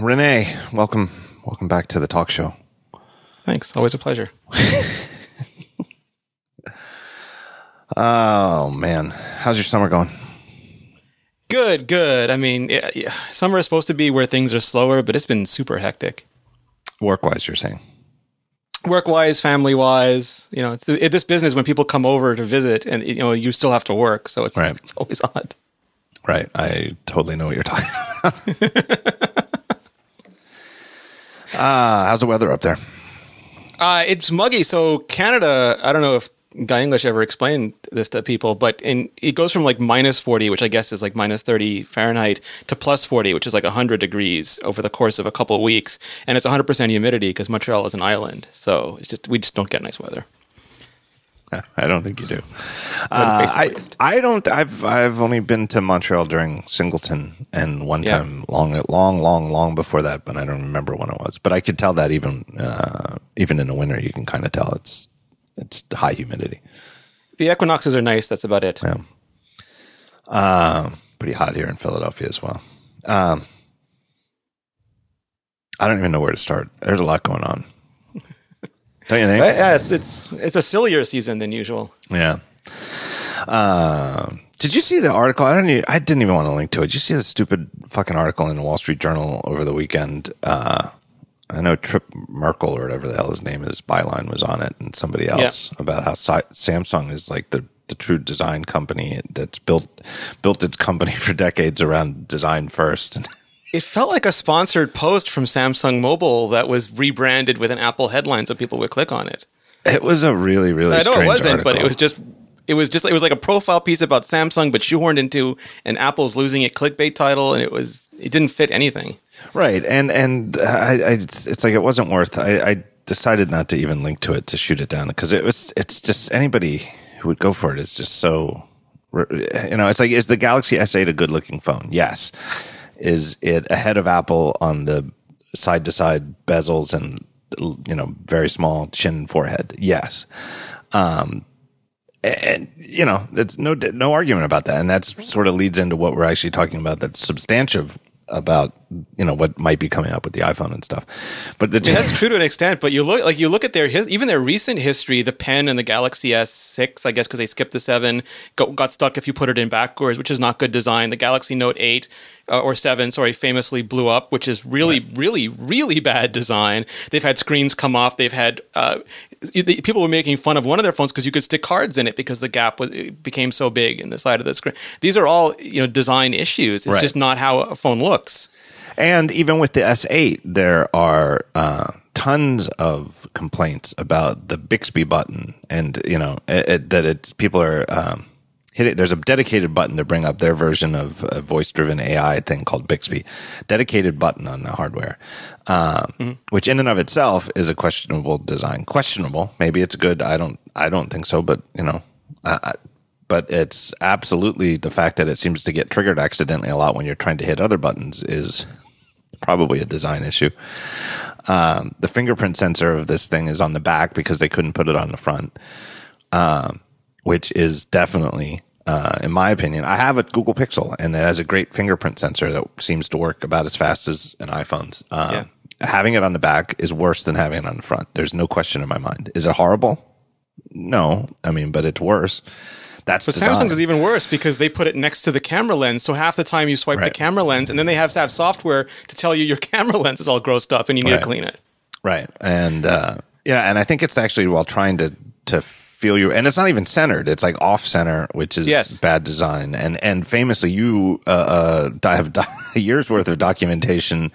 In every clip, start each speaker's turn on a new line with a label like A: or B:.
A: Rene, welcome, welcome back to the talk show.
B: Thanks. Always a pleasure.
A: oh man, how's your summer going?
B: Good, good. I mean, yeah, yeah. summer is supposed to be where things are slower, but it's been super hectic.
A: Work wise, you're saying?
B: Work wise, family wise, you know, it's it, this business when people come over to visit, and you know, you still have to work, so it's right. it's always odd.
A: Right. I totally know what you're talking about. Uh, how's the weather up there?
B: Uh, it's muggy. So Canada, I don't know if Guy English ever explained this to people, but in it goes from like minus 40, which I guess is like minus 30 Fahrenheit, to plus 40, which is like 100 degrees over the course of a couple of weeks. And it's 100% humidity because Montreal is an island. So it's just, we just don't get nice weather.
A: I don't think you do. Uh, I I don't. I've I've only been to Montreal during Çingleton, and one yeah. time long, long, long, long before that, but I don't remember when it was. But I could tell that even uh, even in the winter, you can kind of tell it's it's high humidity.
B: The equinoxes are nice. That's about it.
A: Yeah. Uh, pretty hot here in Philadelphia as well. Um, I don't even know where to start. There's a lot going on.
B: Don't you think? Yeah, it's it's it's a sillier season than usual.
A: Yeah. Uh, did you see the article? I don't. Even, I didn't even want to link to it. Did you see the stupid fucking article in the Wall Street Journal over the weekend? Uh, I know Tripp Mickle or whatever the hell his name is, Byline was on it, and somebody else yeah. about how Samsung is like the the true design company that's built built its company for decades around design first.
B: It felt like a sponsored post from Samsung Mobile that was rebranded with an Apple headline so people would click on it.
A: It was a really, really. I know it wasn't, article.
B: but it was just. It was just. It was like a profile piece about Samsung, but shoehorned into an Apple's losing it clickbait title, and it was. It didn't fit anything.
A: Right, and and uh, I, I it's like it wasn't worth. I, I decided not to even link to it to shoot it down because it was. It's just anybody who would go for it is just so. You know, it's like is the Galaxy S8 a good looking phone? Yes. Is it ahead of Apple on the side to side bezels and you know very small chin and forehead? Yes. Um, and you know, it's no no argument about that, and that sort of leads into what we're actually talking about. That's substantive about you know what might be coming up with the iPhone and stuff. But
B: the, that's true to an extent. But you look like you look at their his, even their recent history, the Pen and the Galaxy S6, I guess because they skipped the seven, got, got, stuck if you put it in backwards, which is not good design. The Galaxy Note eight uh, or seven, sorry, famously blew up, which is really, really, really bad design. They've had screens come off. They've had uh, people were making fun of one of their phones because you could stick cards in it because the gap was became so big in the side of the screen. These are all you know design issues. It's right. just not how a phone looks.
A: And even with the S8, there are uh, tons of complaints about the Bixby button, and you know it, it, that it's people are um, There's a dedicated button to bring up their version of a voice-driven AI thing called Bixby. Dedicated button on the hardware, um, mm-hmm. which in and of itself is a questionable design. Questionable. Maybe it's good. I don't. I don't think so. But you know, uh, but it's absolutely the fact that it seems to get triggered accidentally a lot when you're trying to hit other buttons is probably a design issue. Um, the fingerprint sensor of this thing is on the back because they couldn't put it on the front, um, which is definitely, uh, in my opinion, I have a Google Pixel and it has a great fingerprint sensor that seems to work about as fast as an iPhone's. Um, yeah. Having it on the back is worse than having it on the front. There's no question in my mind. Is it horrible? No, I mean, but it's worse. That's
B: but design. Samsung's is even worse because they put it next to the camera lens. So half the time you swipe right. the camera lens, and then they have to have software to tell you your camera lens is all grossed up and you need right. to clean it.
A: Right, and uh, yeah, and I think it's actually while trying to to feel you, and it's not even centered. It's like off center, which is yes. bad design. And and famously, you uh, uh, have a year's worth of documentation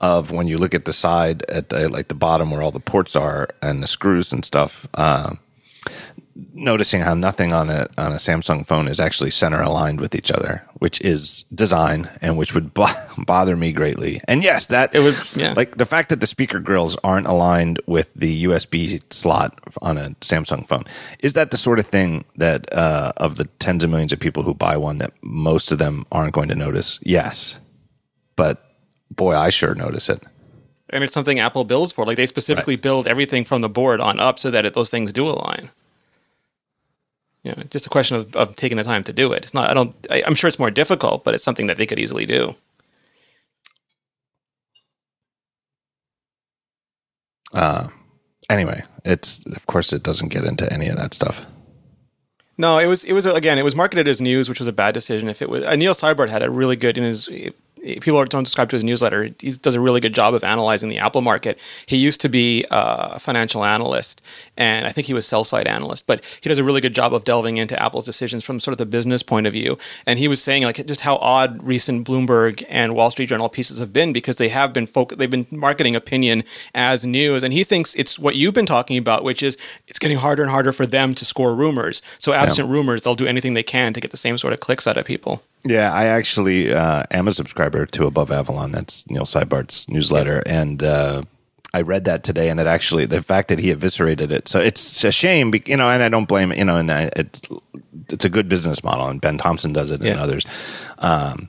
A: of when you look at the side at the like the bottom where all the ports are and the screws and stuff. Uh, noticing how nothing on a on a Samsung phone is actually center aligned with each other, which is design and which would b- bother me greatly. And yes, that it would yeah. like the fact that the speaker grills aren't aligned with the USB slot on a Samsung phone. Is that the sort of thing that uh, of the tens of millions of people who buy one that most of them aren't going to notice? Yes, but boy, I sure notice it.
B: And it's something Apple builds for. Like they specifically right. build everything from the board on up so that it, those things do align you know, just a question of, of taking the time to do it. It's not. I don't. I, am sure it's more difficult, but it's something that they could easily do.
A: Uh, anyway, it's of course it doesn't get into any of that stuff.
B: No, it was it was again it was marketed as news, which was a bad decision. If it was uh, Neil Cybart had a really good in his people don't subscribe to his newsletter. He does a really good job of analyzing the Apple market. He used to be a financial analyst, and I think he was sell side analyst, but he does a really good job of delving into Apple's decisions from sort of the business point of view. And he was saying like just how odd recent Bloomberg and Wall Street Journal pieces have been because they have been folk- they've been marketing opinion as news, and he thinks it's what you've been talking about, which is it's getting harder and harder for them to score rumors. So absent yeah. rumors, they'll do anything they can to get the same sort of clicks out of people.
A: Yeah, I actually uh, am a subscriber to Above Avalon. That's Neil Cybart's newsletter, and uh, I read that today. And it actually, the fact that he eviscerated it, so it's a shame, you know. And I don't blame, you know, and I, it, it's a good business model, and Ben Thompson does it, yeah. and others. Um,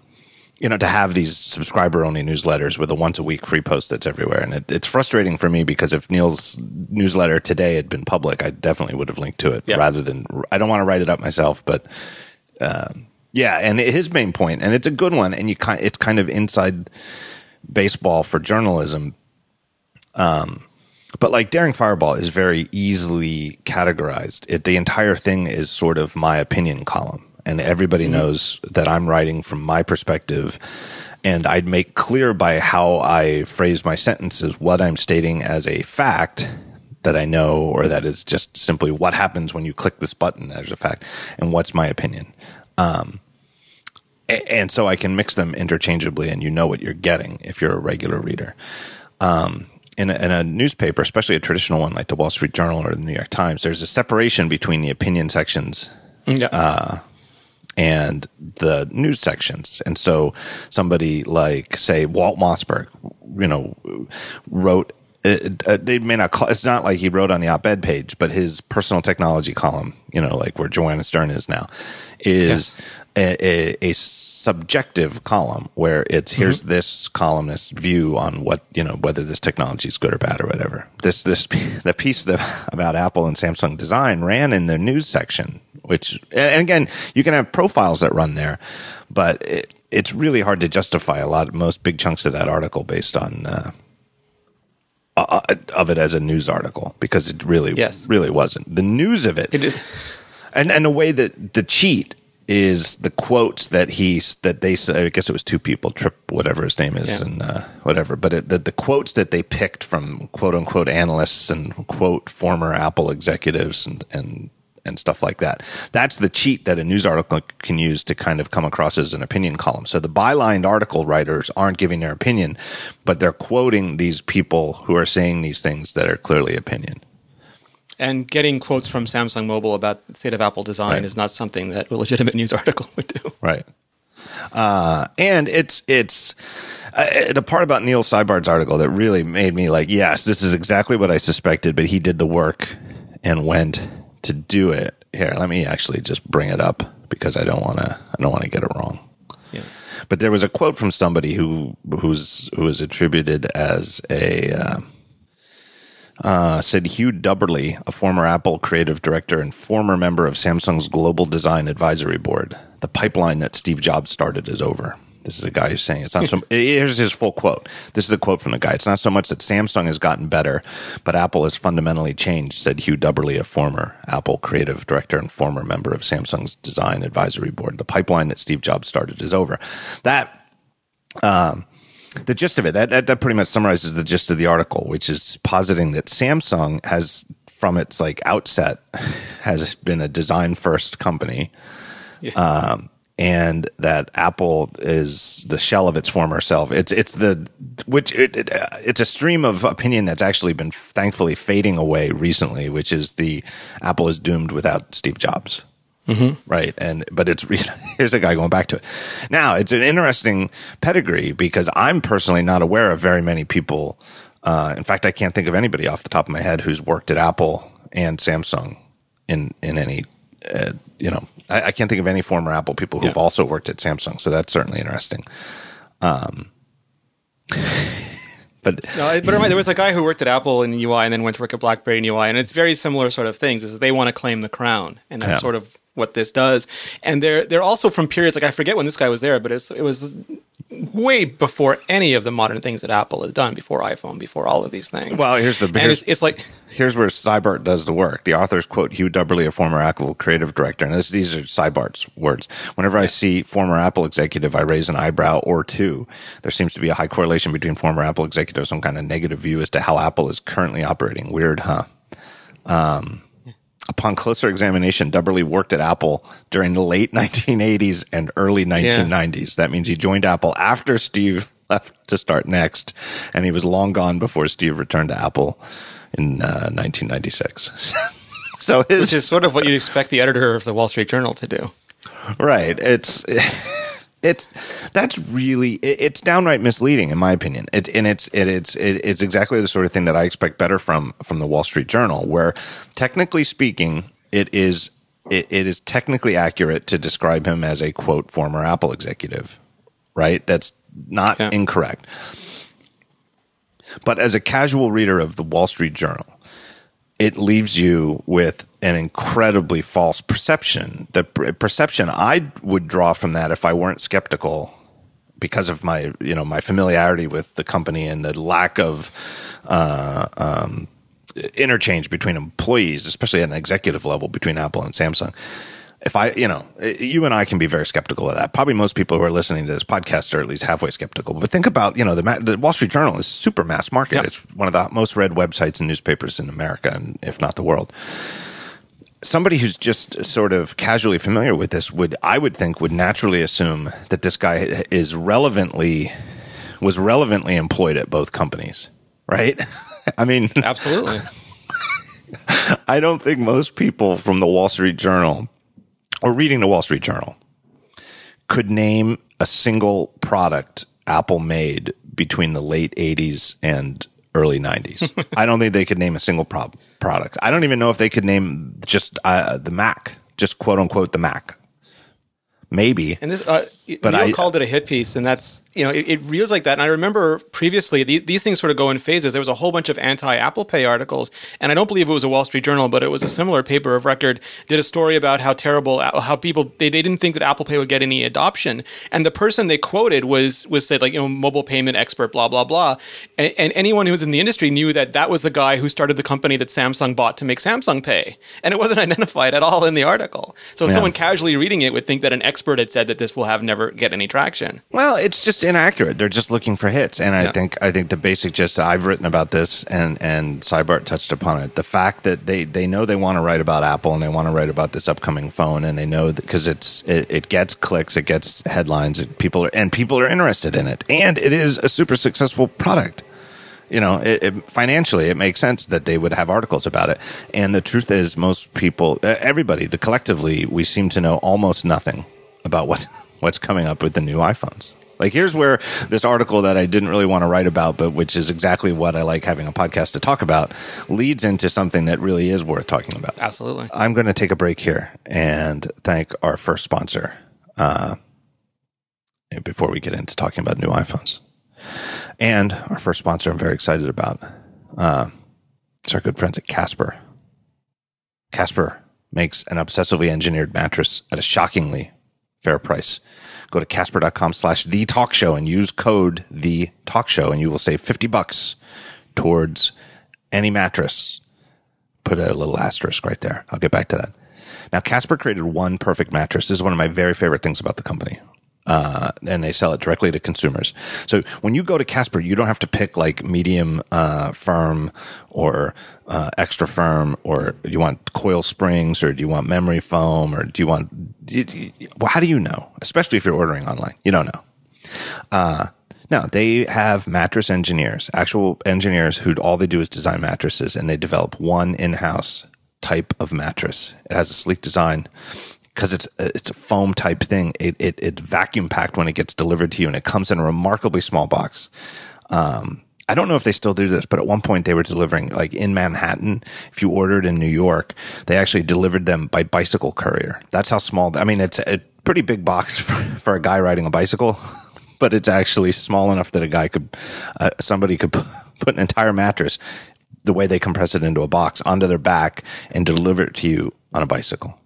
A: you know, to have these subscriber only newsletters with a once a week free post that's everywhere. And it, it's frustrating for me because if Neil's newsletter today had been public, I definitely would have linked to it rather than, I don't want to write it up myself, but, um, yeah, and his main point, and it's a good one, and you kind, it's kind of inside baseball for journalism. Um, but like Daring Fireball is very easily categorized. It, the entire thing is sort of my opinion column, and everybody mm-hmm. knows that I'm writing from my perspective. And I'd make clear by how I phrase my sentences what I'm stating as a fact that I know, or that is just simply what happens when you click this button as a fact, and what's my opinion. Um, and so I can mix them interchangeably, and you know what you're getting if you're a regular reader. Um, in, a, in a newspaper, especially a traditional one like the Wall Street Journal or the New York Times, there's a separation between the opinion sections yeah. uh, and the news sections. And so somebody like, say, Walt Mossberg, you know, wrote it, uh, they may not call it's not like he wrote on the op-ed page but his personal technology column you know like where joanna stern is now is yes a, a, a subjective column where it's mm-hmm. here's this columnist's view on what you know whether this technology is good or bad or whatever. This this the piece about Apple and Samsung design ran in the news section, which and again you can have profiles that run there, but it, it's really hard to justify a lot most big chunks of that article based on. Uh, uh, uh, of it as a news article because it really yes. really wasn't the news of it, it is. and and the way that the cheat is the quotes that he that they I guess it was two people Tripp whatever his name is yeah. and uh, whatever but it, the, the quotes that they picked from quote unquote analysts and quote former Apple executives and and and stuff like that. That's the cheat that a news article can use to kind of come across as an opinion column. So the bylined article writers aren't giving their opinion, but they're quoting these people who are saying these things that are clearly opinion
B: and getting quotes from Samsung Mobile about the state of Apple design right. is not something that a legitimate news article would do.
A: Right. Uh, and it's it's uh, the part about Neil Cybart's article that really made me like, yes, this is exactly what I suspected, but he did the work and went to do it. Here, let me actually just bring it up because I don't want to. I don't want to get it wrong. Yeah. But there was a quote from somebody who who's who is attributed as a. Uh, uh, said Hugh Dubberly, a former Apple creative director and former member of Samsung's Global Design Advisory Board. The pipeline that Steve Jobs started is over. This is a guy who's saying it's not so. Here's his full quote. This is a quote from the guy. It's not so much that Samsung has gotten better, but Apple has fundamentally changed, said Hugh Dubberly, a former Apple creative director and former member of Samsung's Design Advisory Board. The pipeline that Steve Jobs started is over. That, um, the gist of it that, that, that pretty much summarizes the gist of the article, which is positing that Samsung has from its like outset has been a design first company. Yeah. Um, and that Apple is the shell of its former self. It's it's the which it, it, it's a stream of opinion that's actually been thankfully fading away recently, which is the Apple is doomed without Steve Jobs. Mm-hmm. Right. And, but it's, here's a guy going back to it. Now, it's an interesting pedigree because I'm personally not aware of very many people. Uh, in fact, I can't think of anybody off the top of my head who's worked at Apple and Samsung in, in any, uh, you know, I, I, can't think of any former Apple people who've yeah. also worked at Samsung. So that's certainly interesting. Um, but
B: no, but there was a guy who worked at Apple in UI and then went to work at BlackBerry in UI, and it's very similar sort of things. Is they want to claim the crown, and that's yeah. sort of what this does. And they're they're also from periods like I forget when this guy was there, but it was, it was way before any of the modern things that Apple has done, before iPhone, before all of these things.
A: Well, here's the
B: and
A: here's,
B: it's, it's like
A: here's where Cybart does the work. The authors quote Hugh Dubberly, a former Apple creative director, and this, these are Cybart's words. Whenever I see former Apple executive, I raise an eyebrow or two. There seems to be a high correlation between former Apple executives, some kind of negative view as to how Apple is currently operating. Weird, huh? Um, upon closer examination, Dubberly worked at Apple during the late 1980s and early 1990s. That means he joined Apple after Steve left to start Next, and he was long gone before Steve returned to Apple in uh, 1996. so his
B: which is sort of what you'd expect the editor of the Wall Street Journal to do.
A: right, it's. It's that's really it, it's downright misleading in my opinion. It, and it's it, it's it, it's exactly the sort of thing that I expect better from from the Wall Street Journal, where technically speaking, it is it, it is technically accurate to describe him as a quote former Apple executive, right? That's not
B: Yeah.
A: incorrect. But as a casual reader of the Wall Street Journal, it leaves you with an incredibly false perception. The per- perception I would draw from that if I weren't skeptical because of my you know my familiarity with the company and the lack of uh, um, interchange between employees, especially at an executive level between Apple and Samsung. If I, you know, eh, you and I can be very skeptical of that. Probably most people who are listening to this podcast are at least halfway skeptical. But think about, you know, the, the Wall Street Journal is super mass market.
B: Yep.
A: It's one of the most read websites and newspapers in America, and if not the world somebody who's just sort of casually familiar with this would I would think would naturally assume that this guy is relevantly was relevantly employed at both companies, right? I mean,
B: Absolutely.
A: I don't think most people from the Wall Street Journal or reading the Wall Street Journal could name a single product Apple made between the late 80s and early 90s. I don't think they could name a single prob- product. I don't even know if they could name just uh, the Mac, just quote unquote the Mac. Maybe.
B: And this, uh,
A: But
B: Neil
A: I-
B: called it a hit piece, and that's you know it, it reels like that. And I remember previously the, these things sort of go in phases. There was a whole bunch of anti-Apple Pay articles, and I don't believe it was a Wall Street Journal, but it was a similar paper of record. Did a story about how terrible, uh, how people they, they didn't think that Apple Pay would get any adoption, and the person they quoted was was said like you know mobile payment expert, blah blah blah, and, and anyone who was in the industry knew that that was the guy who started the company that Samsung bought to make Samsung Pay, and it wasn't identified at all in the article. So
A: Yeah.
B: someone casually reading it would think that an expert had said that this will have never get any traction.
A: Well, it's just inaccurate. They're just looking for hits, and I
B: Yeah.
A: think I think the basic gist I've written about this, and and Cybart touched upon it. The fact that they they know they want to write about Apple and they want to write about this upcoming phone, and they know because it's it, it gets clicks, it gets headlines, it, people are and people are interested in it, and it is a super successful product. You know, it, it, financially, it makes sense that they would have articles about it. And the truth is, most people, everybody, the collectively, we seem to know almost nothing about what's what's coming up with the new iPhones. Like here's where this article that I didn't really want to write about, but which is exactly what I like having a podcast to talk about, leads into something that really is worth talking about.
B: Absolutely.
A: I'm going to take a break here and thank our first sponsor uh, before we get into talking about new iPhones. And our first sponsor, I'm very excited about. Uh, it's our good friends at Casper. Casper makes an obsessively engineered mattress at a shockingly fair price. Go to casper.com slash the talk show and use code the talk show and you will save 50 bucks towards any mattress put a little asterisk right there. I'll get back to that. Now, Casper created one perfect mattress. This is one of my very favorite things about the company. Uh, and they sell it directly to consumers. So when you go to Casper, you don't have to pick like medium uh, firm or uh, extra firm, or do you want coil springs, or do you want memory foam, or do you want? Well, how do you know? Especially if you're ordering online, you don't know. Uh, no, they have mattress engineers, actual engineers who all they do is design mattresses and they develop one in-house type of mattress. It has a sleek design because it's it's a foam type thing. It, it it's vacuum packed when it gets delivered to you, and it comes in a remarkably small box. Um, I don't know if they still do this, but at one point they were delivering like in Manhattan. If you ordered in New York, they actually delivered them by bicycle courier. That's how small. I mean, it's a pretty big box for, for a guy riding a bicycle, but it's actually small enough that a guy could, uh, somebody could put an entire mattress, the way they compress it into a box, onto their back and deliver it to you on a bicycle.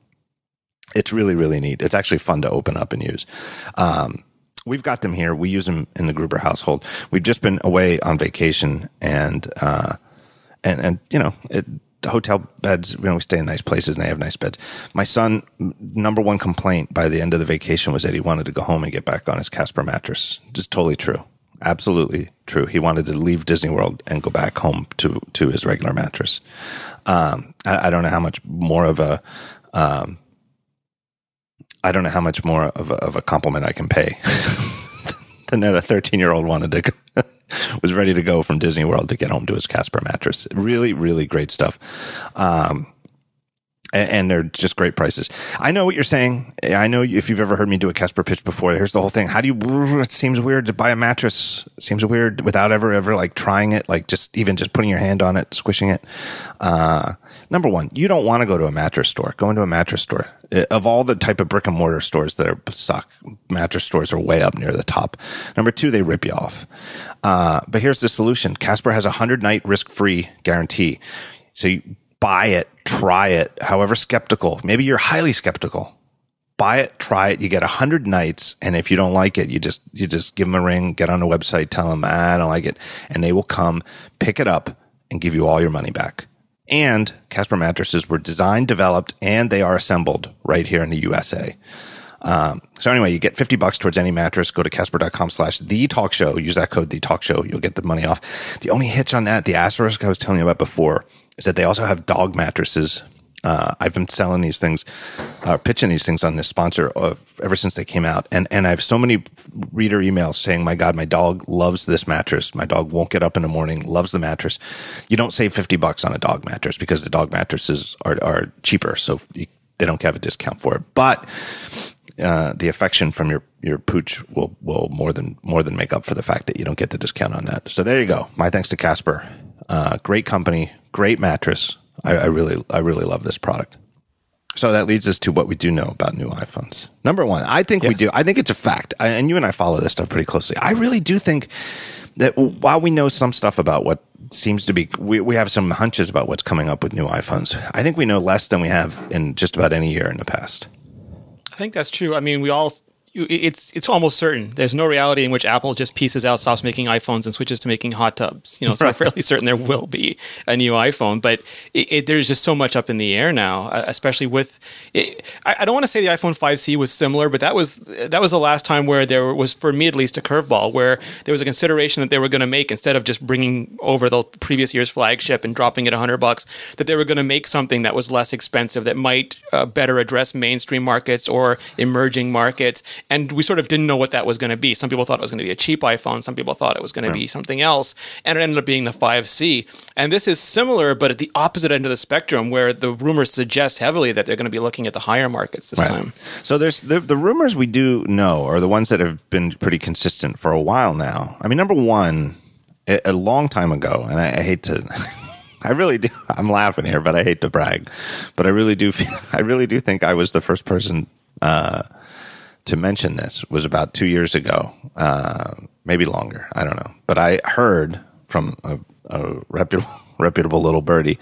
A: It's really, really neat. It's actually fun to open up and use. Um, we've got them here. We use them in the Gruber household. We've just been away on vacation, and uh, and and you know, it, hotel beds. You know, we stay in nice places, and they have nice beds. My son, number one complaint by the end of the vacation was that he wanted to go home and get back on his Casper mattress. Just totally true. Absolutely true. He wanted to leave Disney World and go back home to to his regular mattress. Um, I, I, don't know how much more of a um, I don't know how much more of a, of a compliment I can pay than that a 13 year old wanted to go, was ready to go from Disney World to get home to his Casper mattress. Really, really great stuff. Um, and, they're just great prices. I know what you're saying. I know if you've ever heard me do a Casper pitch before. Here's the whole thing. How do you? It seems weird to buy a mattress. It seems weird without ever ever like trying it, like just even just putting your hand on it, squishing it. Uh, number one, you don't want to go to a mattress store. Go into a mattress store. Of all the type of brick and mortar stores that are suck, mattress stores are way up near the top. Number two, they rip you off. Uh, but here's the solution. Casper has a hundred night risk free guarantee. So you buy it, try it, however skeptical. Maybe you're highly skeptical. Buy it, try it. You get a hundred nights, and if you don't like it, you just you just give them a ring, get on the website, tell them ah, I don't like it, and they will come pick it up and give you all your money back. And Casper mattresses were designed, developed, and they are assembled right here in the USA. Um, so anyway, you get 50 bucks towards any mattress. Go to casper.com slash the talk show. Use that code, the talk show. You'll get the money off. The only hitch on that, the asterisk I was telling you about before is that they also have dog mattresses. Uh, I've been selling these things, uh, pitching these things on this sponsor of, ever since they came out, and and I have so many reader emails saying, "My God, my dog loves this mattress. My dog won't get up in the morning, loves the mattress." You don't save fifty bucks on a dog mattress because the dog mattresses are are cheaper, so you, they don't have a discount for it. But uh, the affection from your your pooch will will more than more than make up for the fact that you don't get the discount on that. So there you go. My thanks to Casper. Uh, great company, great mattress. I, I really, I really love this product. So that leads us to what we do know about new iPhones. Number one, I think yes. we do. I think it's a fact, I, and you and I follow this stuff pretty closely. I really do think that while we know some stuff about what seems to be, we, we have some hunches about what's coming up with new iPhones. I think we know less than we have in just about any year in the past.
B: I think that's true. I mean, we all it's it's almost certain. There's no reality in which Apple just pieces out, stops making iPhones, and switches to making hot tubs. You know, so right. I'm fairly certain there will be a new iPhone. But it, it, there's just so much up in the air now, uh, especially with. It, I, I, don't want to say the iPhone 5C was similar, but that was that was the last time where there was, for me at least, a curveball where there was a consideration that they were going to make instead of just bringing over the previous year's flagship and dropping it 100 bucks, that they were going to make something that was less expensive that might uh, better address mainstream markets or emerging markets and we sort of didn't know what that was going to be. Some people thought it was going to be a cheap iPhone. Some people thought it was going to yeah. be something else, and it ended up being the 5C. And this is similar, but at the opposite end of the spectrum, where the rumors suggest heavily that they're going to be looking at the higher markets this right. time.
A: So there's the, the rumors we do know are the ones that have been pretty consistent for a while now. I mean, number one, a, a long time ago, and I, I hate to. I really do. I'm laughing here, but I hate to brag. But I really do. Feel, I really do think I was the first person uh, to mention this was about two years ago, uh, maybe longer. I don't know, but I heard from a, a reputable reputable little birdie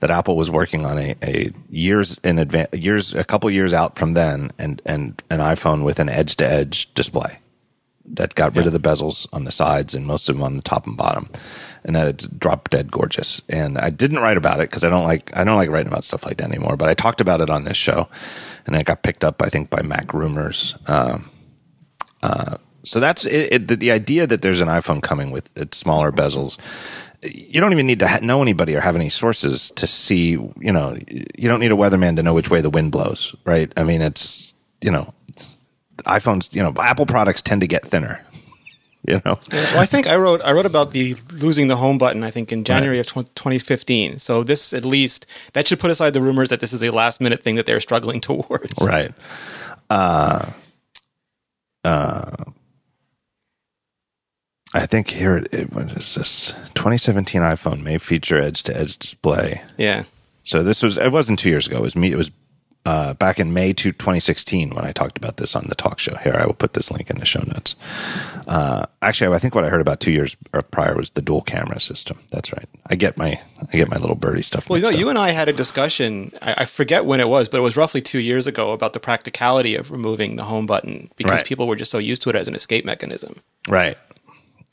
A: that Apple was working on a, a years in advance, years a couple years out from then, and and an iPhone with an edge to edge display that got rid yeah. of the bezels on the sides and most of them on the top and bottom, and that it's drop dead gorgeous. And I didn't write about it because I don't like I don't like writing about stuff like that anymore. But I talked about it on this show, and it got picked up I think by MacRumors. Um, uh, so that's it, it, the, the, idea that there's an iPhone coming with its smaller bezels. You don't even need to ha- know anybody or have any sources to see. You know, you don't need a weatherman to know which way the wind blows, right? I mean, it's you know iPhones, you know, Apple products tend to get thinner. You know,
B: well, I think I wrote I wrote about the losing the home button. I think in January right. of 2015. So this at least that should put aside the rumors that this is a last minute thing that they're struggling towards.
A: Right. Uh, uh, I think here it, it what is this 2017 iPhone may feature edge to edge display.
B: Yeah.
A: So this was it wasn't two years ago. It was me. It was uh, back in May to 2016 when I talked about this on the talk show. Here, I will put this link in the show notes. Uh, actually, I think what I heard about two years prior was the dual camera system. That's right. I get my I get my little birdie stuff.
B: Well, you know, you and I had a discussion. I, I, forget when it was, but it was roughly two years ago about the practicality of removing the home button because right. people were just so used to it as an escape mechanism.
A: Right.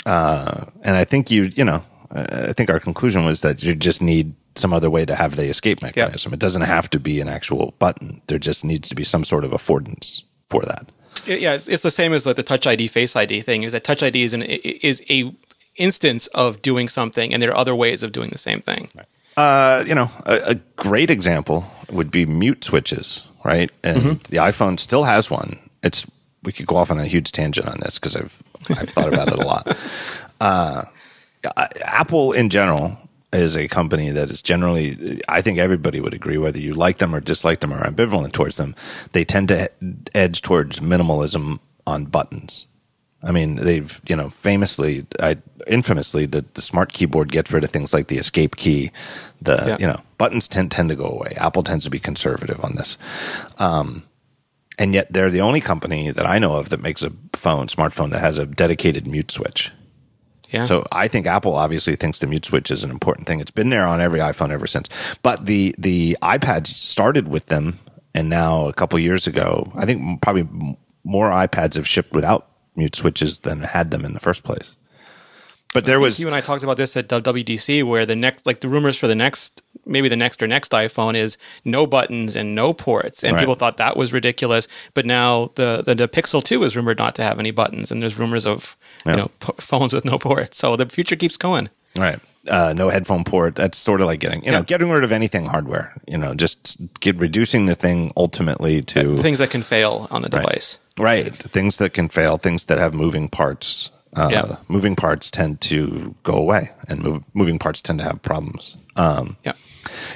A: Uh, and I think you you know I think our conclusion was that you just need some other way to have the escape mechanism. Yep. It doesn't have to be an actual button. There just needs to be some sort of affordance for that.
B: Yeah, it's, it's the same as like the Touch ID, Face ID thing. Is that Touch ID is an is a instance of doing something, and there are other ways of doing the same thing.
A: Right. Uh, you know, a, a, great example would be mute switches, right? And mm-hmm. the iPhone still has one. It's we could go off on a huge tangent on this because I've I've thought about it a lot. Uh, Apple in general is a company that is generally, I think everybody would agree, whether you like them or dislike them or ambivalent towards them, they tend to edge towards minimalism on buttons. I mean, they've, you know, famously, I, infamously, the, the smart keyboard gets rid of things like the escape key. The, yeah. you know, buttons tend, tend to go away. Apple tends to be conservative on this. Um, and yet they're the only company that I know of that makes a phone, smartphone that has a dedicated mute switch. Yeah. So I think Apple obviously thinks the mute switch is an important thing. It's been there on every iPhone ever since. But the the iPads started with them, and now a couple years ago, I think probably more iPads have shipped without mute switches than had them in the first place. But there was
B: you and I talked about this at WWDC, where the next, like the rumors for the next, maybe the next or next iPhone is no buttons and no ports, and right. people thought that was ridiculous. But now the, the, the Pixel Two is rumored not to have any buttons, and there's rumors of yeah. you know p- phones with no ports. So the future keeps going.
A: Right. Uh, no headphone port. That's sort of like getting, you know, getting rid of anything hardware. You know, just get reducing the thing ultimately to
B: things that can fail on the device.
A: Right. right. Things that can fail. Things that have moving parts uh, yeah. Moving parts tend to go away, and move, moving parts tend to have problems. Um,
B: yeah.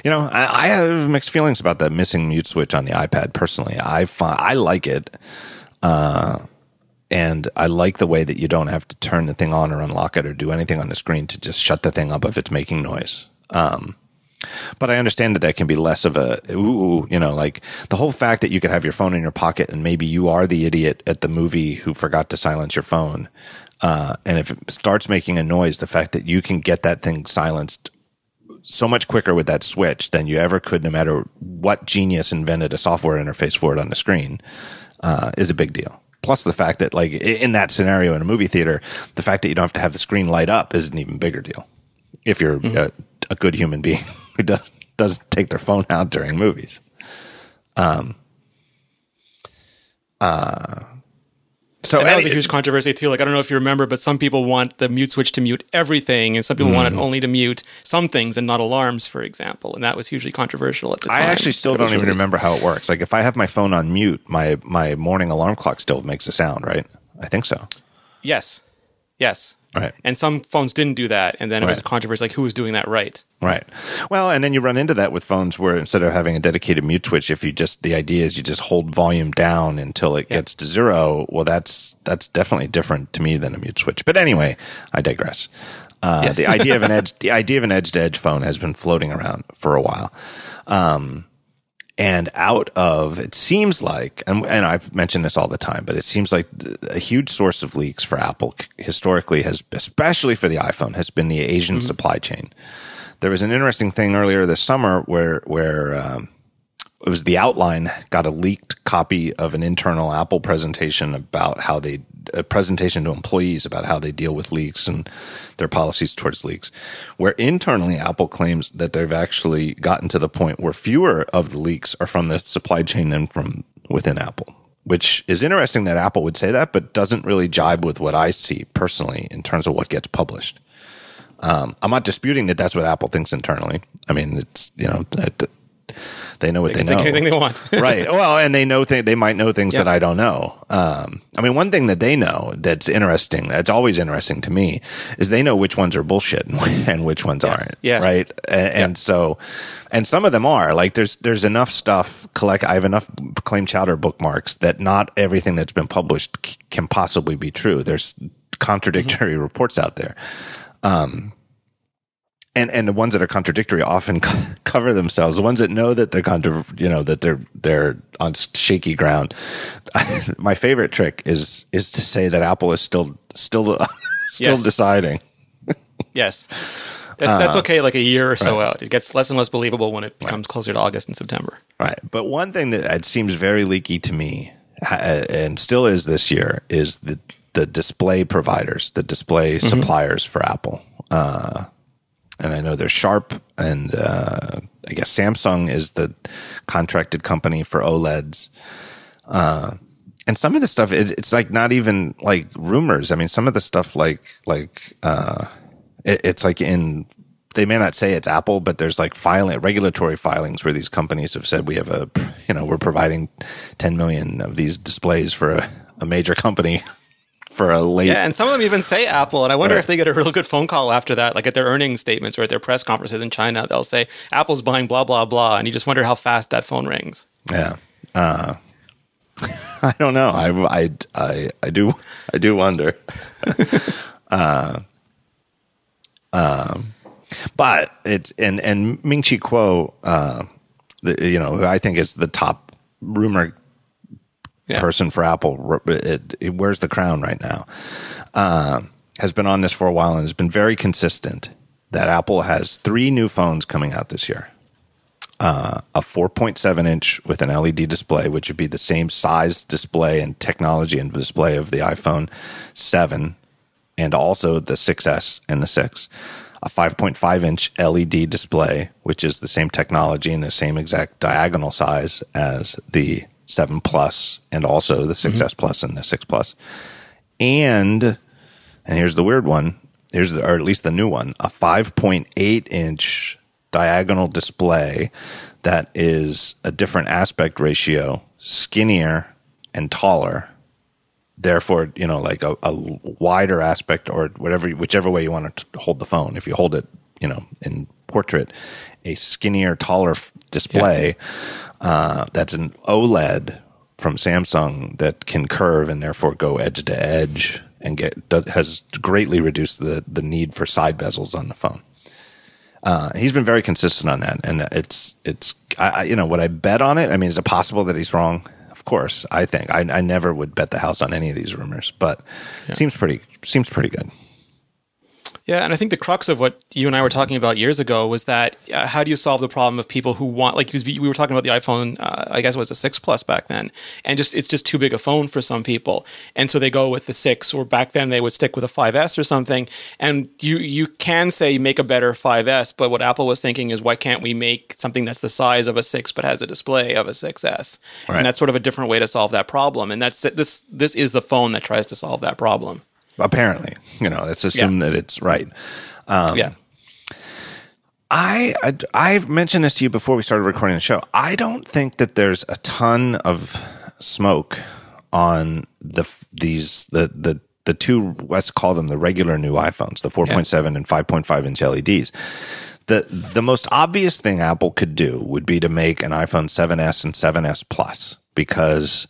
A: You know, I, I, have mixed feelings about that missing mute switch on the iPad. Personally, I find, I like it, uh, and I like the way that you don't have to turn the thing on or unlock it or do anything on the screen to just shut the thing up if it's making noise. Um, but I understand that that can be less of a ooh, you know, like the whole fact that you could have your phone in your pocket and maybe you are the idiot at the movie who forgot to silence your phone uh, and if it starts making a noise, the fact that you can get that thing silenced so much quicker with that switch than you ever could, no matter what genius invented a software interface for it on the screen, uh, is a big deal. Plus, the fact that, like, in that scenario in a movie theater, the fact that you don't have to have the screen light up is an even bigger deal. If you're mm-hmm. a, a, good human being who does, does take their phone out during movies. Um, uh,
B: so and that was a huge controversy too. Like I don't know if you remember, but some people want the mute switch to mute everything, and some people mm. want it mm. only to mute some things and not alarms, for example. And that was hugely controversial at the time.
A: I actually still don't even remember how it works. Like if I have my phone on mute, my my morning alarm clock still makes a sound, right? I think so.
B: Yes. Yes.
A: Right.
B: And some phones didn't do that. And then it right. was a controversy like who was doing that right.
A: Right. Well, and then you run into that with phones where instead of having a dedicated mute switch, if you just, the idea is you just hold volume down until it gets to zero. Well, that's, that's definitely different to me than a mute switch. But anyway, I digress. Uh, yes. the idea of an edge, the idea of an edge to edge phone has been floating around for a while. Um, and out of it seems like and, and i've mentioned this all the time but it seems like a huge source of leaks for apple historically has especially for the iphone has been the asian mm-hmm. supply chain there was an interesting thing earlier this summer where where um, it was the outline got a leaked copy of an internal apple presentation about how they a presentation to employees about how they deal with leaks and their policies towards leaks. Where internally, Apple claims that they've actually gotten to the point where fewer of the leaks are from the supply chain than from within Apple. Which is interesting that Apple would say that, but doesn't really jibe with what I see personally in terms of what gets published. Um, I'm not disputing that that's what Apple thinks internally. I mean, it's you know, they know what they, they know.
B: anything they want,
A: right? Well, and they know th- they might know things that I don't know. Um, I mean, one thing that they know that's interesting, that's always interesting to me, is they know which ones are bullshit and, which ones
B: yeah.
A: aren't.
B: Yeah,
A: right. And, yeah. and, so, and some of them are like there's there's enough stuff collect. I have enough claim chowder bookmarks that not everything that's been published c- can possibly be true. There's contradictory mm-hmm. reports out there. Um, and and the ones that are contradictory often co- cover themselves. The ones that know that they're contra- you know that they're they're on shaky ground. My favorite trick is is to say that Apple is still still still
B: Yes.
A: deciding.
B: Yes. That's, that's okay like a year or so
A: right.
B: out. It gets less and less believable when it becomes closer to August and September.
A: Right. But one thing that it seems very leaky to me, uh, and still is this year, is the the display providers, the display mm-hmm. suppliers for Apple. Uh, and I know they're Sharp, and uh, I guess Samsung is the contracted company for OLEDs. Uh, and some of the stuff, it, it's like not even like rumors. I mean, some of the stuff, like like uh, it, it's like in they may not say it's Apple, but there's like filing regulatory filings where these companies have said we have a you know we're providing 10 million of these displays for a, a major company for a late
B: Yeah, and some of them even say Apple, and I wonder
A: Right.
B: if they get a real good phone call after that, like at their earnings statements or at their press conferences in China. They'll say Apple's buying blah blah blah, and you just wonder how fast that phone rings.
A: yeah. Uh, I don't know. I, I, I, I do I do wonder. uh, um, but it's and and Ming Chi Kuo, uh, the, you know, who I think is the top rumor
B: Yeah.
A: person for Apple. It, it wears the crown right now. Uh, has been on this for a while and has been very consistent that Apple has three new phones coming out this year. Uh, a 4.7 inch with an LED display, which would be the same size display and technology and display of the iPhone 7, and also the 6S and the 6. A 5.5 inch LED display, which is the same technology and the same exact diagonal size as the 7 Plus and also the mm-hmm. 6S Plus and the 6 Plus. And and here's the weird one. Here's the, or at least the new one, a 5.8 inch diagonal display that is a different aspect ratio, skinnier and taller. Therefore, you know, like a, a wider aspect or whatever, whichever way you want to hold the phone. If you hold it, you know, in portrait, a skinnier, taller f- display uh, that's an OLED from Samsung that can curve and therefore go edge to edge and get has greatly reduced the the need for side bezels on the phone. Uh, he's been very consistent on that, and it's it's I, you know would I bet on it? I mean, is it possible that he's wrong? Of course, I think I, I never would bet the house on any of these rumors, but it seems pretty seems pretty good.
B: Yeah, and I think the crux of what you and I were talking about years ago was that uh, how do you solve the problem of people who want like we were talking about the iPhone, uh, I guess it was a six plus back then, and just it's just too big a phone for some people, and so they go with the six, or back then they would stick with a 5S or something. And you you can say make a better 5S, but what Apple was thinking is why can't we make something that's the size of a six but has a display of a 6S,
A: Right.
B: and that's sort of a different way to solve that problem, and that's this this is the phone that tries to solve that problem.
A: Apparently, you know, let's assume that it's right. Um,
B: yeah.
A: I, I I've mentioned this to you before we started recording the show. I don't think that there's a ton of smoke on the these the the the two let's call them the regular new iPhones, the 4.7 and 5.5 inch LEDs. The the most obvious thing Apple could do would be to make an iPhone 7s and 7s Plus because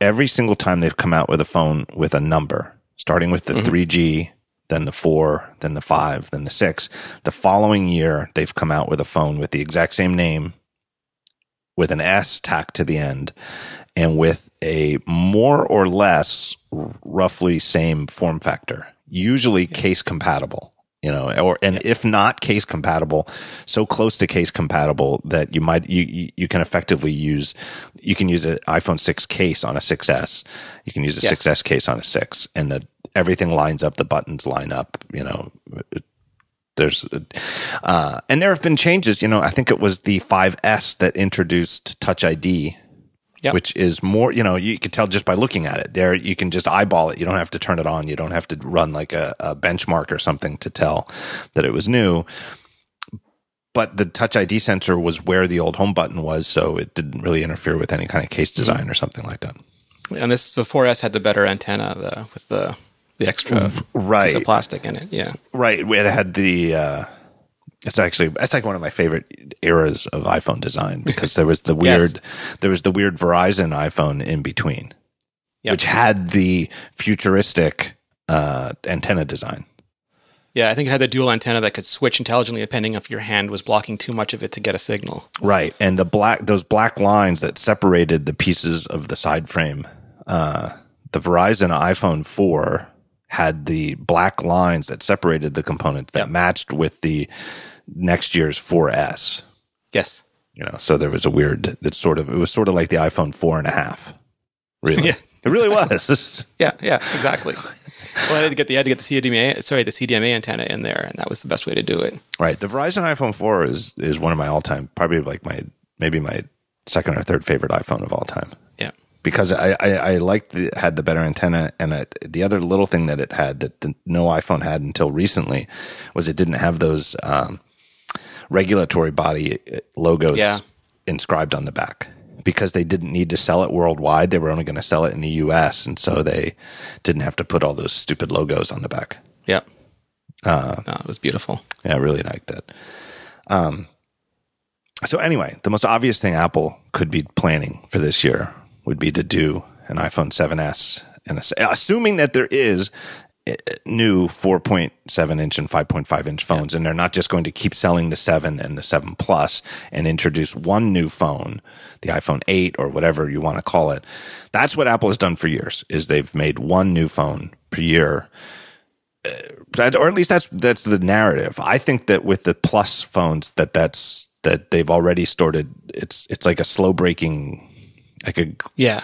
A: every single time they've come out with a phone with a number, starting with the mm-hmm. 3G, then the 4, then the 5, then the 6, the following year they've come out with a phone with the exact same name with an S tacked to the end and with a more or less roughly same form factor, usually case compatible. You know, or and if not case compatible, so close to case compatible that you might you you, can effectively use you can use an iPhone six case on a 6S, you can use a
B: Yes.
A: 6S case on a six, and the everything lines up, the buttons line up. You know, there's uh, and there have been changes. You know, I think it was the 5S that introduced Touch ID,
B: Yep.
A: which is more. You know, you could tell just by looking at it. There, you can just eyeball it. You don't have to turn it on. You don't have to run like a, a benchmark or something to tell that it was new. But the Touch ID sensor was where the old home button was, so it didn't really interfere with any kind of case design or something like that.
B: And this the 4S had the better antenna the, with the the extra
A: Right.
B: piece of plastic in it. Yeah.
A: Right. It had the. Uh, it's actually it's like one of my favorite eras of iPhone design because there was the
B: Yes.
A: weird there was the weird Verizon iPhone in between,
B: Yep.
A: which had the futuristic uh, antenna design.
B: Yeah, I think it had the dual antenna that could switch intelligently depending if your hand was blocking too much of it to get a signal.
A: Right, and the black those black lines that separated the pieces of the side frame. Uh, the Verizon iPhone four had the black lines that separated the components that matched with the next year's 4S.
B: Yes.
A: You know, so there was a weird. It's sort of it was sort of like the iPhone four and a half. Really,
B: Yeah.
A: it really was.
B: Yeah, yeah, exactly. well, I had to get the I had to get the CDMA sorry the CDMA antenna in there, and that was the best way to do it.
A: right. The Verizon iPhone four is is one of my all time, probably like my maybe my second or third favorite iPhone of all time.
B: Yeah,
A: because I, I, I liked the, had the better antenna and it, the other little thing that it had that the, no iPhone had until recently was it didn't have those um, regulatory body uh, logos
B: Yeah.
A: inscribed on the back because they didn't need to sell it worldwide. They were only going to sell it in the U.S. and so they didn't have to put all those stupid logos on the back.
B: yeah. Uh, no, it was beautiful.
A: Yeah, I really liked that. Um, so anyway, the most obvious thing Apple could be planning for this year would be to do an iPhone 7s, and a, assuming that there is new 4.7 inch and 5.5 inch phones, and they're not just going to keep selling the 7 and the 7 Plus and introduce one new phone, the iPhone 8 or whatever you want to call it. That's what Apple has done for years. Is they've made one new phone per year uh, or at least that's that's the narrative. I think that with the plus phones, that that's that they've already started. It's it's like a slow breaking, like a
B: Yeah,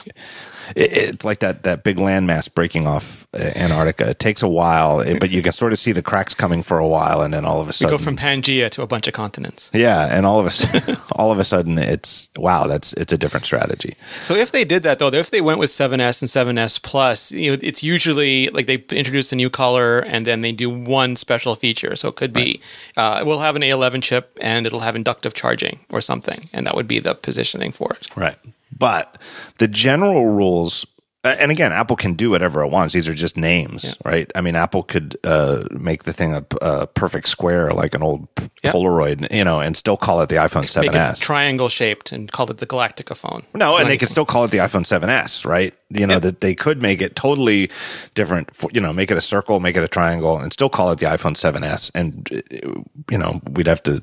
A: it, it's like that that big landmass breaking off uh, Antarctica. It takes a while, it- but you can sort of see the cracks coming for a while, and then all of a
B: we
A: sudden,
B: go from Pangea to a bunch of continents.
A: yeah, and all of a sudden, all of a sudden, it's wow, that's it's a different strategy.
B: So if they did that though, if they went with 7s and 7s plus, you know, it's usually like they introduce a new color and then they do one special feature. So it could be uh, we'll have an A11 chip and it'll have inductive charging or something, and that would be the positioning for it.
A: Right. But the general rules, and again, Apple can do whatever it wants. These are just names, right? I mean, Apple could uh, make the thing a, a perfect square, like an old p-
B: Yeah.
A: Polaroid, you know, and still call it the iPhone
B: Make it
A: 7S.
B: triangle shaped and call it the Galactica phone.
A: no, and they
B: Like-
A: could still call it the iPhone 7S, right? You know,
B: Yep.
A: that they could make it totally different, for, you know, make it a circle, make it a triangle, and still call it the iPhone 7S. And, uh, you know, we'd have to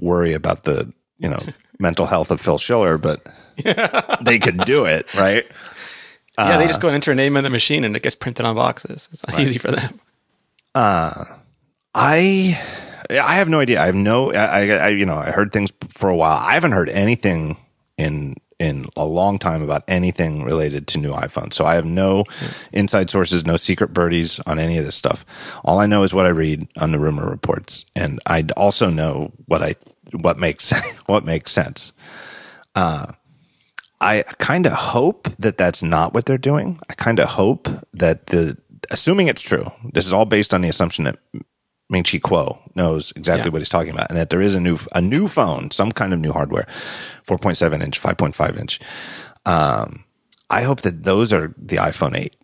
A: worry about the, you know, mental health of Phil Schiller, but they could do it, right?
B: yeah, they
A: Uh,
B: just go and enter a name in the machine and it gets printed on boxes. It's not easy for them.
A: I I have no idea. I have no. I, I, I you know I heard things for a while. I haven't heard anything in in a long time about anything related to new iPhones. So I have no inside sources, no secret birdies on any of this stuff. All I know is what I read on the rumor reports, and I also know what I what makes what makes sense. Uh, I kind of hope that that's not what they're doing. I kind of hope that the assuming it's true. This is all based on the assumption that Ming Chi Kuo knows exactly
B: Yeah.
A: what he's talking about, and that there is a new a new phone, some kind of new hardware, four point seven inch, five point five inch. Um, I hope that those are the iPhone eight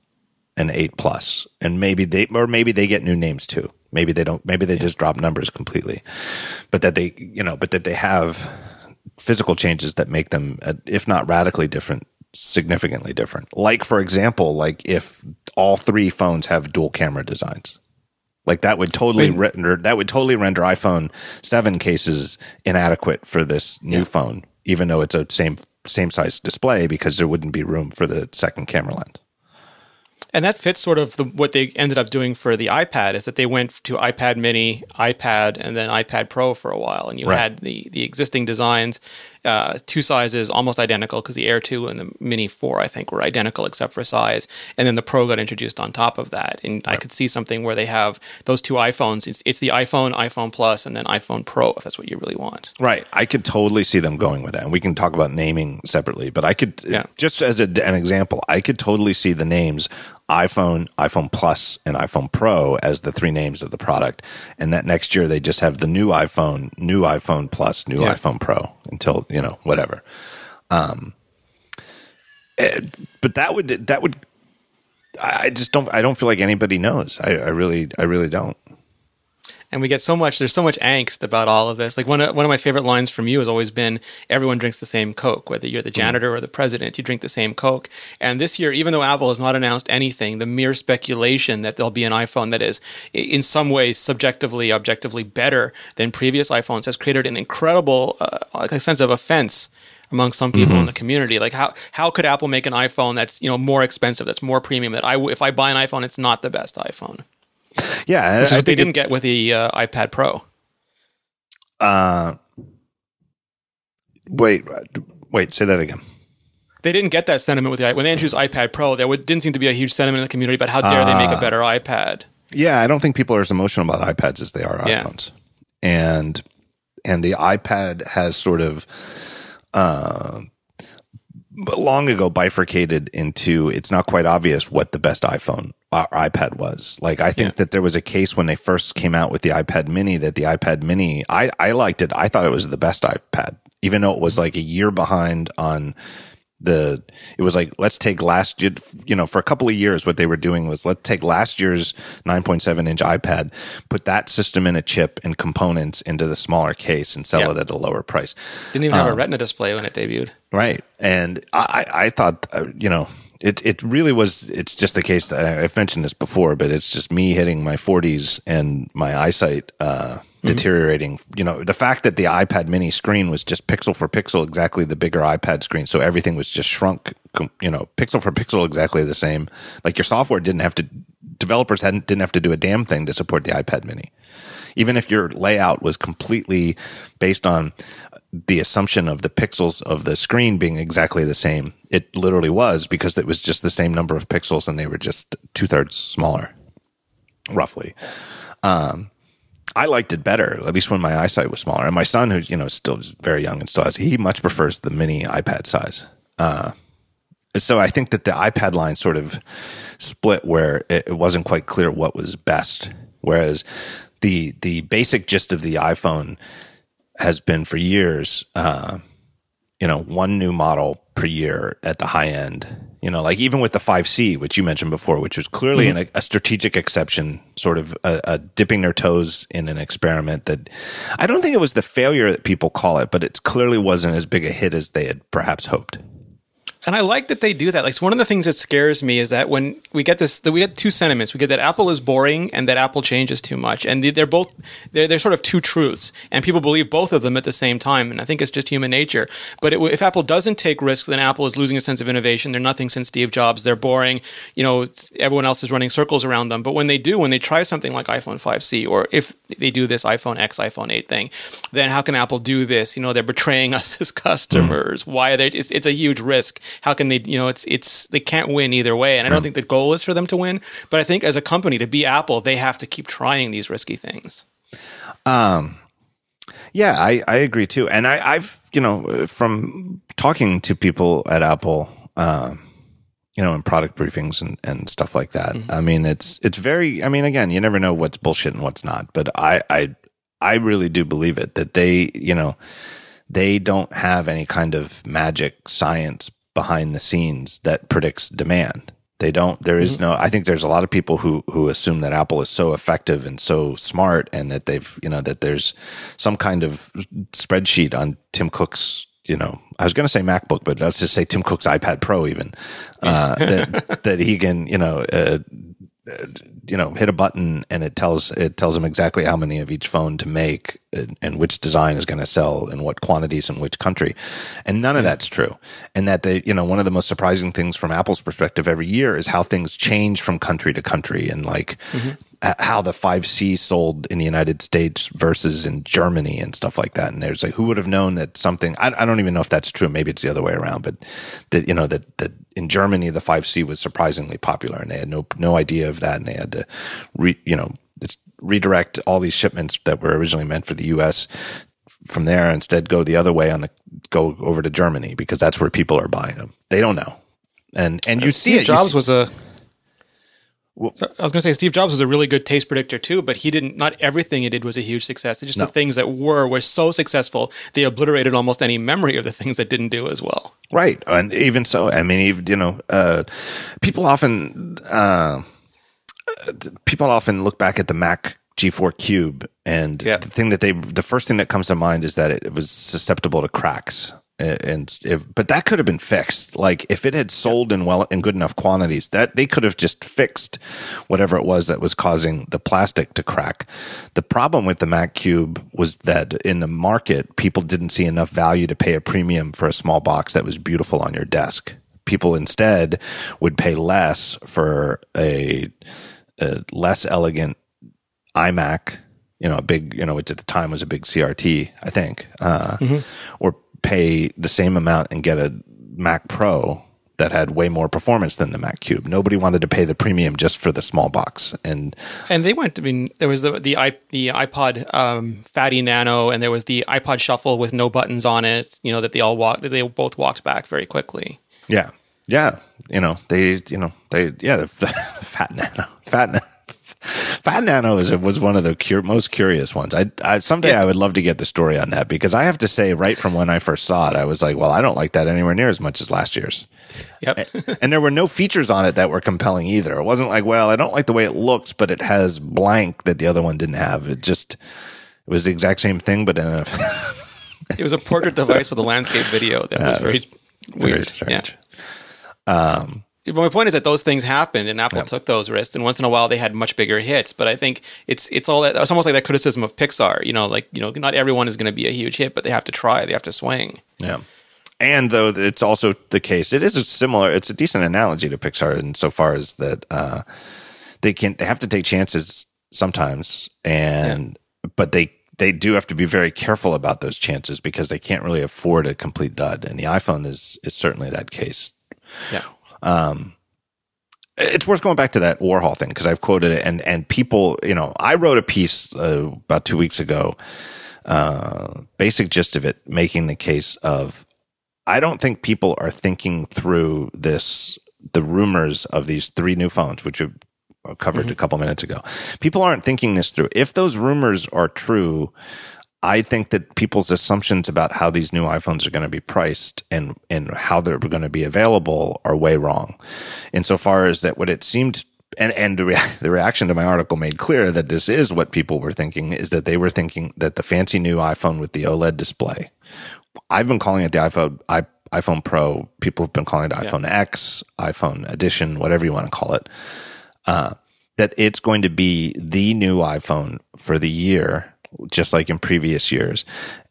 A: and eight plus, and maybe they or maybe they get new names too. Maybe they don't. Maybe they just drop numbers completely, but that they you know, but that they have physical changes that make them, uh, if not radically different, significantly different. Like for example, like if all three phones have dual camera designs. Like that would totally
B: Wait.
A: render that would totally render iPhone seven cases inadequate for this new phone, even though it's a same same size display because there wouldn't be room for the second camera lens.
B: And that fits sort of the, what they ended up doing for the iPad is that they went to iPad Mini, iPad, and then iPad Pro for a while, and you
A: Right.
B: had the the existing designs, uh, two sizes almost identical because the Air Two and the Mini Four I think were identical except for size, and then the Pro got introduced on top of that, and I could see something where they have those two iPhones. It's, it's the iPhone, iPhone Plus, and then iPhone Pro if that's what you really want.
A: Right. I could totally see them going with that. And we can talk about naming separately, but I could,
B: Yeah.
A: just as a, an example, I could totally see the names iPhone, iPhone Plus, and iPhone Pro as the three names of the product. And that next year they just have the new iPhone, new iPhone Plus, new
B: Yeah.
A: iPhone Pro until, you know, whatever. Um, eh, but that would, that would, I I just don't, I don't feel like anybody knows. I, I really, I really don't.
B: And we get so much. There's so much angst about all of this. Like one of, one of my favorite lines from you has always been, "Everyone drinks the same Coke, whether you're the
A: Mm-hmm.
B: janitor or the president. You drink the same Coke." And this year, even though Apple has not announced anything, the mere speculation that there'll be an iPhone that is, in some ways, subjectively, objectively better than previous iPhones has created an incredible uh, like a sense of offense among some people in the community. Like how how could Apple make an iPhone that's you know more expensive, that's more premium? That I if I buy an iPhone, it's not the best iPhone.
A: Yeah,
B: Which is
A: I
B: what they didn't get with the uh, iPad Pro.
A: Uh, wait, wait. Say that again.
B: They didn't get that sentiment with the when they introduced iPad Pro. There didn't seem to be a huge sentiment in the community about how dare they make a better iPad.
A: Yeah, I don't think people are as emotional about iPads as they are
B: Yeah.
A: iPhones. And and the iPad has sort of uh, long ago bifurcated into it's not quite obvious what the best iPhone or iPad was. Like I think that there was a case when they first came out with the iPad mini that the iPad mini I I liked it. I thought it was the best iPad even though it was like a year behind on the it was like let's take last year you know for a couple of years what they were doing was let's take last year's 9.7 inch ipad put that system in a chip and components into the smaller case and sell
B: Yeah.
A: it at a lower price
B: Didn't even have
A: Um,
B: a Retina display when it debuted.
A: right and i i I thought uh, you know it, it really was it's just the case that I- i've mentioned this before but it's just me hitting my 40s and my eyesight uh deteriorating. You know the fact that the ipad mini screen was just pixel for pixel exactly the bigger ipad screen so everything was just shrunk you know pixel for pixel exactly the same. Like your software didn't have to developers hadn't didn't have to do a damn thing to support the ipad mini. Even if your layout was completely based on the assumption of the pixels of the screen being exactly the same, it literally was because it was just the same number of pixels and they were just two thirds smaller, roughly. Um, I liked it better, at least when my eyesight was smaller. And my son, who you know is still very young and still has, he much prefers the mini iPad size. Uh, so I think that the iPad line sort of split where it, it wasn't quite clear what was best. Whereas the the basic gist of the iPhone has been for years, uh, you know, one new model per year at the high end. You know, like even with the 5C, which you mentioned before, which was clearly an, a strategic exception, sort of a, a dipping their toes in an experiment that I don't think it was the failure that people call it, but it clearly wasn't as big a hit as they had perhaps hoped.
B: And I like that they do that. Like one of the things that scares me is that when we get this, that we get two sentiments. We get that Apple is boring and that Apple changes too much, and they- they're both they're they're sort of two truths, and people believe both of them at the same time. And I think it's just human nature. But it, if Apple doesn't take risks, then Apple is losing a sense of innovation. They're nothing since Steve Jobs. They're boring. You know, everyone else is running circles around them. But when they do, when they try something like iPhone 5C, or if they do this iPhone X, iPhone 8 thing, then how can Apple do this? You know, they're betraying us as customers. Why are they? It's, it's a huge risk. How can they? You know, it's it's they can't win either way. And I don't think the goal is for them to win. But I think as a company to be Apple, they have to keep trying these risky things. Um.
A: Yeah, I, I agree too. And I, I've, you know, from talking to people at Apple, uh, you know, in product briefings and, and stuff like that. I mean, it's, it's very, I mean, again, you never know what's bullshit and what's not, but I, I, I really do believe it that they, you know, they don't have any kind of magic science behind the scenes that predicts demand. They don't. There is no. I think there's a lot of people who who assume that Apple is so effective and so smart, and that they've you know that there's some kind of spreadsheet on Tim Cook's. You know, I was going to say MacBook, but let's just say Tim Cook's iPad Pro, even uh, that that he can you know uh, you know hit a button and it tells it tells him exactly how many of each phone to make and, and which design is going to sell in what quantities in which country. And none of that's true. And that they you know one of the most surprising things from apple's perspective every year is how things change from country to country and like h- Uh, how the 5c sold in the united states versus in germany and stuff like that and there's like who would have known that something I, I don't even know if that's true maybe it's the other way around but that you know that that in Germany, the 5C was surprisingly popular, and they had no no idea of that, and they had to, re, you know, it's redirect all these shipments that were originally meant for the U.S. from there, instead go the other way on the go over to Germany because that's where people are buying them. They don't know, and and you see it.
B: Jobs
A: see-
B: was a. So I was going to say Steve Jobs was a really good taste predictor too, but he didn't. Not everything he did was a huge success. It's just the things that were were so successful they obliterated almost any memory of the things that didn't do as well.
A: Right. And even so, I mean, even, you know, uh, people often, uh, people often look back at the Mac G4 Cube, and
B: Yeah.
A: the thing that they, the first thing that comes to mind is that it, was susceptible to cracks. And if, but that could have been fixed. Like if it had sold in well in good enough quantities, that they could have just fixed whatever it was that was causing the plastic to crack. The problem with the Mac Cube was that in the market, people didn't see enough value to pay a premium for a small box that was beautiful on your desk. People instead would pay less for a, a less elegant iMac, you know, a big, you know, which at the time was a big CRT, I think, uh, or pay the same amount and get a Mac Pro that had way more performance than the Mac Cube. Nobody wanted to pay the premium just for the small box. And
B: And they went. I mean, there was the the, the iPod um, Fatty Nano, and there was the iPod Shuffle with no buttons on it. You know that they all walked. That they both walked back very quickly.
A: yeah, yeah, you know, they, you know, they, yeah, the Fat Nano, Fat Nano. Fat Nano was was one of the cur- most curious ones. I, I someday
B: Yeah.
A: I would love to get the story on that because I have to say, right from when I first saw it, I was like, well, I don't like that anywhere near as much as last year's.
B: Yep.
A: and there were no features on it that were compelling either. It wasn't like, well, I don't like the way it looks, but it has blank that the other one didn't have. It just it was the exact same thing, but in a
B: it was a portrait device with a landscape video that was very
A: very
B: weird.
A: strange.
B: Yeah. But my point is that those things happened, and Apple took those risks, and once in a while they had much bigger hits. But I think it's it's all that. It's almost like that criticism of Pixar. You know, like you know, not everyone is going to be a huge hit, but they have to try. They have to swing.
A: Yeah. And though it's also the case, it is a similar. It's a decent analogy to Pixar insofar as that uh, they can they have to take chances sometimes, and but they they do have to be very careful about those chances because they can't really afford a complete dud. And the iPhone is is certainly that case.
B: Yeah.
A: It's worth going back to that Warhol thing because I've quoted it and and people, you know, I wrote a piece uh, about two weeks ago, uh, basic gist of it, making the case of I don't think people are thinking through this the rumors of these three new phones, which we covered a couple minutes ago. People aren't thinking this through. If those rumors are true, I think that people's assumptions about how these new iPhones are going to be priced and and how they're going to be available are way wrong. Insofar as that what it seemed and and the, rea- the reaction to my article made clear that this is what people were thinking is that they were thinking that the fancy new iPhone with the OLED display. I've been calling it the iPhone I, iPhone Pro. People have been calling it iPhone X, iPhone Edition, whatever you want to call it. Uh, that it's going to be the new iPhone for the year, just like in previous years.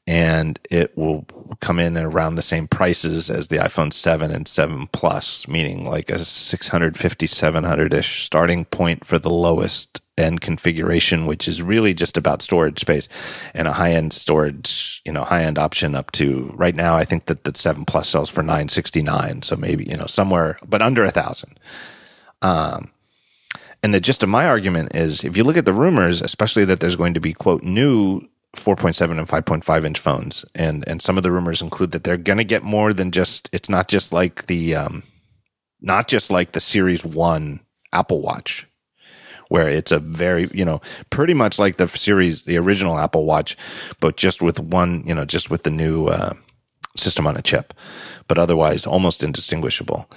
A: And it will come in at around the same prices as the iPhone 7 and 7 Plus, meaning like a 650, 700 ish starting point for the lowest end configuration, which is really just about storage space and a high end storage, you know, high end option up to right now. I think that the 7 Plus sells for 969. So maybe, you know, somewhere, but under a thousand. Um, And the gist of my argument is if you look at the rumors, especially that there's going to be, quote, new 4.7 and 5.5 inch phones, and, and some of the rumors include that they're going to get more than just, it's not just like the, um, not just like the Series 1 Apple Watch, where it's a very, you know, pretty much like the series, the original Apple Watch, but just with one, you know, just with the new uh, system on a chip, but otherwise almost indistinguishable.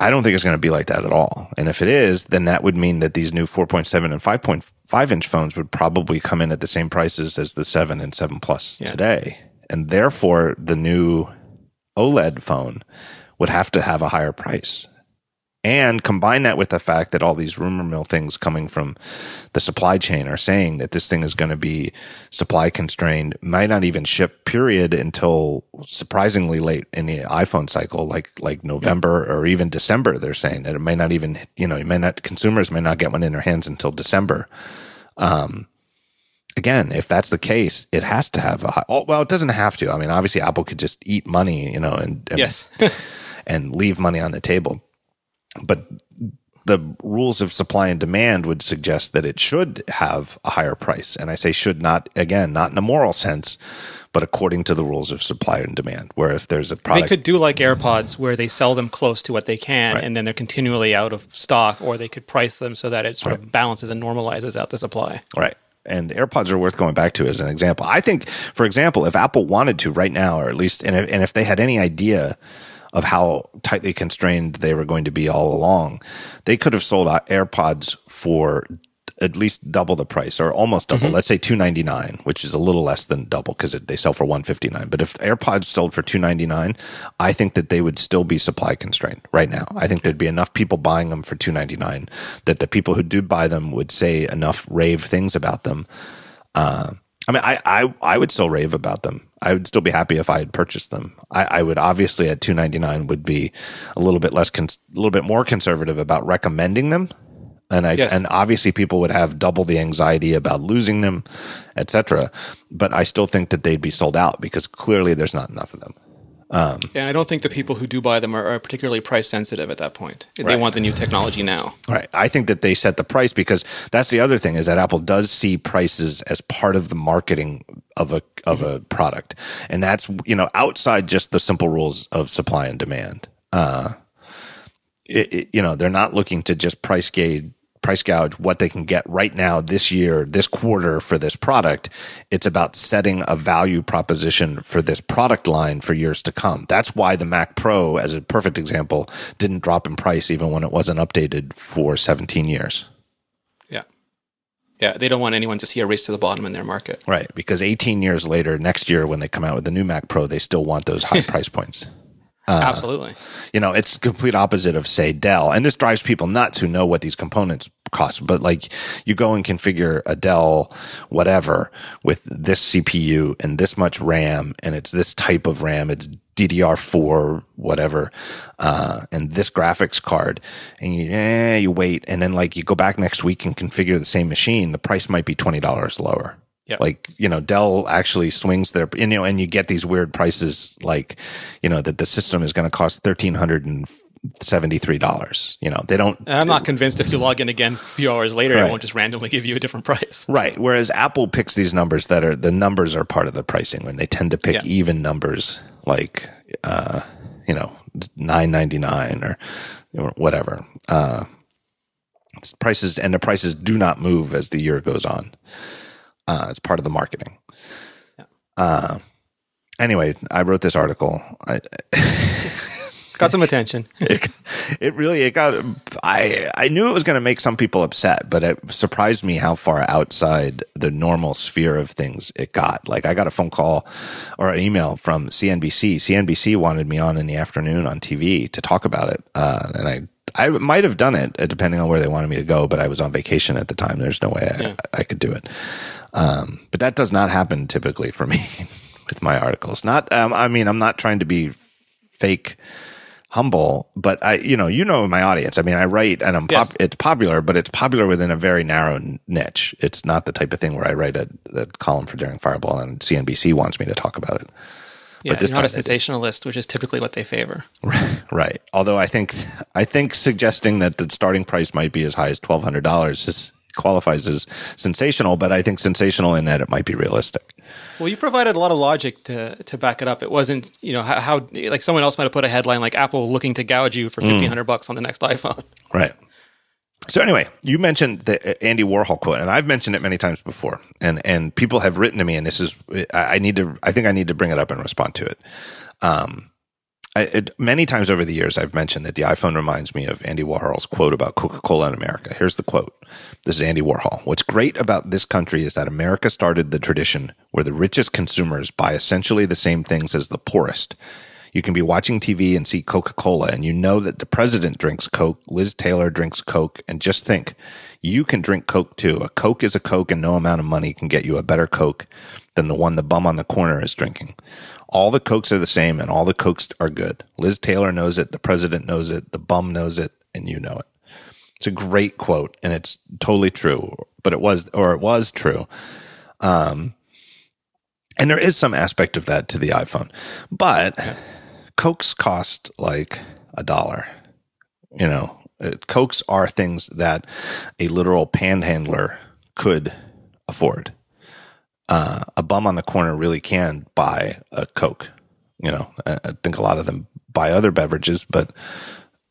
A: I don't think it's going to be like that at all. And if it is, then that would mean that these new 4.7 and 5.5 inch phones would probably come in at the same prices as the 7 and 7 Plus today. And therefore, the new OLED phone would have to have a higher price. And combine that with the fact that all these rumor mill things coming from the supply chain are saying that this thing is going to be supply constrained, might not even ship period until surprisingly late in the iPhone cycle, like like November or even December. They're saying that it may not even, you know, you may not consumers may not get one in their hands until December. Um, again, if that's the case, it has to have a high, oh, well, it doesn't have to. I mean, obviously, Apple could just eat money, you know, and, and
B: Yes.
A: and leave money on the table. But the rules of supply and demand would suggest that it should have a higher price. And I say should not, again, not in a moral sense, but according to the rules of supply and demand, where if there's a product.
B: They could do like AirPods where they sell them close to what they can
A: Right.
B: and then they're continually out of stock, or they could price them so that it sort of balances and normalizes out the supply.
A: Right. And AirPods are worth going back to as an example. I think, for example, if Apple wanted to right now, or at least, and if, and if they had any idea of how tightly constrained they were going to be all along, they could have sold AirPods for at least double the price or almost double.
B: Mm-hmm.
A: Let's say two ninety nine, which is a little less than double because they sell for one fifty nine. But if AirPods sold for two ninety nine, I think that they would still be supply constrained right now. I think there'd be enough people buying them for two ninety nine that the people who do buy them would say enough rave things about them. Uh, I mean, I, I I would still rave about them. I would still be happy if I had purchased them. I, I would obviously at two ninety nine would be a little bit less, cons- a little bit more conservative about recommending them, and I
B: Yes.
A: and obviously people would have double the anxiety about losing them, etc. But I still think that they'd be sold out because clearly there's not enough of them.
B: And I don't think the people who do buy them are, are particularly price sensitive at that point. They
A: Right.
B: want the new technology now.
A: Right. I think that they set the price because that's the other thing is that Apple does see prices as part of the marketing of a of a product, and that's you know outside just the simple rules of supply and demand. Uh, it, it- you know they're not looking to just price gauge price gouge what they can get right now this year this quarter for this product it's about setting a value proposition for this product line for years to come that's why the mac pro as a perfect example didn't drop in price even when it wasn't updated for 17 years
B: Yeah. Yeah. They don't want anyone to see a race to the bottom in their market.
A: right because 18 years later next year when they come out with the new mac pro they still want those high price points
B: Absolutely.
A: You know, it's complete opposite of say Dell, and this drives people nuts who know what these components cost. But like, you go and configure a Dell whatever with this CPU and this much RAM, and it's this type of RAM. It's DDR4 whatever, uh, and this graphics card, and you eh, you wait, and then like you go back next week and configure the same machine. The price might be twenty dollars lower.
B: Yep.
A: Like, you know, Dell actually swings their, you know, and you get these weird prices like, you know, that the system is going to cost $1,373. You know, they don't.
B: And I'm not convinced if you log in again a few hours later,
A: Right.
B: it won't just randomly give you a different price.
A: Right. Whereas Apple picks these numbers that are, the numbers are part of the pricing when they tend to pick
B: Yeah.
A: even numbers like, uh, you know, 999 or whatever. Uh, prices and the prices do not move as the year goes on. Uh, it's part of the marketing. Uh, anyway, I wrote this article. I,
B: Got some attention.
A: it, it really it got i i knew it was going to make some people upset but it surprised me how far outside the normal sphere of things it got like i got a phone call or an email from cnbc cnbc wanted me on in the afternoon on tv to talk about it uh, and i I might have done it uh, depending on where they wanted me to go, but I was on vacation at the time. There's no way I,
B: Yeah.
A: I could do it. Um, but that does not happen typically for me with my articles. Not, um, I mean, I'm not trying to be fake humble, but I, you know, you know my audience. I mean, I write and I'm pop,
B: Yes.
A: it's popular, but it's popular within a very narrow niche. It's not the type of thing where I write a, a column for Daring Fireball and CNBC wants me to talk about it.
B: Yeah,
A: this
B: you're not a sensationalist, which is typically what they favor.
A: Right, Right. Although I think I think suggesting that the starting price might be as high as twelve hundred dollars is qualifies as sensational, but I think sensational in that it might be realistic.
B: Well, you provided a lot of logic to to back it up. It wasn't, you know, how, how like someone else might have put a headline like Apple looking to gouge you
A: Mm.
B: for fifteen hundred bucks on the next iPhone.
A: Right. So anyway, you mentioned the uh, Andy Warhol quote, and I've mentioned it many times before, and and people have written to me, and this is I I need to I think I need to bring it up and respond to it. Um, I, it, many times over the years, I've mentioned that the iPhone reminds me of Andy Warhol's quote about Coca Cola in America. Here's the quote. This is Andy Warhol. What's great about this country is that America started the tradition where the richest consumers buy essentially the same things as the poorest. You can be watching TV and see Coca Cola, and you know that the president drinks Coke, Liz Taylor drinks Coke, and just think, you can drink Coke too. A Coke is a Coke, and no amount of money can get you a better Coke than the one the bum on the corner is drinking. All the Cokes are the same, and all the Cokes are good. Liz Taylor knows it, the president knows it, the bum knows it, and you know it. It's a great quote, and it's totally true, but it was, or it was true. Um, and there is some aspect of that to the iPhone, but Cokes cost like a dollar. You know, Cokes are things that a literal panhandler could afford. Uh, a bum on the corner really can buy a Coke. You know, I, I think a lot of them buy other beverages, but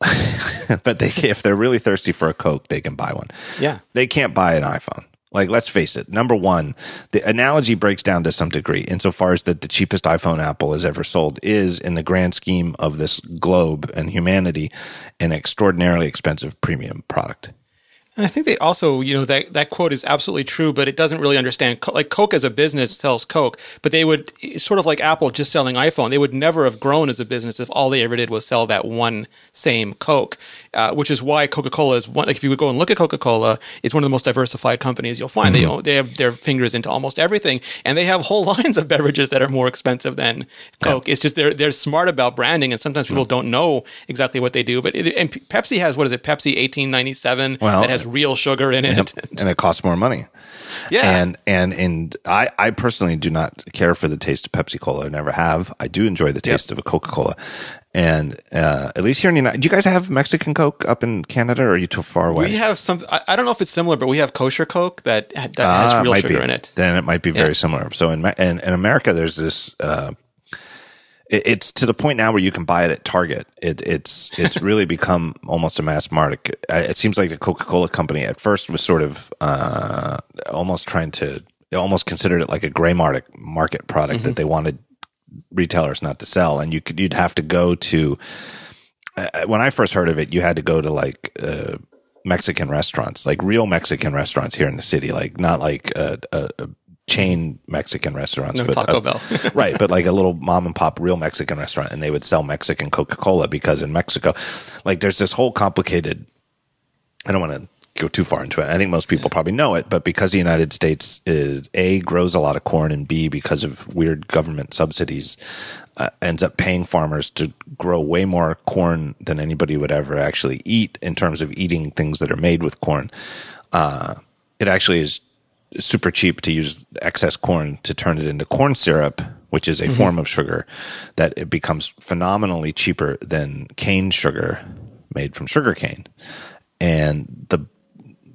A: but they if they're really thirsty for a Coke, they can buy one
B: Yeah.
A: they can't buy an iPhone. Like, let's face it. Number one, the analogy breaks down to some degree insofar as that the cheapest iPhone Apple has ever sold is, in the grand scheme of this globe and humanity, an extraordinarily expensive premium product.
B: I think they also, you know, that, that quote is absolutely true, but it doesn't really understand. Like Coke as a business sells Coke, but they would, sort of like Apple just selling iPhone, they would never have grown as a business if all they ever did was sell that one same Coke, uh, which is why Coca Cola is one. Like if you would go and look at Coca Cola, it's one of the most diversified companies you'll find. Mm-hmm. They, own, they have their fingers into almost everything, and they have whole lines of beverages that are more expensive than Coke. Yeah. It's just they're, they're smart about branding, and sometimes people mm-hmm. don't know exactly what they do. But it, and Pepsi has, what is it, Pepsi 1897 well, that has real sugar in it
A: it, and it costs more money.
B: Yeah,
A: and and and I I personally do not care for the taste of Pepsi Cola. I never have. I do enjoy the taste yep. of a Coca Cola, and uh, at least here in the United, do you guys have Mexican Coke up in Canada, or are you too far away?
B: We have some. I, I don't know if it's similar, but we have kosher Coke that, that has uh, real sugar
A: be.
B: in it.
A: Then it might be very yeah. similar. So in, in in America, there's this. Uh, it's to the point now where you can buy it at Target. It, it's it's really become almost a mass market. It seems like the Coca Cola company at first was sort of uh, almost trying to almost considered it like a gray market market product mm-hmm. that they wanted retailers not to sell, and you could you'd have to go to. Uh, when I first heard of it, you had to go to like. Uh, Mexican restaurants, like real Mexican restaurants here in the city, like not like a, a, a chain Mexican restaurants.
B: No but, Taco
A: uh,
B: Bell.
A: right. But like a little mom and pop real Mexican restaurant and they would sell Mexican Coca Cola because in Mexico, like there's this whole complicated, I don't want to go too far into it. I think most people probably know it, but because the United States is A, grows a lot of corn and B, because of weird government subsidies, uh, ends up paying farmers to grow way more corn than anybody would ever actually eat in terms of eating things that are made with corn. Uh, it actually is super cheap to use excess corn to turn it into corn syrup, which is a mm-hmm. form of sugar, that it becomes phenomenally cheaper than cane sugar made from sugar cane. And the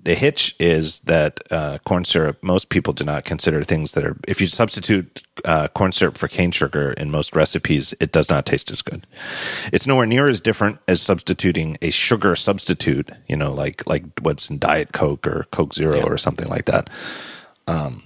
A: the hitch is that uh, corn syrup, most people do not consider things that are, if you substitute uh, corn syrup for cane sugar in most recipes, it does not taste as good. It's nowhere near as different as substituting a sugar substitute, you know, like, like what's in Diet Coke or Coke Zero yeah. or something like that. Um,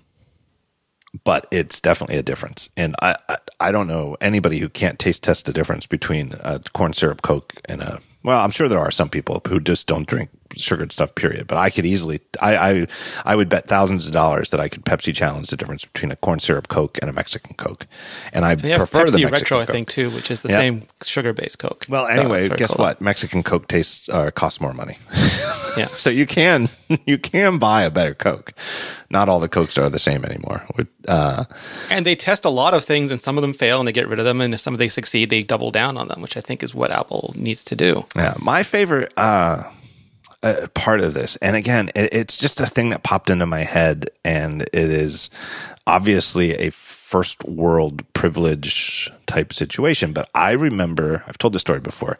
A: but it's definitely a difference. And I, I, I don't know anybody who can't taste test the difference between a corn syrup Coke and a, well, I'm sure there are some people who just don't drink sugared stuff, period. But I could easily, I, I, I would bet thousands of dollars that I could Pepsi challenge the difference between a corn syrup Coke and a Mexican Coke. And I prefer
B: Pepsi
A: the Mexican
B: Retro,
A: Coke.
B: I think, too, which is the same sugar based Coke.
A: Well, anyway, sorry, guess what? Mexican Coke tastes uh, costs more money.
B: yeah,
A: so you can you can buy a better Coke. Not all the Cokes are the same anymore. Uh,
B: and they test a lot of things, and some of them fail, and they get rid of them, and if some of they succeed, they double down on them, which I think is what Apple needs to do.
A: Yeah, my favorite. Uh, uh, part of this. And again, it, it's just a thing that popped into my head, and it is obviously a first world privilege type situation. But I remember, I've told this story before.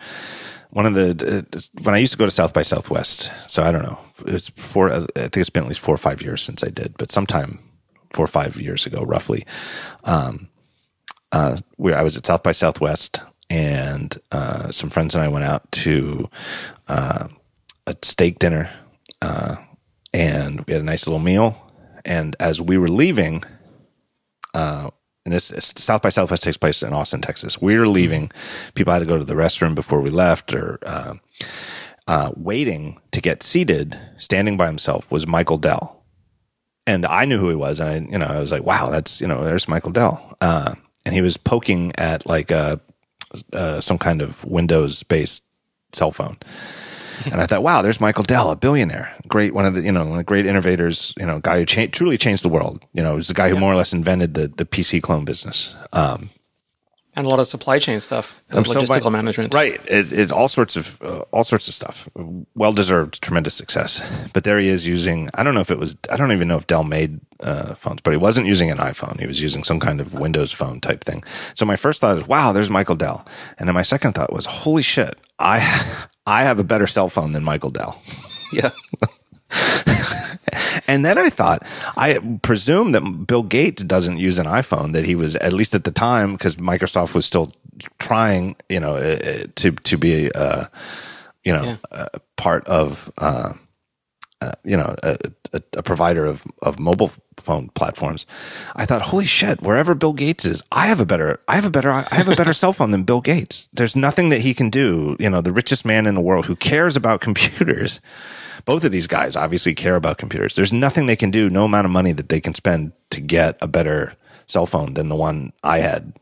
A: One of the uh, when I used to go to South by Southwest, so I don't know. It's before I think it's been at least four or five years since I did, but sometime four or five years ago, roughly. Um, uh, where I was at South by Southwest, and uh, some friends and I went out to uh, a steak dinner, uh, and we had a nice little meal. And as we were leaving, uh, and this South by Southwest takes place in Austin, Texas. We were leaving. People had to go to the restroom before we left, or uh, uh, waiting to get seated. Standing by himself was Michael Dell, and I knew who he was. And I, you know, I was like, "Wow, that's you know, there's Michael Dell." Uh, and he was poking at like a, uh, some kind of Windows based cell phone and I thought, wow, there's Michael Dell, a billionaire, great one of the you know one of the great innovators, you know, guy who cha- truly changed the world. You know, he's the guy who yeah. more or less invented the the PC clone business. Um,
B: and a lot of supply chain stuff, logistical so management,
A: right? It, it all sorts of uh, all sorts of stuff. Well deserved, tremendous success. But there he is using. I don't know if it was. I don't even know if Dell made uh, phones, but he wasn't using an iPhone. He was using some kind of Windows phone type thing. So my first thought is, wow, there's Michael Dell, and then my second thought was, holy shit, I I have a better cell phone than Michael Dell.
B: Yeah.
A: and then I thought, I presume that Bill Gates doesn't use an iPhone. That he was at least at the time because Microsoft was still trying, you know, uh, to to be, uh, you know, yeah. uh, part of uh, uh, you know, a, a, a, provider of, of mobile phone platforms, I thought, holy shit, wherever Bill Gates is, I have a better, I have a better, I have a better cell phone than Bill Gates. There's nothing that he can do. You know, the richest man in the world who cares about computers. Both of these guys obviously care about computers. There's nothing they can do, no amount of money that they can spend to get a better cell phone than the one I had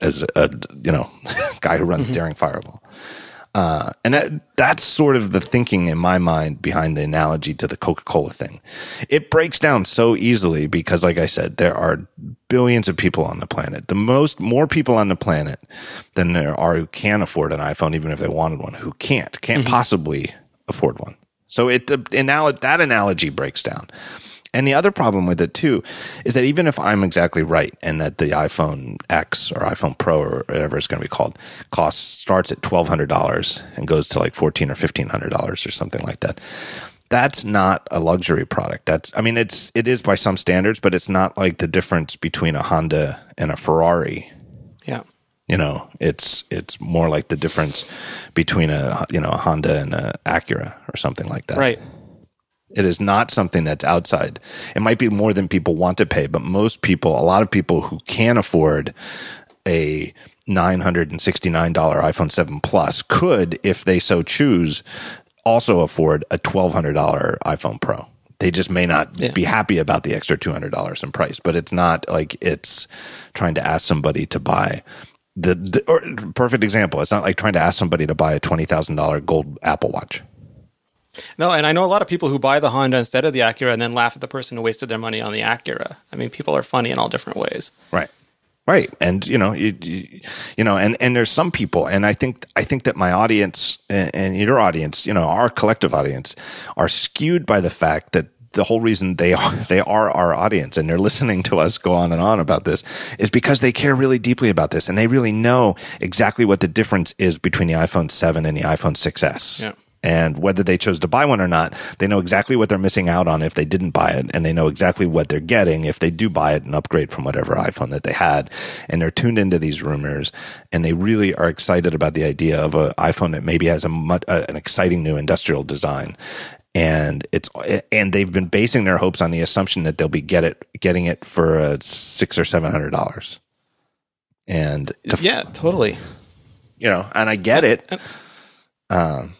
A: as a, you know, guy who runs mm-hmm. Daring Fireball. Uh, and that, that's sort of the thinking in my mind behind the analogy to the Coca Cola thing. It breaks down so easily because, like I said, there are billions of people on the planet. The most, more people on the planet than there are who can afford an iPhone, even if they wanted one, who can't, can't mm-hmm. possibly afford one. So it, the, that analogy breaks down. And the other problem with it too is that even if I'm exactly right and that the iPhone X or iPhone Pro or whatever it's going to be called costs starts at twelve hundred dollars and goes to like fourteen or fifteen hundred dollars or something like that. That's not a luxury product. That's I mean it's it is by some standards, but it's not like the difference between a Honda and a Ferrari.
B: Yeah.
A: You know, it's it's more like the difference between a you know a Honda and a Acura or something like that.
B: Right.
A: It is not something that's outside. It might be more than people want to pay, but most people, a lot of people who can afford a $969 iPhone 7 Plus could, if they so choose, also afford a $1,200 iPhone Pro. They just may not yeah. be happy about the extra $200 in price, but it's not like it's trying to ask somebody to buy the, the perfect example. It's not like trying to ask somebody to buy a $20,000 gold Apple Watch.
B: No, and I know a lot of people who buy the Honda instead of the Acura and then laugh at the person who wasted their money on the Acura. I mean, people are funny in all different ways.
A: Right. Right. And you know, you, you, you know, and and there's some people and I think I think that my audience and, and your audience, you know, our collective audience are skewed by the fact that the whole reason they are they are our audience and they're listening to us go on and on about this is because they care really deeply about this and they really know exactly what the difference is between the iPhone 7 and the iPhone 6s.
B: Yeah.
A: And whether they chose to buy one or not, they know exactly what they're missing out on if they didn't buy it. And they know exactly what they're getting if they do buy it and upgrade from whatever iPhone that they had. And they're tuned into these rumors and they really are excited about the idea of an iPhone that maybe has a much, uh, an exciting new industrial design and it's and they've been basing their hopes on the assumption that they'll be get it getting it for uh, six or seven hundred dollars. And
B: to, yeah, totally.
A: You know, and I get it.
B: Um,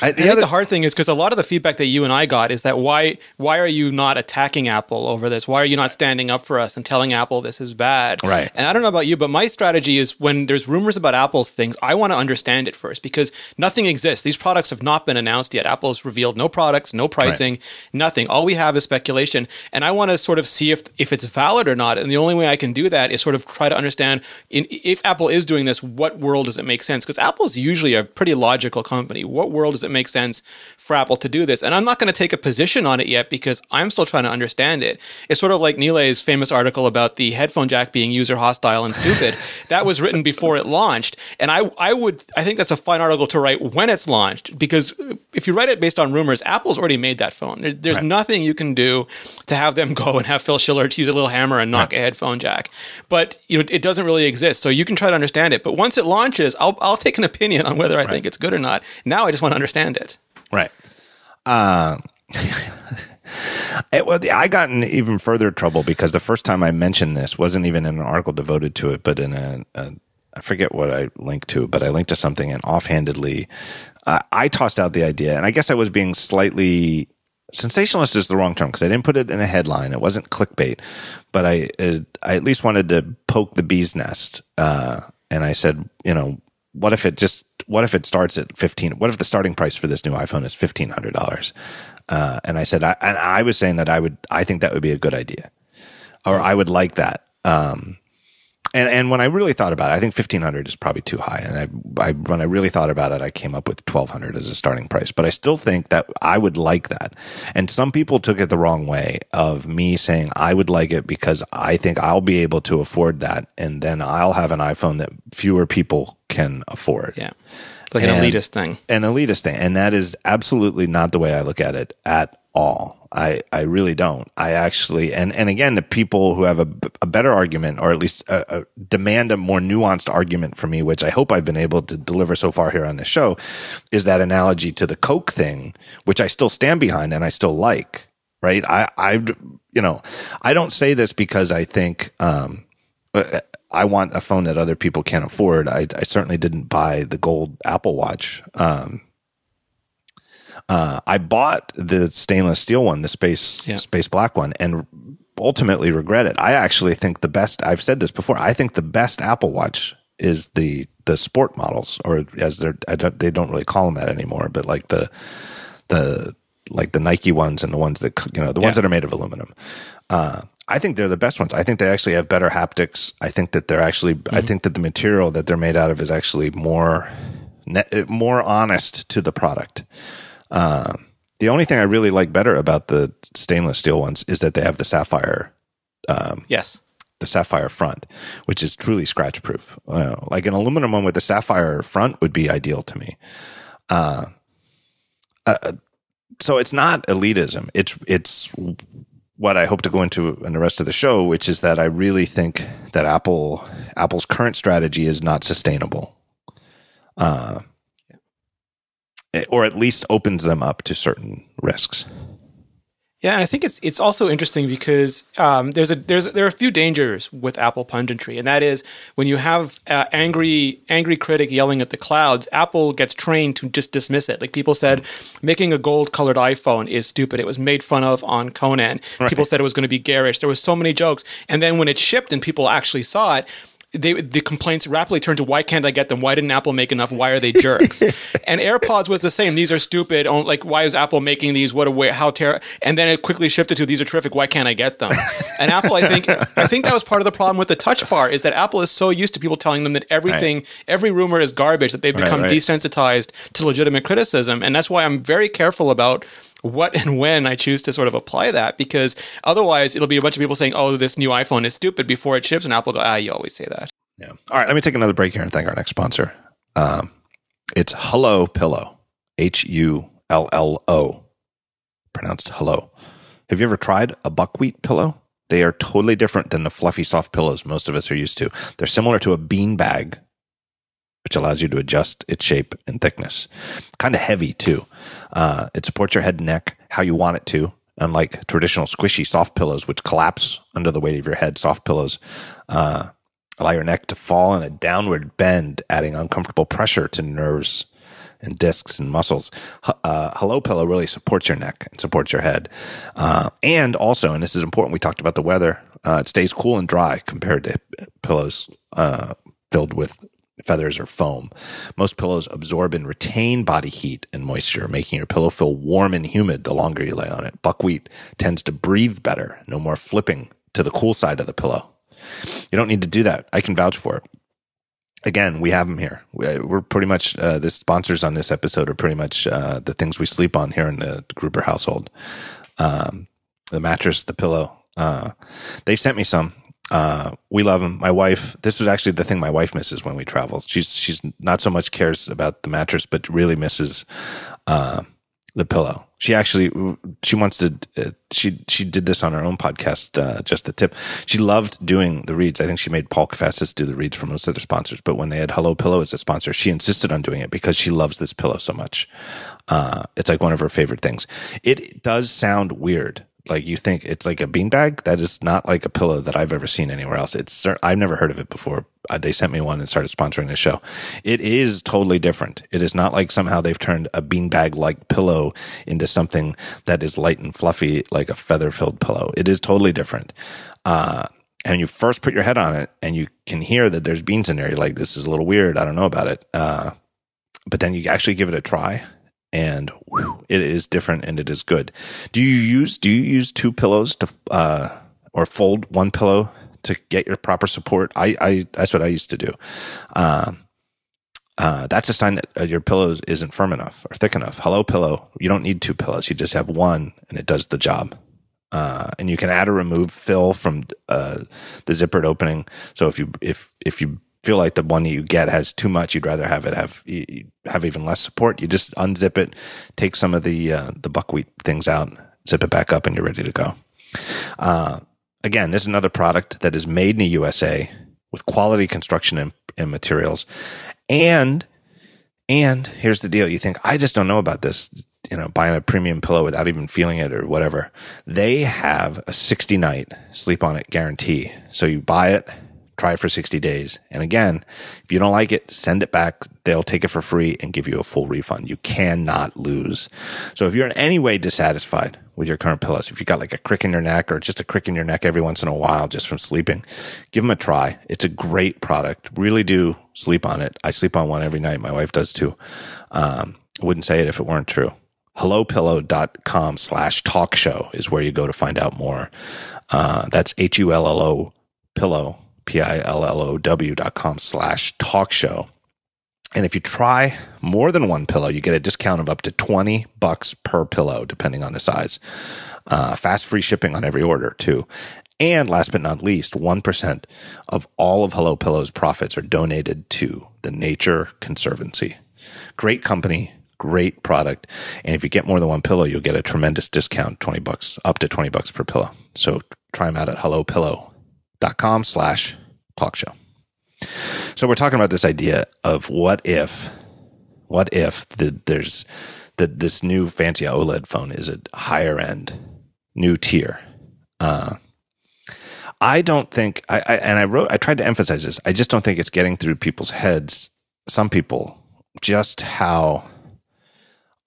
B: I, the, I think the hard thing is because a lot of the feedback that you and I got is that why why are you not attacking Apple over this? Why are you not standing up for us and telling Apple this is bad?
A: Right.
B: And I don't know about you, but my strategy is when there's rumors about Apple's things, I want to understand it first because nothing exists. These products have not been announced yet. Apple's revealed no products, no pricing, right. nothing. All we have is speculation, and I want to sort of see if if it's valid or not. And the only way I can do that is sort of try to understand in, if Apple is doing this, what world does it make sense? Because Apple is usually a pretty logical company. What world does it make sense for Apple to do this? And I'm not going to take a position on it yet because I'm still trying to understand it. It's sort of like Nilay's famous article about the headphone jack being user hostile and stupid. that was written before it launched. And I, I would, I think that's a fine article to write when it's launched because if you write it based on rumors, Apple's already made that phone. There, there's right. nothing you can do to have them go and have Phil Schiller to use a little hammer and knock right. a headphone jack. But you know, it doesn't really exist. So you can try to understand it. But once it launches, I'll, I'll take an opinion on whether I right. think it's good or not. Now I just want to understand it.
A: Uh, it, well, I got in even further trouble because the first time I mentioned this wasn't even in an article devoted to it, but in a, a I forget what I linked to, but I linked to something and offhandedly, uh, I tossed out the idea, and I guess I was being slightly sensationalist is the wrong term because I didn't put it in a headline. It wasn't clickbait, but I it, I at least wanted to poke the bee's nest. Uh, and I said, you know, what if it just what if it starts at 15 what if the starting price for this new iphone is $1500 uh, and i said I, and I was saying that i would i think that would be a good idea. Or i would like that. Um, and and when I really thought about it, I think fifteen hundred is probably too high. And I, I, when I really thought about it, I came up with twelve hundred as a starting price. But I still think that I would like that. And some people took it the wrong way of me saying I would like it because I think I'll be able to afford that, and then I'll have an iPhone that fewer people can afford.
B: Yeah, like an elitist thing.
A: An elitist thing, and that is absolutely not the way I look at it at all. I, I really don't. I actually, and, and again, the people who have a, a better argument, or at least a, a demand a more nuanced argument for me, which I hope I've been able to deliver so far here on this show, is that analogy to the Coke thing, which I still stand behind and I still like. Right? I, I, you know, I don't say this because I think, um, uh, I want a phone that other people can't afford. I, I certainly didn't buy the gold Apple Watch. Um, uh, I bought the stainless steel one, the space yeah. space black one, and ultimately regret it. I actually think the best. I've said this before. I think the best Apple Watch is the the sport models, or as they're don't, they don't really call them that anymore, but like the the like the Nike ones and the ones that you know the yeah. ones that are made of aluminum. Uh, I think they're the best ones. I think they actually have better haptics. I think that they're actually. Mm-hmm. I think that the material that they're made out of is actually more more honest to the product. Uh, the only thing I really like better about the stainless steel ones is that they have the sapphire.
B: Um, yes.
A: The sapphire front, which is truly scratch proof. Uh, like an aluminum one with a sapphire front would be ideal to me. Uh, uh, so it's not elitism. It's it's what I hope to go into in the rest of the show, which is that I really think that Apple Apple's current strategy is not sustainable. Uh, or at least opens them up to certain risks.
B: Yeah, I think it's it's also interesting because um, there's a there's there are a few dangers with Apple punditry, and that is when you have uh, angry angry critic yelling at the clouds, Apple gets trained to just dismiss it. Like people said, making a gold colored iPhone is stupid. It was made fun of on Conan. Right. People said it was going to be garish. There was so many jokes, and then when it shipped and people actually saw it, they, the complaints rapidly turned to why can't I get them? Why didn't Apple make enough? Why are they jerks? and AirPods was the same. These are stupid. Oh, like why is Apple making these? What a way! How terrible! And then it quickly shifted to these are terrific. Why can't I get them? And Apple, I think, I think that was part of the problem with the Touch Bar is that Apple is so used to people telling them that everything, right. every rumor is garbage that they've become right, right. desensitized to legitimate criticism, and that's why I'm very careful about what and when I choose to sort of apply that because otherwise it'll be a bunch of people saying, "Oh, this new iPhone is stupid" before it ships, and Apple go, "Ah, you always say that."
A: Yeah. All right. Let me take another break here and thank our next sponsor. Um, it's Hullo Pillow. H U L L O. Pronounced hello. Have you ever tried a buckwheat pillow? They are totally different than the fluffy, soft pillows most of us are used to. They're similar to a bean bag, which allows you to adjust its shape and thickness. Kind of heavy, too. Uh, it supports your head and neck how you want it to, unlike traditional squishy, soft pillows, which collapse under the weight of your head. Soft pillows uh, Allow your neck to fall in a downward bend, adding uncomfortable pressure to nerves and discs and muscles. Uh, Hullo Pillow really supports your neck and supports your head. Uh, and also, and this is important, we talked about the weather, uh, it stays cool and dry compared to pillows uh, filled with feathers or foam. Most pillows absorb and retain body heat and moisture, making your pillow feel warm and humid the longer you lay on it. Buckwheat tends to breathe better, no more flipping to the cool side of the pillow. You don't need to do that. I can vouch for it. Again, we have them here. We're pretty much uh, the sponsors on this episode are pretty much uh, the things we sleep on here in the Gruber household. Um, the mattress, the pillow. Uh, they've sent me some. Uh, we love them. My wife. This is actually the thing my wife misses when we travel. She's she's not so much cares about the mattress, but really misses uh, the pillow. She actually she wants to uh, she she did this on her own podcast. Uh, just the tip. She loved doing the reads. I think she made Paul Kafasis do the reads for most of their sponsors. But when they had Hullo Pillow as a sponsor, she insisted on doing it because she loves this pillow so much. Uh, it's like one of her favorite things. It does sound weird like you think it's like a beanbag. That is not like a pillow that I've ever seen anywhere else. It's I've never heard of it before. Uh, they sent me one and started sponsoring the show. It is totally different. It is not like somehow they've turned a beanbag like pillow into something that is light and fluffy like a feather filled pillow. It is totally different. Uh, and you first put your head on it and you can hear that there's beans in there. You're like, this is a little weird. I don't know about it. Uh, but then you actually give it a try and whew, it is different and it is good. Do you use do you use two pillows to uh, or fold one pillow to get your proper support? I, I that's what I used to do. Um, uh, that's a sign that uh, your pillow isn't firm enough or thick enough. Hullo Pillow, you don't need two pillows. You just have one, and it does the job. Uh, and you can add or remove fill from uh, the zippered opening. So if you if if you feel like the one that you get has too much, you'd rather have it have have even less support. You just unzip it, take some of the uh, the buckwheat things out, zip it back up, and you're ready to go. Uh, again, this is another product that is made in the USA with quality construction and, and materials. And and here's the deal: you think I just don't know about this, you know, buying a premium pillow without even feeling it or whatever. They have a 60 night sleep on it guarantee. So you buy it, try it for 60 days. And again, if you don't like it, send it back. They'll take it for free and give you a full refund. You cannot lose. So if you're in any way dissatisfied with your current pillows, if you got like a crick in your neck or just a crick in your neck every once in a while just from sleeping, give them a try. It's a great product. Really do sleep on it. I sleep on one every night. My wife does too. Um, I wouldn't say it if it weren't true. HulloPillow.com slash talk show is where you go to find out more. Uh, that's H U L L O pillow P-I-L-L-O-W dot com slash talk show. And if you try more than one pillow, you get a discount of up to 20 bucks per pillow, depending on the size. Uh, fast free shipping on every order too. And last but not least, 1% of all of Hullo Pillow's profits are donated to the Nature Conservancy. Great company, great product. And if you get more than one pillow, you'll get a tremendous discount, 20 bucks, up to 20 bucks per pillow. So try them out at hullopillow.com slash talk show. So we're talking about this idea of what if, what if the, there's that this new fancy OLED phone is a higher end, new tier. Uh, I don't think I, I and I wrote I tried to emphasize this. I just don't think it's getting through people's heads. Some people just how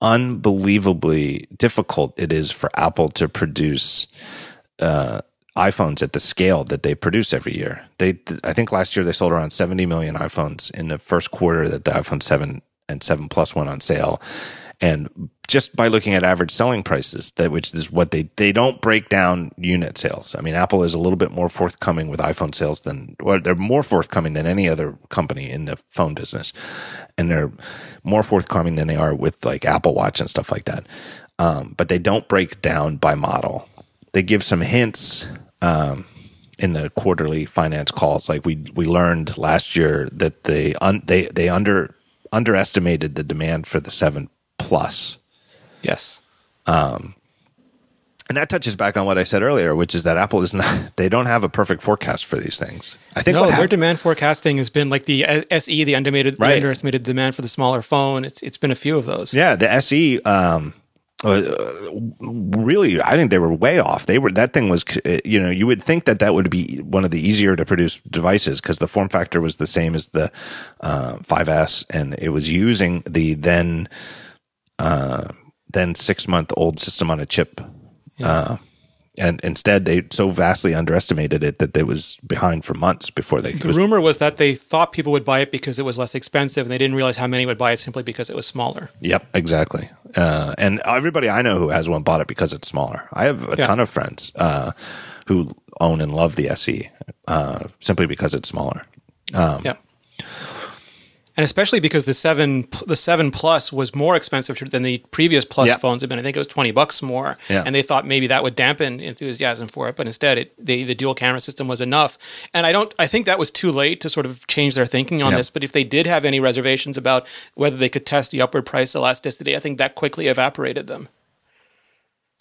A: unbelievably difficult it is for Apple to produce uh, iPhones at the scale that they produce every year. They, I think last year they sold around 70 million iPhones in the first quarter that the iPhone 7 and 7 Plus went on sale. And just by looking at average selling prices, that which is what they they don't break down unit sales. I mean, Apple is a little bit more forthcoming with iPhone sales than well, they're more forthcoming than any other company in the phone business, and they're more forthcoming than they are with like Apple Watch and stuff like that. Um, but they don't break down by model. They give some hints um, in the quarterly finance calls. Like we we learned last year that they un, they they under underestimated the demand for the seven plus.
B: Yes.
A: Um, and that touches back on what I said earlier, which is that Apple is not, they don't have a perfect forecast for these things. I think
B: no, their demand forecasting has been like the SE, the underestimated,
A: Right.
B: the underestimated demand for the smaller phone. It's it's been a few of those.
A: yeah, the SE, um, uh, really, I think they were way off. They were, that thing was, uh, you know, you would think that that would be one of the easier to produce devices because the form factor was the same as the, uh, 5S and it was using the then, uh, then six month old system on a chip. Uh, and instead they so vastly underestimated it that it was behind for months before they
B: The rumor was that they thought people would buy it because it was less expensive, and they didn't realize how many would buy it simply because it was smaller.
A: Yep, exactly. Uh, and everybody I know who has one bought it because it's smaller. I have a
B: Yeah.
A: ton of friends uh, who own and love the SE uh, simply because it's smaller. Um,
B: Yeah. And especially because the seven the seven plus was more expensive than the previous plus
A: Yeah.
B: phones had been. I think it was twenty bucks more,
A: Yeah.
B: and they thought maybe that would dampen enthusiasm for it. But instead, it the, the dual camera system was enough. And I don't. I think that was too late to sort of change their thinking on
A: Yeah.
B: this. But if they did have any reservations about whether they could test the upward price elasticity, I think that quickly evaporated them.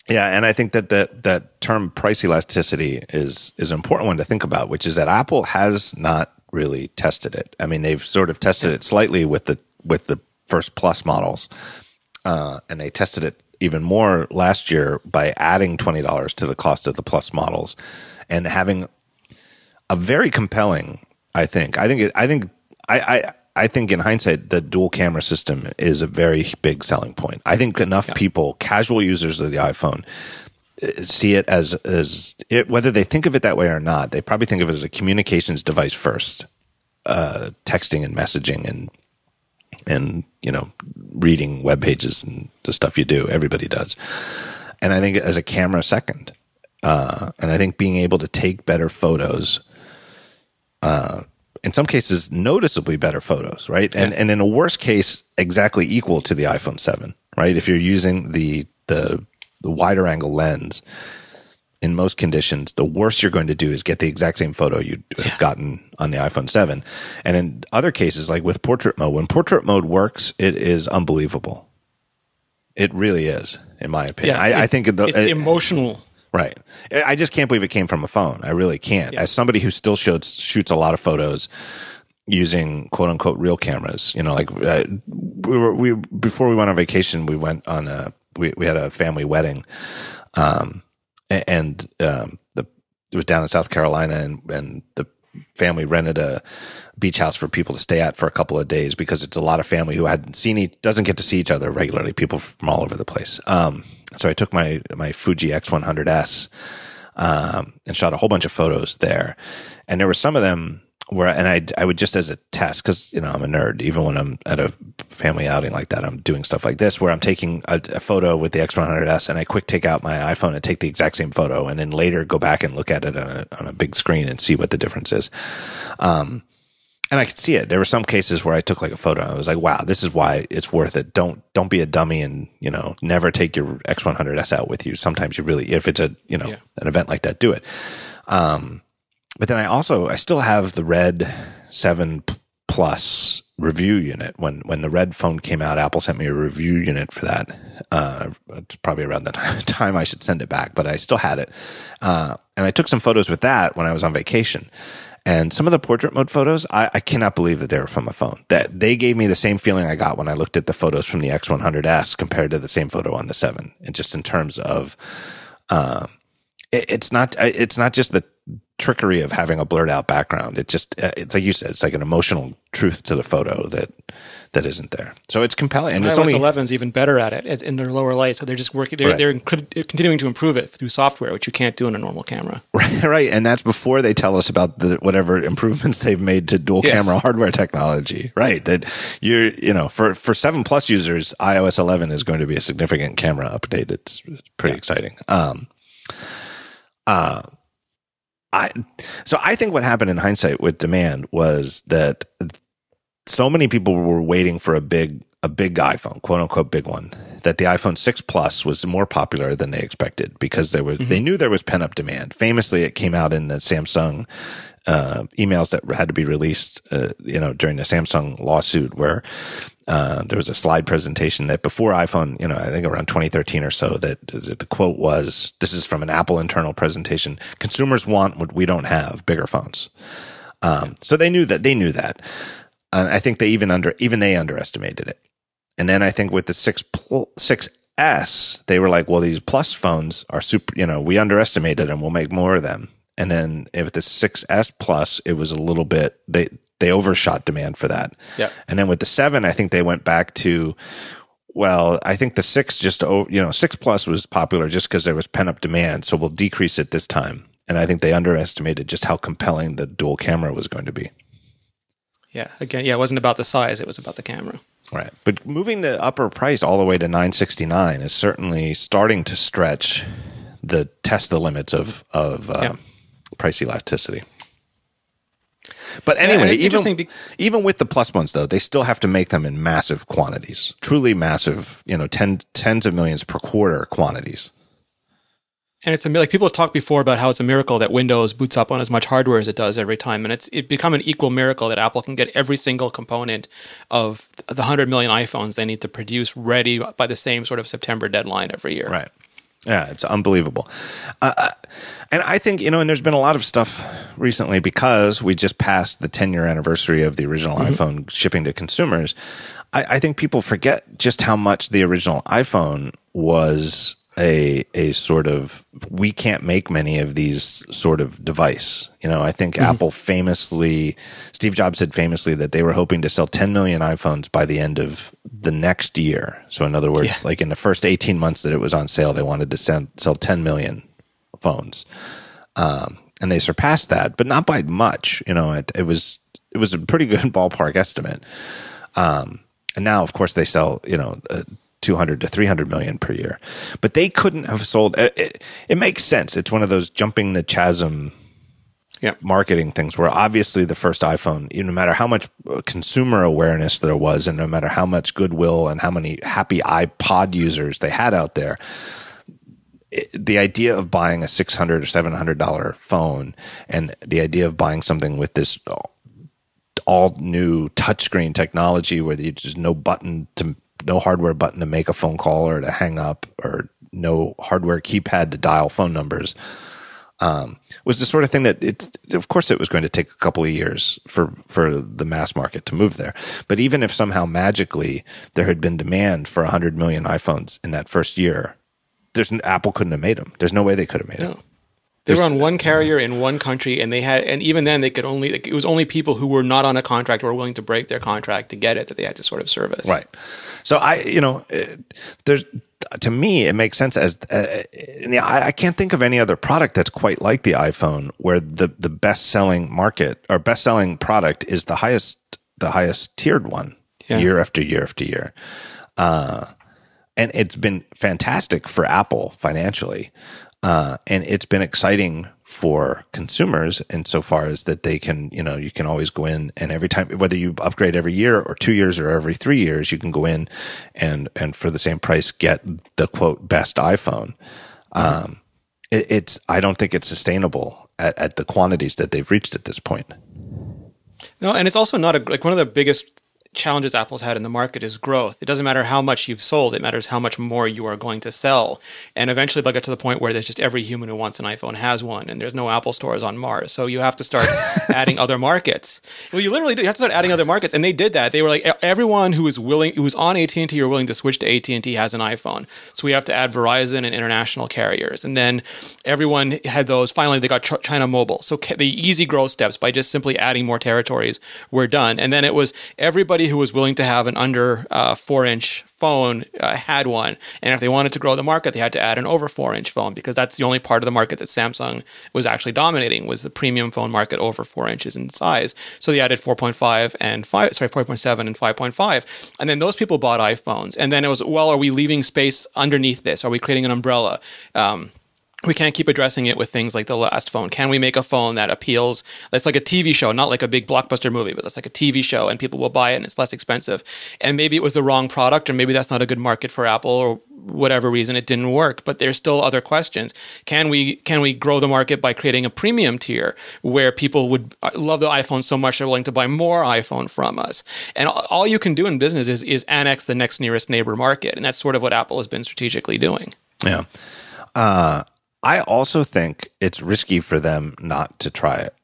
A: Yeah, and I think that that that term price elasticity is is an important one to think about, which is that Apple has not really tested it. I mean, they've sort of tested it slightly with the with the first Plus models, uh, and they tested it even more last year by adding twenty dollars to the cost of the Plus models, and having a very compelling. I think. I think. It, I think. I. I I think in hindsight, the dual camera system is a very big selling point. I think enough people, casual users of the iPhone, see it as as it, whether they think of it that way or not. They probably think of it as a communications device first, uh, texting and messaging and and you know reading web pages and the stuff you do. Everybody does, and I think as a camera second, uh, and I think being able to take better photos. Uh, in some cases, noticeably better photos, right? And and in a worst case, exactly equal to the iPhone Seven, right? If you're using the the the wider angle lens, in most conditions, the worst you're going to do is get the exact same photo you'd have gotten on the iPhone 7. And in other cases, like with portrait mode, when portrait mode works, it is unbelievable. It really is, in my opinion.
B: Yeah,
A: I, I think the,
B: it's emotional.
A: Right. I just can't believe it came from a phone. I really can't. As somebody who still shoots shoots a lot of photos using quote unquote real cameras, you know, like uh, we were we before we went on vacation, we went on a we we had a family wedding, um, and um, the it was down in South Carolina, and and the family rented a beach house for people to stay at for a couple of days because it's a lot of family who hadn't seen each doesn't get to see each other regularly. People from all over the place. Um, so I took my my Fuji X100S um, and shot a whole bunch of photos there. And there were some of them where, and I, I would just as a test, cause you know, I'm a nerd, even when I'm at a family outing like that, I'm doing stuff like this where I'm taking a, a photo with the X100S and I quick take out my iPhone and take the exact same photo and then later go back and look at it on a, on a big screen and see what the difference is. Um, and I could see it. There were some cases where I took like a photo and I was like, wow, this is why it's worth it. Don't, don't be a dummy and, you know, never take your X100S out with you. Sometimes you really, if it's a, you know,
B: Yeah.
A: an event like that, do it. Um, but then I also, I still have the Red 7 Plus review unit. When, when the Red phone came out, Apple sent me a review unit for that. Uh, it's probably around the time I should send it back, but I still had it. Uh, and I took some photos with that when I was on vacation. And some of the portrait mode photos, I, I cannot believe that they were from a phone. That they gave me the same feeling I got when I looked at the photos from the X100S compared to the same photo on the Seven. And just in terms of, um, it, it's not uh, it's not just the trickery of having a blurred out background. It just uh, it's like you said, it's like an emotional truth to the photo that that isn't there. So it's compelling, and it's
B: iOS
A: only
B: 11 is even better at it in their lower light. So they're just working. They're,
A: Right.
B: they're continuing to improve it through software, which you can't do in a normal camera.
A: Right, right, and that's before they tell us about the whatever improvements they've made to dual
B: Yes.
A: camera hardware technology. Right, that you're you know for for seven plus users, iOS 11 is going to be a significant camera update. It's, it's pretty exciting. Um, uh, I so I think what happened in hindsight with demand was that so many people were waiting for a big a big iPhone, quote unquote big one, that the iPhone 6 Plus was more popular than they expected because there was they mm-hmm. knew there was pent up demand. Famously, it came out in the Samsung uh, emails that had to be released, uh, you know, during the Samsung lawsuit, where uh, there was a slide presentation that before iPhone, you know, I think around 2013 or so, that the quote was, "This is from an Apple internal presentation: Consumers want what we don't have, bigger phones." Um, so they knew that they knew that, and I think they even under even they underestimated it. And then I think with the six pl- six S, they were like, well, these plus phones are super. You know, we underestimated them. We'll make more of them. And then if the 6S Plus, it was a little bit they they overshot demand for that.
B: Yeah.
A: And then with the seven, I think they went back to well, I think the six just you know six plus was popular just because there was pent up demand, so we'll decrease it this time. And I think they underestimated just how compelling the dual camera was going to be.
B: Yeah. Again, yeah, it wasn't about the size; it was about the camera.
A: Right. But moving the upper price all the way to 969 is certainly starting to stretch the test the limits of of uh,
B: Yeah.
A: Price elasticity. But anyway,
B: it's
A: even
B: be-
A: even with the plus ones though, they still have to make them in massive quantities. Truly massive, you know, 10 tens of millions per quarter quantities.
B: And it's a, like people have talked before about how it's a miracle that Windows boots up on as much hardware as it does every time, and it's it become an equal miracle that Apple can get every single component of the hundred million iPhones they need to produce ready by the same sort of September deadline every year.
A: Right. Yeah, it's unbelievable. Uh, uh, and I think, you know, and there's been a lot of stuff recently because we just passed the 10 year anniversary of the original iPhone shipping to consumers. I, I think people forget just how much the original iPhone was a a sort of we can't make many of these sort of device. You know, I think Apple famously Steve Jobs said famously that they were hoping to sell 10 million iPhones by the end of the next year. So in other words,
B: Yeah.
A: like in the first 18 months that it was on sale, they wanted to send, sell 10 million phones. Um, and they surpassed that, but not by much. You know, it, it was it was a pretty good ballpark estimate. Um, and now, of course, they sell you know uh, 200 to 300 million per year, but they couldn't have sold. It, it, it makes sense. It's one of those jumping the chasm
B: Yeah.
A: marketing things where obviously the first iPhone, no matter how much uh, consumer awareness there was, and no matter how much goodwill and how many happy iPod users they had out there, it, the idea of buying a six hundred or seven hundred dollar phone, and the idea of buying something with this all new touchscreen technology where there's no button to no hardware button to make a phone call or to hang up, or no hardware keypad to dial phone numbers. Um, was the sort of thing that of course it was going to take a couple of years for for the mass market to move there. But even if somehow magically there had been demand for 100 million iPhones in that first year there's Apple couldn't have made them there's no way they could have made them
B: they were on one carrier in one country, and they had, and even then, they could only. Like, it was only people who were not on a contract or were willing to break their contract to get it that they had to sort of service.
A: Right. So I, you know, there's to me it makes sense as uh, I, I can't think of any other product that's quite like the iPhone, where the the best selling market or best selling product is the highest the highest tiered one yeah. year after year after year. Uh, and it's been fantastic for Apple financially. Uh, and it's been exciting for consumers insofar as that they can, you know, you can always go in and every time, whether you upgrade every year or two years or every three years, you can go in and, and for the same price, get the quote best iPhone. Um, it, it's, I don't think it's sustainable at, at the quantities that they've reached at this point.
B: No, and it's also not a, like one of the biggest challenges Apple's had in the market is growth. It doesn't matter how much you've sold, it matters how much more you are going to sell. And eventually they'll get to the point where there's just every human who wants an iPhone has one, and there's no Apple stores on Mars. So you have to start adding other markets. Well, you literally do. You have to start adding other markets. And they did that. They were like, everyone who is willing, who is on AT&T or willing to switch to AT&T has an iPhone. So we have to add Verizon and international carriers. And then everyone had those. Finally, they got China Mobile. So the easy growth steps by just simply adding more territories were done. And then it was everybody who was willing to have an under uh, four inch phone uh, had one. And if they wanted to grow the market, they had to add an over four inch phone because that's the only part of the market that Samsung was actually dominating was the premium phone market over four inches in size. So they added 4.5 and 5, sorry, 4.7 and 5.5. And then those people bought iPhones. And then it was, well, are we leaving space underneath this? Are we creating an umbrella? Um, we can't keep addressing it with things like the last phone. Can we make a phone that appeals? That's like a TV show, not like a big blockbuster movie, but that's like a TV show, and people will buy it, and it's less expensive. And maybe it was the wrong product, or maybe that's not a good market for Apple, or whatever reason it didn't work. But there's still other questions. Can we can we grow the market by creating a premium tier where people would uh, love the iPhone so much they're willing to buy more iPhone from us? And all you can do in business is is annex the next nearest neighbor market, and that's sort of what Apple has been strategically doing.
A: Yeah. Uh, I also think it's risky for them not to try it.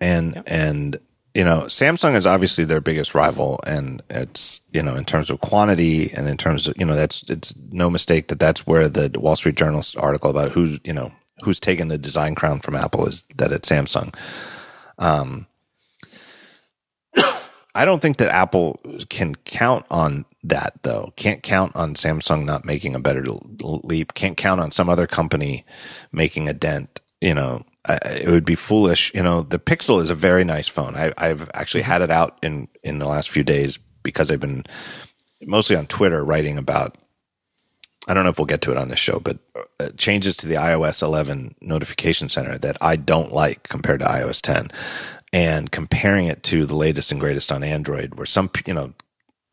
A: And and you know, Samsung is obviously their biggest rival, and it's you know in terms of quantity and in terms of you know that's it's no mistake that that's where the Wall Street Journal article about who's you know who's taken the design crown from Apple is that it's Samsung. Um, I don't think that Apple can count on that though. Can't count on Samsung not making a better leap. Can't count on some other company making a dent. You know, it would be foolish. You know, the Pixel is a very nice phone. I, have actually had it out in in the last few days because I've been mostly on Twitter writing about. I don't know if we'll get to it on this show, but uh, changes to the iOS 11 notification center that I don't like compared to iOS 10 and comparing it to the latest and greatest on Android, where some, you know,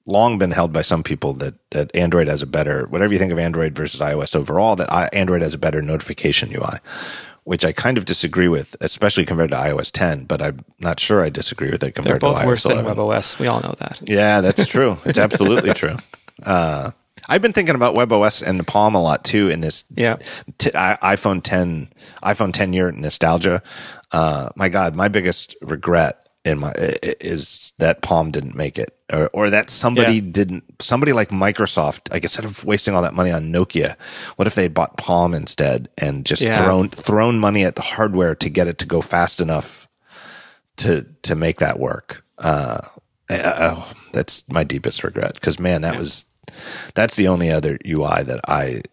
A: long been held by some people that, that Android has a better, whatever you think of Android versus iOS overall, that Android has a better notification UI, which I kind of disagree with, especially compared to iOS 10, but I'm not sure I disagree with it compared
B: They're both
A: to iOS
B: worse
A: 11.
B: than WebOS. We all know that.
A: Yeah, that's true. It's absolutely true. Uh, I've been thinking about WebOS and the Palm a lot too in this
B: yeah.
A: T- iPhone 10 iPhone 10 year nostalgia. Uh, my God, my biggest regret in my is that Palm didn't make it, or, or that somebody yeah. didn't. Somebody like Microsoft, like instead of wasting all that money on Nokia, what if they bought Palm instead and just yeah. thrown thrown money at the hardware to get it to go fast enough to to make that work? Uh, oh, that's my deepest regret because man, that yeah. was that's the only other UI that I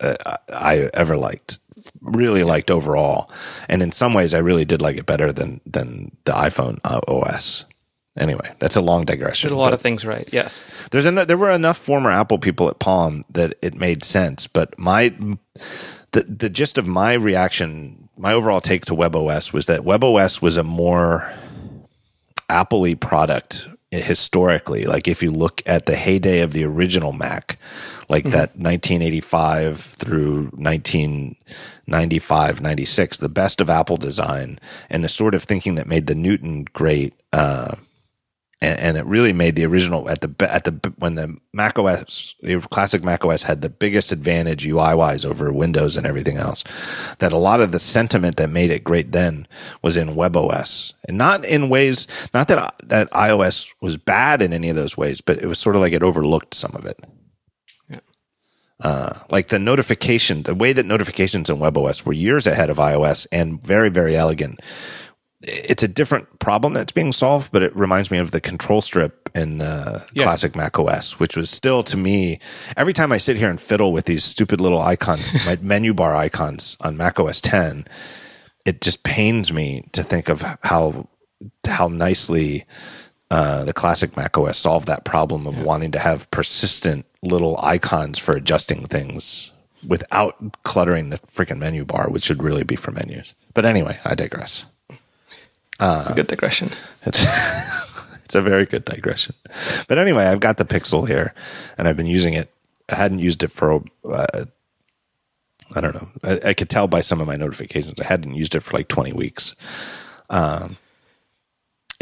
A: uh, I ever liked really liked overall. And in some ways, I really did like it better than than the iPhone uh, OS. Anyway, that's a long digression.
B: Did a lot of things right. Yes,
A: there's en- there were enough former Apple people at Palm that it made sense. But my the the gist of my reaction, my overall take to WebOS was that WebOS was a more Apple product historically. Like if you look at the heyday of the original Mac, like mm-hmm. that 1985 through 1995, 96, the best of Apple design and the sort of thinking that made the Newton great, uh, and, and it really made the original at the at the when the Mac OS, the classic Mac OS had the biggest advantage UI wise over Windows and everything else. That a lot of the sentiment that made it great then was in WebOS, and not in ways, not that that iOS was bad in any of those ways, but it was sort of like it overlooked some of it. Uh, like the notification, the way that notifications in WebOS were years ahead of iOS and very, very elegant it's a different problem that's being solved, but it reminds me of the control strip in uh, yes. classic Mac OS, which was still to me every time I sit here and fiddle with these stupid little icons, my menu bar icons on Mac OS 10, it just pains me to think of how how nicely uh, the classic Mac OS solved that problem of yeah. wanting to have persistent little icons for adjusting things without cluttering the freaking menu bar, which should really be for menus. But anyway, I digress.
B: Uh, a good digression.
A: It's it's a very good digression. But anyway, I've got the Pixel here, and I've been using it. I hadn't used it for uh, I don't know. I, I, could tell by some of my notifications. I hadn't used it for like twenty weeks. Um,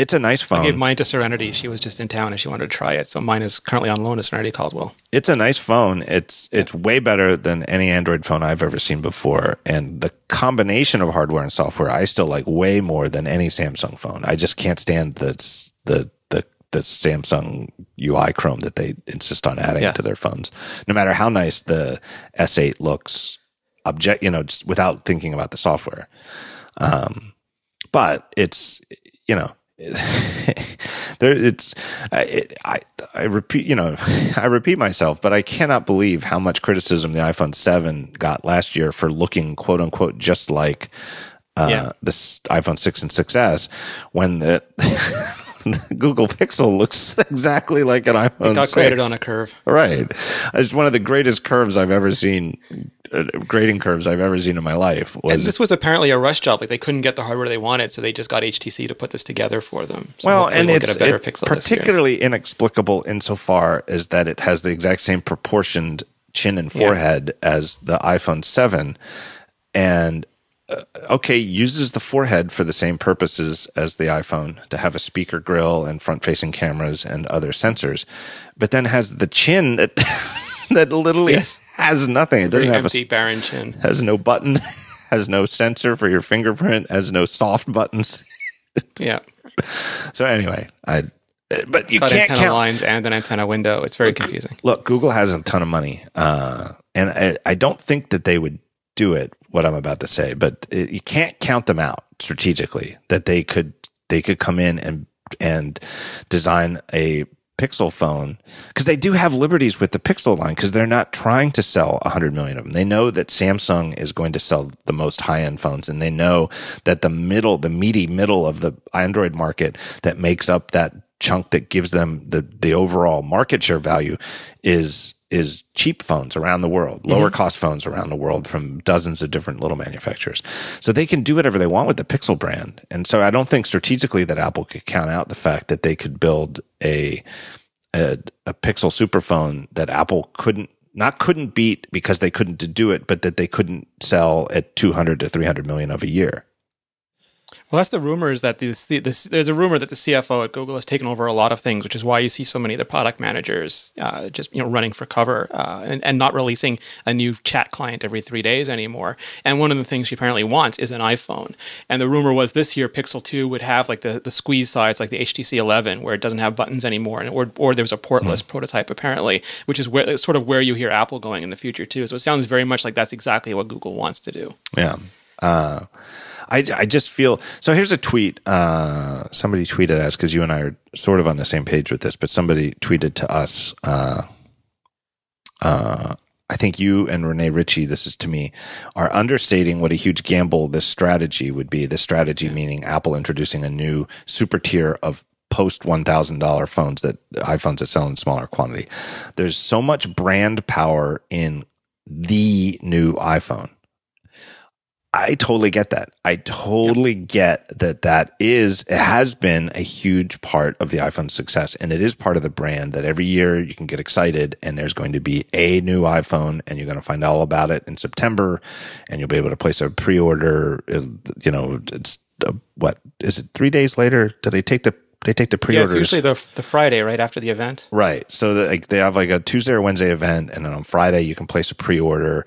A: it's a nice phone. I
B: gave mine to Serenity. She was just in town and she wanted to try it. So mine is currently on loan to Serenity Caldwell.
A: It's a nice phone. It's it's way better than any Android phone I've ever seen before. And the combination of hardware and software I still like way more than any Samsung phone. I just can't stand the the the the Samsung UI Chrome that they insist on adding yes. to their phones. No matter how nice the S8 looks, object you know, just without thinking about the software. Um, but it's you know there it's it, I I repeat you know I repeat myself but I cannot believe how much criticism the iPhone 7 got last year for looking quote unquote just like uh, yeah. this iPhone 6 and 6s when the Google Pixel looks exactly like an iPhone. It
B: got
A: 6.
B: graded on a curve,
A: right? It's one of the greatest curves I've ever seen uh, grading curves I've ever seen in my life.
B: Was, and this was apparently a rush job. Like they couldn't get the hardware they wanted, so they just got HTC to put this together for them. So
A: well, and we'll it's it particularly inexplicable insofar as that it has the exact same proportioned chin and forehead yeah. as the iPhone 7. And okay, uses the forehead for the same purposes as the iPhone to have a speaker grill and front facing cameras and other sensors, but then has the chin that that literally yes has nothing. It doesn't have
B: empty,
A: a
B: barren chin.
A: Has no button. Has no sensor for your fingerprint. Has no soft buttons.
B: yeah.
A: So anyway, I. But you
B: Cut
A: can't
B: antenna
A: count
B: lines and an antenna window. It's very
A: look,
B: confusing.
A: Look, Google has a ton of money, uh, and I, I don't think that they would do it. What I'm about to say, but it, you can't count them out strategically. That they could they could come in and and design a Pixel phone because they do have liberties with the Pixel line because they're not trying to sell 100 million of them. They know that Samsung is going to sell the most high end phones and they know that the middle, the meaty middle of the Android market that makes up that chunk that gives them the, the overall market share value is is cheap phones around the world, lower mm-hmm. cost phones around the world from dozens of different little manufacturers. So they can do whatever they want with the Pixel brand. And so I don't think strategically that Apple could count out the fact that they could build a a, a Pixel superphone that Apple couldn't not couldn't beat because they couldn't do it, but that they couldn't sell at 200 to 300 million of a year.
B: Well, that's the rumor is that this, this, there's a rumor that the CFO at Google has taken over a lot of things, which is why you see so many of the product managers uh, just you know running for cover uh, and, and not releasing a new chat client every three days anymore. And one of the things she apparently wants is an iPhone. And the rumor was this year Pixel 2 would have like the, the squeeze sides like the HTC 11, where it doesn't have buttons anymore, and or or there was a portless mm. prototype apparently, which is where sort of where you hear Apple going in the future too. So it sounds very much like that's exactly what Google wants to do.
A: Yeah. Uh, I, I just feel so. Here's a tweet. Uh, somebody tweeted us because you and I are sort of on the same page with this, but somebody tweeted to us. Uh, uh, I think you and Rene Ritchie, this is to me, are understating what a huge gamble this strategy would be. This strategy meaning Apple introducing a new super tier of post $1,000 phones that iPhones that sell in smaller quantity. There's so much brand power in the new iPhone I totally get that. I totally yep. get that that is, it has been a huge part of the iPhone's success. And it is part of the brand that every year you can get excited and there's going to be a new iPhone and you're going to find all about it in September and you'll be able to place a pre order. You know, it's uh, what is it three days later? Do they take the they take the pre-orders.
B: it's usually the the Friday right after the event.
A: Right. So that, like they have like a Tuesday or Wednesday event, and then on Friday you can place a pre-order,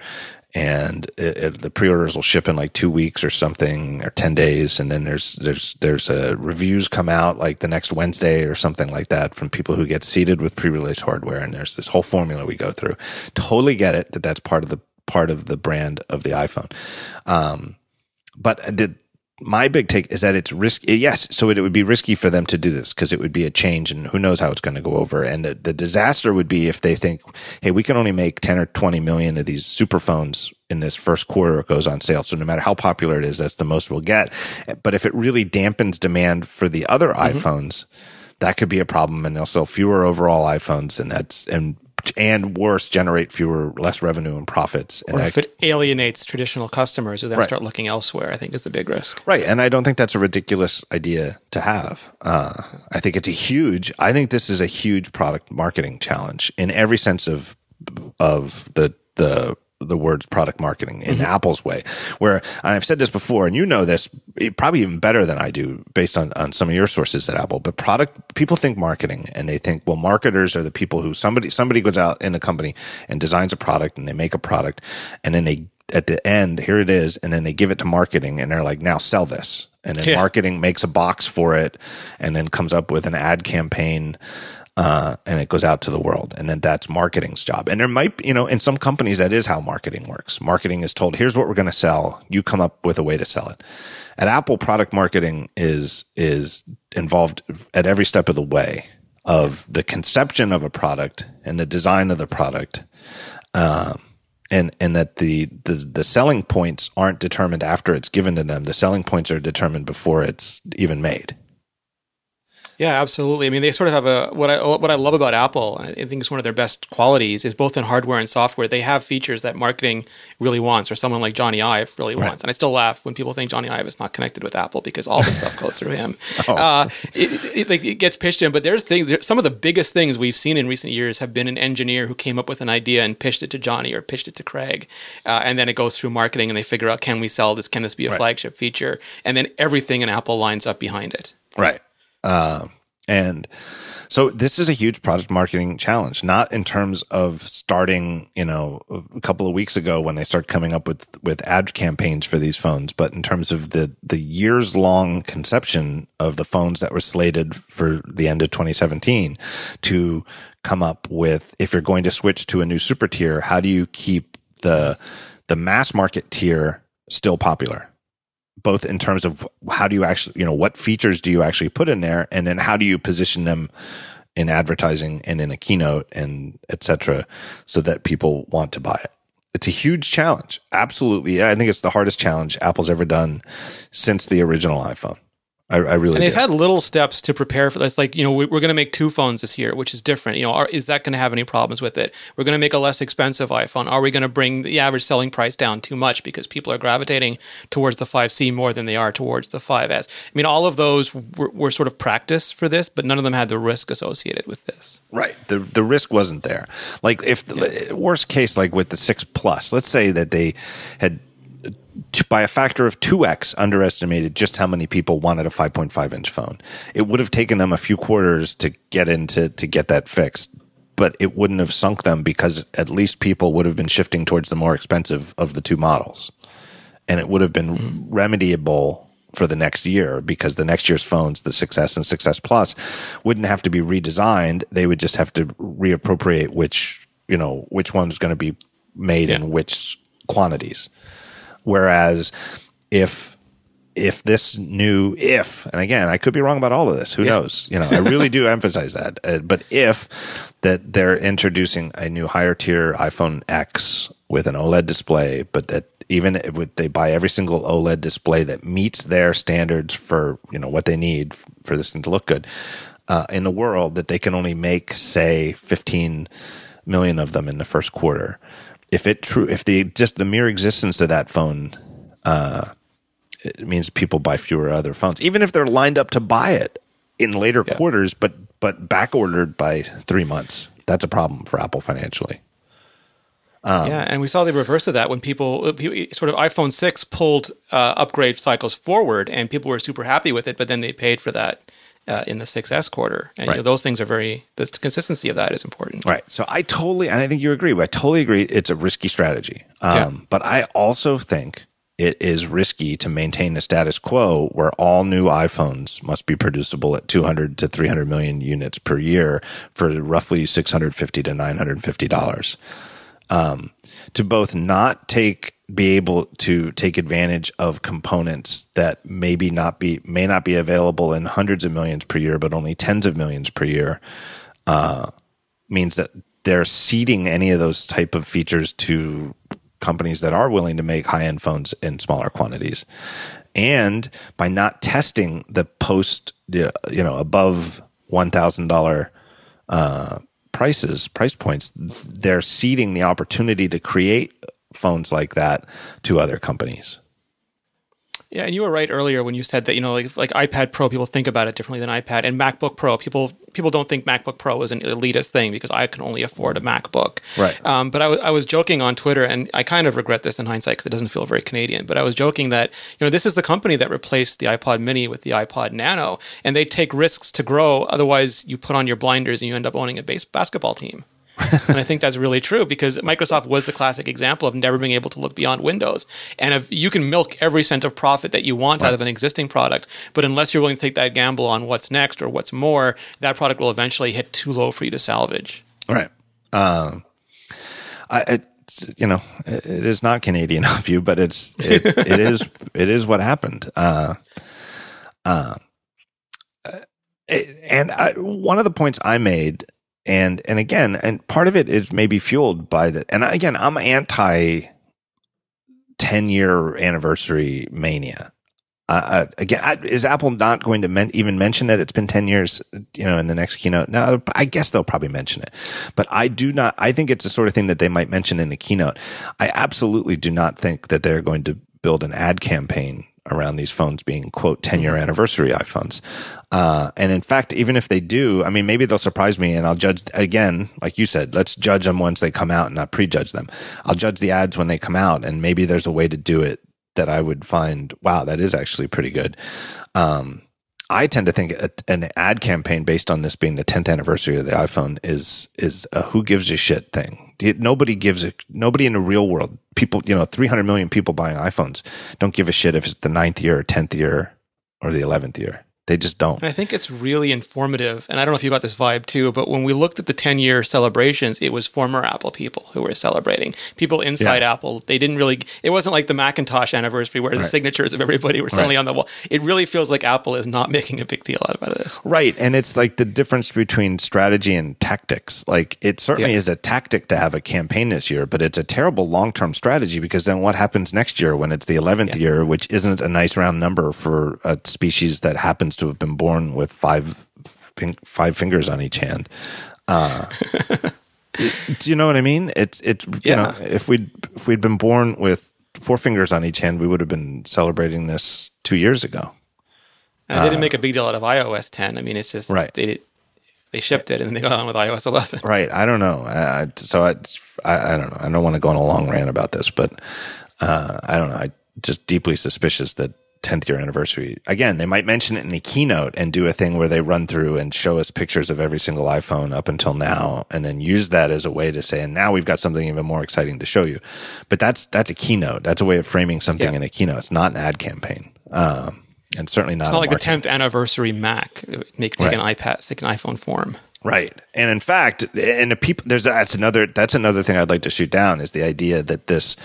A: and it, it, the pre-orders will ship in like two weeks or something, or ten days, and then there's there's there's uh, reviews come out like the next Wednesday or something like that from people who get seated with pre-release hardware, and there's this whole formula we go through. Totally get it that that's part of the part of the brand of the iPhone. Um, but the my big take is that it's risky. Yes, so it, it would be risky for them to do this because it would be a change, and who knows how it's going to go over. And the, the disaster would be if they think, "Hey, we can only make ten or twenty million of these super phones in this first quarter it goes on sale. So no matter how popular it is, that's the most we'll get. But if it really dampens demand for the other
B: Mm-hmm.
A: iPhones, that could be a problem, and they'll sell fewer overall iPhones, and that's and and worse, generate fewer less revenue and profits. And
B: Or if it alienates traditional customers who then
A: Right.
B: start looking elsewhere, I think is the big risk.
A: Right. And I don't think that's a ridiculous idea to have. Uh, I think it's a huge, I think this is a huge product marketing challenge in every sense of, of the, the, the words product marketing in mm-hmm. Apple's way, where and I've said this before, and you know this probably even better than I do based on, on some of your sources at Apple. But product people think marketing and they think, well, marketers are the people who somebody somebody goes out in a company and designs a product and they make a product and then they at the end, here it is, and then they give it to marketing and they're like, now sell this. And then
B: Yeah.
A: marketing makes a box for it and then comes up with an ad campaign uh, and it goes out to the world. And then that's marketing's job. And there might, you know, in some companies, that is how marketing works. Marketing is told, here's what we're going to sell. You come up with a way to sell it. At Apple, product marketing is, is involved at every step of the way of the conception of a product and the design of the product. Um, and, and that the, the, the selling points aren't determined after it's given to them. The selling points are determined before it's even made.
B: Yeah, absolutely. I mean, they sort of have a what I what I love about Apple. I think it's one of their best qualities is both in hardware and software. They have features that marketing really wants, or someone like Jony Ive really
A: Right.
B: wants. And I still laugh when people think Jony Ive is not connected with Apple because all the stuff goes through him.
A: Oh.
B: Uh, it, it, like, it gets pitched in, but there's things. There, some of the biggest things we've seen in recent years have been an engineer who came up with an idea and pitched it to Jony or pitched it to Craig, uh, and then it goes through marketing and they figure out can we sell this? Can this be a
A: Right.
B: flagship feature? And then everything in Apple lines up behind it.
A: Right. Uh, and so this is a huge product marketing challenge, not in terms of starting, you know, a couple of weeks ago when they start coming up with, with ad campaigns for these phones, but in terms of the, the years long conception of the phones that were slated for the end of 2017 to come up with, if you're going to switch to a new super tier, how do you keep the, the mass market tier still popular? Both in terms of how do you actually, you know, what features do you actually put in there, and then how do you position them in advertising and in a keynote and et cetera, so that people want to buy it. It's a huge challenge. Absolutely. I think it's the hardest challenge Apple's ever done since the original iPhone. I, I really
B: And they've
A: do.
B: had little steps to prepare for this. Like, you know, we- we're going to make two phones this year, which is different. You know, are, is that going to have any problems with it? We're going to make a less expensive iPhone. Are we going to bring the average selling price down too much because people are gravitating towards the 5C more than they are towards the 5S? I mean, all of those were, were sort of practice for this, but none of them had the risk associated with this.
A: Right. The the risk wasn't there. Like if the worst case, like with the six plus, let's say that they had by a factor of two x underestimated just how many people wanted a five point five inch phone. It would have taken them a few quarters to get into to get that fixed. But it wouldn't have sunk them because at least people would have been shifting towards the more expensive of the two models. And it would have been remediable for the next year because the next year's phones, the 6S and 6S Plus, wouldn't have to be redesigned. They would just have to reappropriate which, you know, which one's going to be made in which quantities. Whereas if if this new if and again i could be wrong about all of this who knows? You know i really do emphasize that. Uh, but if that they're introducing a new higher tier iphone x with an oled display but that even if they buy every single oled display that meets their standards for you know what they need for this thing to look good uh, in the world that they can only make say 15 million of them in the first quarter if it true if the just the mere existence of that phone it means people buy fewer other phones, even if they're lined up to buy it in later quarters, but but back ordered by three months. That's a problem for Apple financially. Um,
B: yeah, and we saw the reverse of that when people, people sort of iPhone 6 pulled uh, upgrade cycles forward and people were super happy with it, but then they paid for that uh, in the 6S quarter. And
A: Right.
B: you know, those things are very, the consistency of that is important.
A: Right. So I totally, and I think you agree. I totally agree. It's a risky strategy. Um,
B: Yeah.
A: But I also think it is risky to maintain the status quo where all new iPhones must be producible at 200 to 300 million units per year for roughly 650 to 950 dollars. Um, to both not take be able to take advantage of components that maybe not be may not be available in hundreds of millions per year, but only tens of millions per year means that they're seeding any of those type of features to companies that are willing to make high end phones in smaller quantities. And by not testing the post, you know, above one thousand uh, prices, price points, they're seeding the opportunity to create phones like that to other companies.
B: Yeah, and you were right earlier when you said that you know like like iPad Pro, people think about it differently than iPad, and MacBook Pro, people people don't think MacBook Pro is an elitist thing because I can only afford a MacBook.
A: Right.
B: Um, but I was I was joking on Twitter, and I kind of regret this in hindsight because it doesn't feel very Canadian. But I was joking that you know this is the company that replaced the iPod Mini with the iPod Nano, and they take risks to grow. Otherwise, you put on your blinders and you end up owning a base basketball team. And I think that's really true because Microsoft was the classic example of never being able to look beyond Windows. And if you can milk every cent of profit that you want out of an existing product, but unless you're willing to take that gamble on what's next or what's more, that product will eventually hit too low for you to salvage.
A: Right. Um, I, it's, you know, it is not Canadian of you, but it's it, it is it is what happened. Uh, uh, it- and I, one of the points I made, and and again, and part of it is maybe fueled by the, and again, I'm anti ten year anniversary mania. Uh, again, I, is Apple not going to men- even mention that it's been 10 years, you know, in the next keynote? No, I guess they'll probably mention it, but I do not, I think it's the sort of thing that they might mention in the keynote. I absolutely do not think that they're going to build an ad campaign around these phones being quote 10 year anniversary iPhones. Uh, and in fact, even if they do, I mean, maybe they'll surprise me and I'll judge again, like you said, let's judge them once they come out and not prejudge them. I'll judge the ads when they come out and maybe there's a way to do it that I would find, wow, that is actually pretty good. Um, I tend to think a, an ad campaign based on this being the 10th anniversary of the iPhone is is a who gives a shit thing. Nobody gives a nobody in the real world. People, you know, 300 million people buying iPhones don't give a shit if it's the ninth year or 10th year or the 11th year. They just don't.
B: And I think it's really informative. And I don't know if you got this vibe too, but when we looked at the 10 year celebrations, it was former Apple people who were celebrating. People inside
A: Yeah.
B: Apple, they didn't really, it wasn't like the Macintosh anniversary where the signatures of everybody were suddenly
A: Right.
B: on the wall. It really feels like Apple is not making a big deal out of this.
A: Right. And it's like the difference between strategy and tactics. Like it certainly
B: Yeah.
A: is a tactic to have a campaign this year, but it's a terrible long term strategy because then what happens next year when it's the 11th year, which isn't a nice round number for a species that happens to have been born with five, five fingers on each hand? Uh, do you know what I mean? It's, it's, you
B: Yeah.
A: know, if we'd, if we'd been born with four fingers on each hand, we would have been celebrating this two years ago.
B: And they didn't make a big deal out of iOS 10. I mean, it's just,
A: Uh, Right.
B: they they shipped it and then they got on with iOS 11.
A: Right. I don't know. Uh, so I, I, I don't know. I don't want to go on a long rant about this, but uh, I don't know. I just deeply suspicious that 10th year anniversary. Again, they might mention it in the keynote and do a thing where they run through and show us pictures of every single iPhone up until now, and then use that as a way to say, and now we've got something even more exciting to show you. But that's that's a keynote. That's a way of framing something
B: Yeah.
A: in a keynote. It's not an ad campaign, um, and certainly not.
B: It's not
A: a
B: like the 10th anniversary Mac, make, take an iPad, take an iPhone form.
A: Right. And in fact, and the people there's that's another that's another thing I'd like to shoot down is the idea that this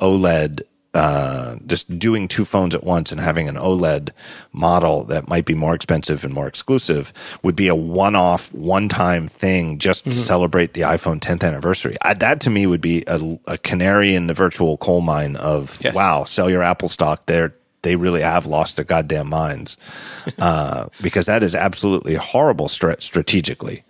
A: OLED uh, just doing two phones at once and having an OLED model that might be more expensive and more exclusive would be a one-off, one-time thing just to celebrate the iPhone 10th anniversary. I, that to me would be a, a canary in the virtual coal mine of
B: Yes.
A: wow, sell your Apple stock. They're they really have lost their goddamn minds uh, because that is absolutely horrible stra- strategically.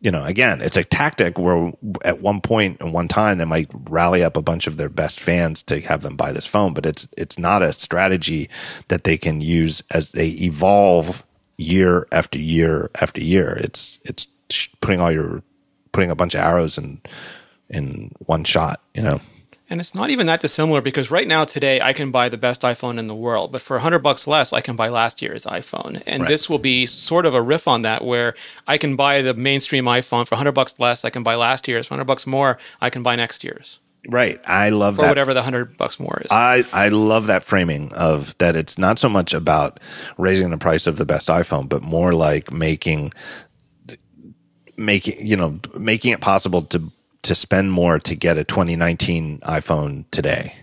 A: You know, again, it's a tactic where at one point and one time they might rally up a bunch of their best fans to have them buy this phone, but it's it's not a strategy that they can use as they evolve year after year after year. It's it's putting all your putting a bunch of arrows in in one shot. You know,
B: And it's not even that dissimilar because right now today I can buy the best iPhone in the world, but for 100 bucks less I can buy last year's iPhone. And
A: Right.
B: this will be sort of a riff on that where I can buy the mainstream iPhone for 100 bucks less I can buy last year's, for 100 bucks more I can buy next year's.
A: Right. I love
B: For
A: that.
B: whatever the 100 bucks more is.
A: I, I love that framing of that it's not so much about raising the price of the best iPhone, but more like making making you know making it possible to to spend more to get a 2019 iPhone today.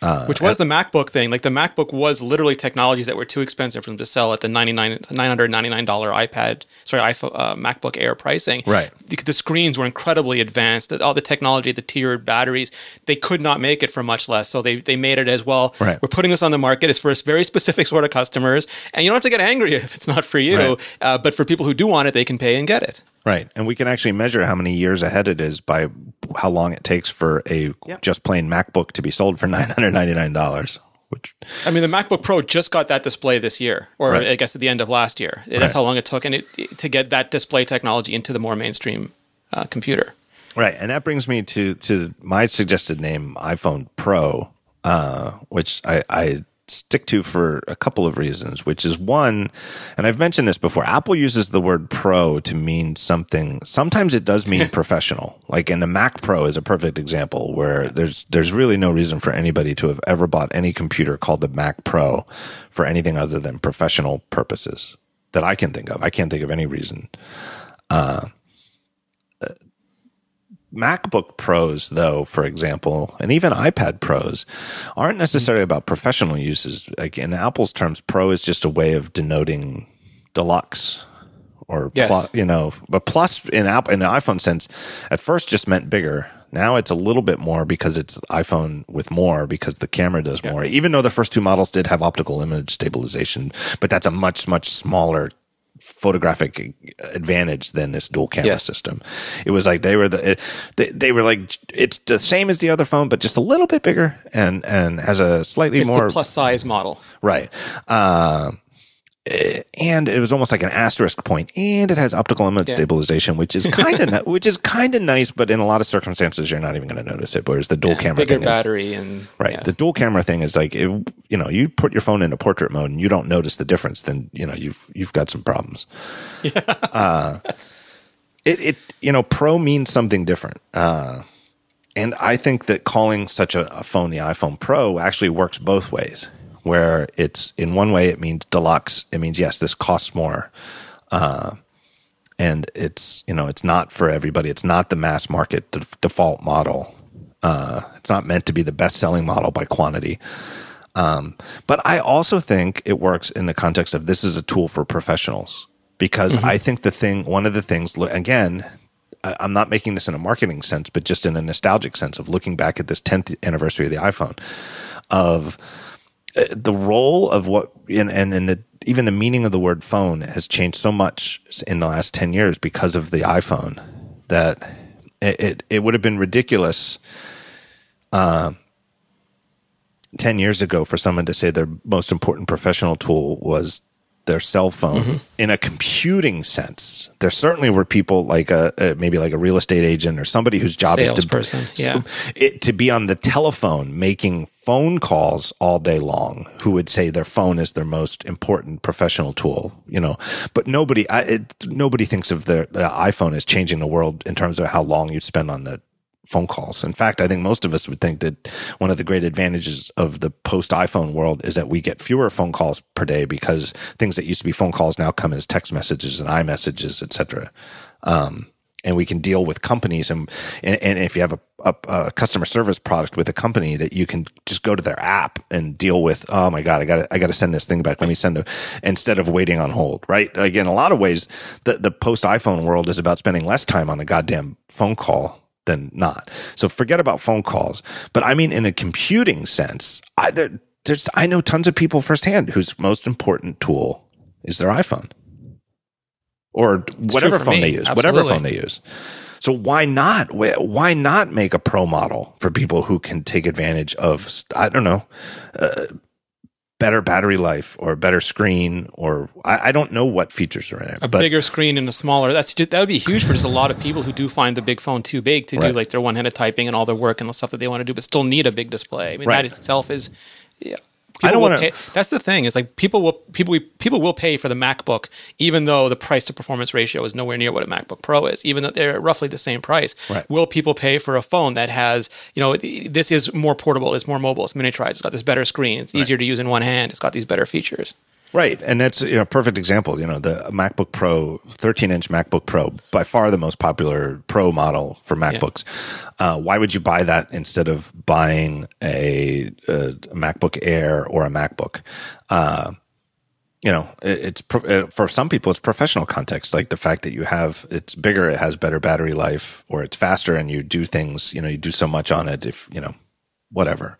A: Uh,
B: Which was the MacBook thing. Like the MacBook was literally technologies that were too expensive for them to sell at the 99 $999 iPad, sorry, iPhone, uh, MacBook Air pricing.
A: Right.
B: The, the screens were incredibly advanced. All the technology, the tiered batteries, they could not make it for much less. So they, they made it as well.
A: Right.
B: We're putting this on the market. It's for a very specific sort of customers. And you don't have to get angry if it's not for you.
A: Right.
B: Uh, but for people who do want it, they can pay and get it.
A: Right. And we can actually measure how many years ahead it is by how long it takes for a
B: Yep.
A: just plain MacBook to be sold for $999, which
B: I mean, the MacBook Pro just got that display this year, or
A: Right.
B: I guess at the end of last year. That's
A: Right.
B: how long it took, and it, to get that display technology into the more mainstream uh, computer.
A: Right, and that brings me to to my suggested name, iPhone Pro, uh, which I, I stick to for a couple of reasons. Which is one, and I've mentioned this before. Apple uses the word Pro to mean something. Sometimes it does mean professional. Like in the Mac Pro is a perfect example where there's there's really no reason for anybody to have ever bought any computer called the Mac Pro for anything other than professional purposes that I can think of. I can't think of any reason. Uh, MacBook Pros, though, for example, and even iPad Pros aren't necessarily about professional uses. Like in Apple's terms, Pro is just a way of denoting deluxe or
B: Yes.
A: plus, you know, but plus in app in the iPhone sense, at first just meant bigger. Now it's a little bit more because it's iPhone with more because the camera does more. Even though the first two models did have optical image stabilization, but that's a much much smaller photographic advantage than this dual camera
B: Yes.
A: system. It was like they were the they, they were like it's the same as the other phone, but just a little bit bigger and and has a slightly
B: It's
A: more
B: plus size model.
A: right. Uh, and it was almost like an asterisk point, and it has optical image
B: Yeah.
A: stabilization, which is kind of which is kind of nice, but in a lot of circumstances, you're not even going to notice it. Whereas the dual camera
B: Bigger
A: thing is
B: battery and
A: Right.
B: yeah.
A: The dual camera thing is like, it, you know, you put your phone into portrait mode and you don't notice the difference, then, you know, you've, you've got some problems. Uh, it, it, you know, pro means something different. Uh, and I think that calling such a, a phone the iPhone Pro actually works both ways, where it's in one way, it means deluxe. It means, yes, this costs more. Uh, and it's, you know, it's not for everybody. It's not the mass market d- default model. Uh, it's not meant to be the best selling model by quantity. Um, but I also think it works in the context of this is a tool for professionals because I think the thing, one of the things, again, I'm not making this in a marketing sense, but just in a nostalgic sense of looking back at this 10th anniversary of the iPhone, of Uh, the role of what, and, and, and the, even the meaning of the word phone has changed so much in the last 10 years because of the iPhone that it, it, it would have been ridiculous uh, 10 years ago for someone to say their most important professional tool was their cell phone
B: Mm-hmm.
A: in a computing sense. There certainly were people like a, a maybe like a real estate agent or somebody whose job is to
B: Salesperson, yeah.
A: it, to be on the telephone making phone calls all day long who would say their phone is their most important professional tool you know but nobody I, it, nobody thinks of the, the iphone as changing the world in terms of how long you spend on the phone calls. In fact i think most of us would think that one of the great advantages of the post iphone world is that we get fewer phone calls per day because things that used to be phone calls now come as text messages and iMessages, etc um and we can deal with companies and and, and if you have a, a, a customer service product with a company that you can just go to their app and deal with oh my god i got to i got to send this thing back. Let me send it instead of waiting on hold right? Again a lot of ways the the post iphone world is about spending less time on a goddamn phone call than not so forget about phone calls but i mean in a computing sense i there, there's i know tons of people firsthand whose most important tool is their iphone or whatever phone
B: me.
A: they use, whatever phone they use. So why not? Why not make a pro model for people who can take advantage of? I don't know, uh, better battery life or a better screen or I, I don't know what features are in it.
B: a
A: but
B: bigger screen and a smaller. That's just, that would be huge for just a lot of people who do find the big phone too big to do like their one-handed typing and all their work and the stuff that they want to do, but still need a big display. I mean,
A: Right.
B: that itself is, yeah.
A: I don't wanna-
B: That's the thing. Is like people will people people will pay for the MacBook, even though the price to performance ratio is nowhere near what a MacBook Pro is. Even though they're roughly the same price,
A: Right.
B: will people pay for a phone that has you know this is more portable, it's more mobile, it's miniaturized, it's got this better screen, it's easier to use in one hand, it's got these better features.
A: Right, and that's you know a perfect example. You know the MacBook Pro, 13 inch MacBook Pro, by far the most popular Pro model for MacBooks. Uh, why would you buy that instead of buying a, a MacBook Air or a MacBook? Uh, you know, it, it's pro- uh, for some people it's professional context, like the fact that you have it's bigger, it has better battery life, or it's faster, and you do things. You know, you do so much on it. If you know, whatever.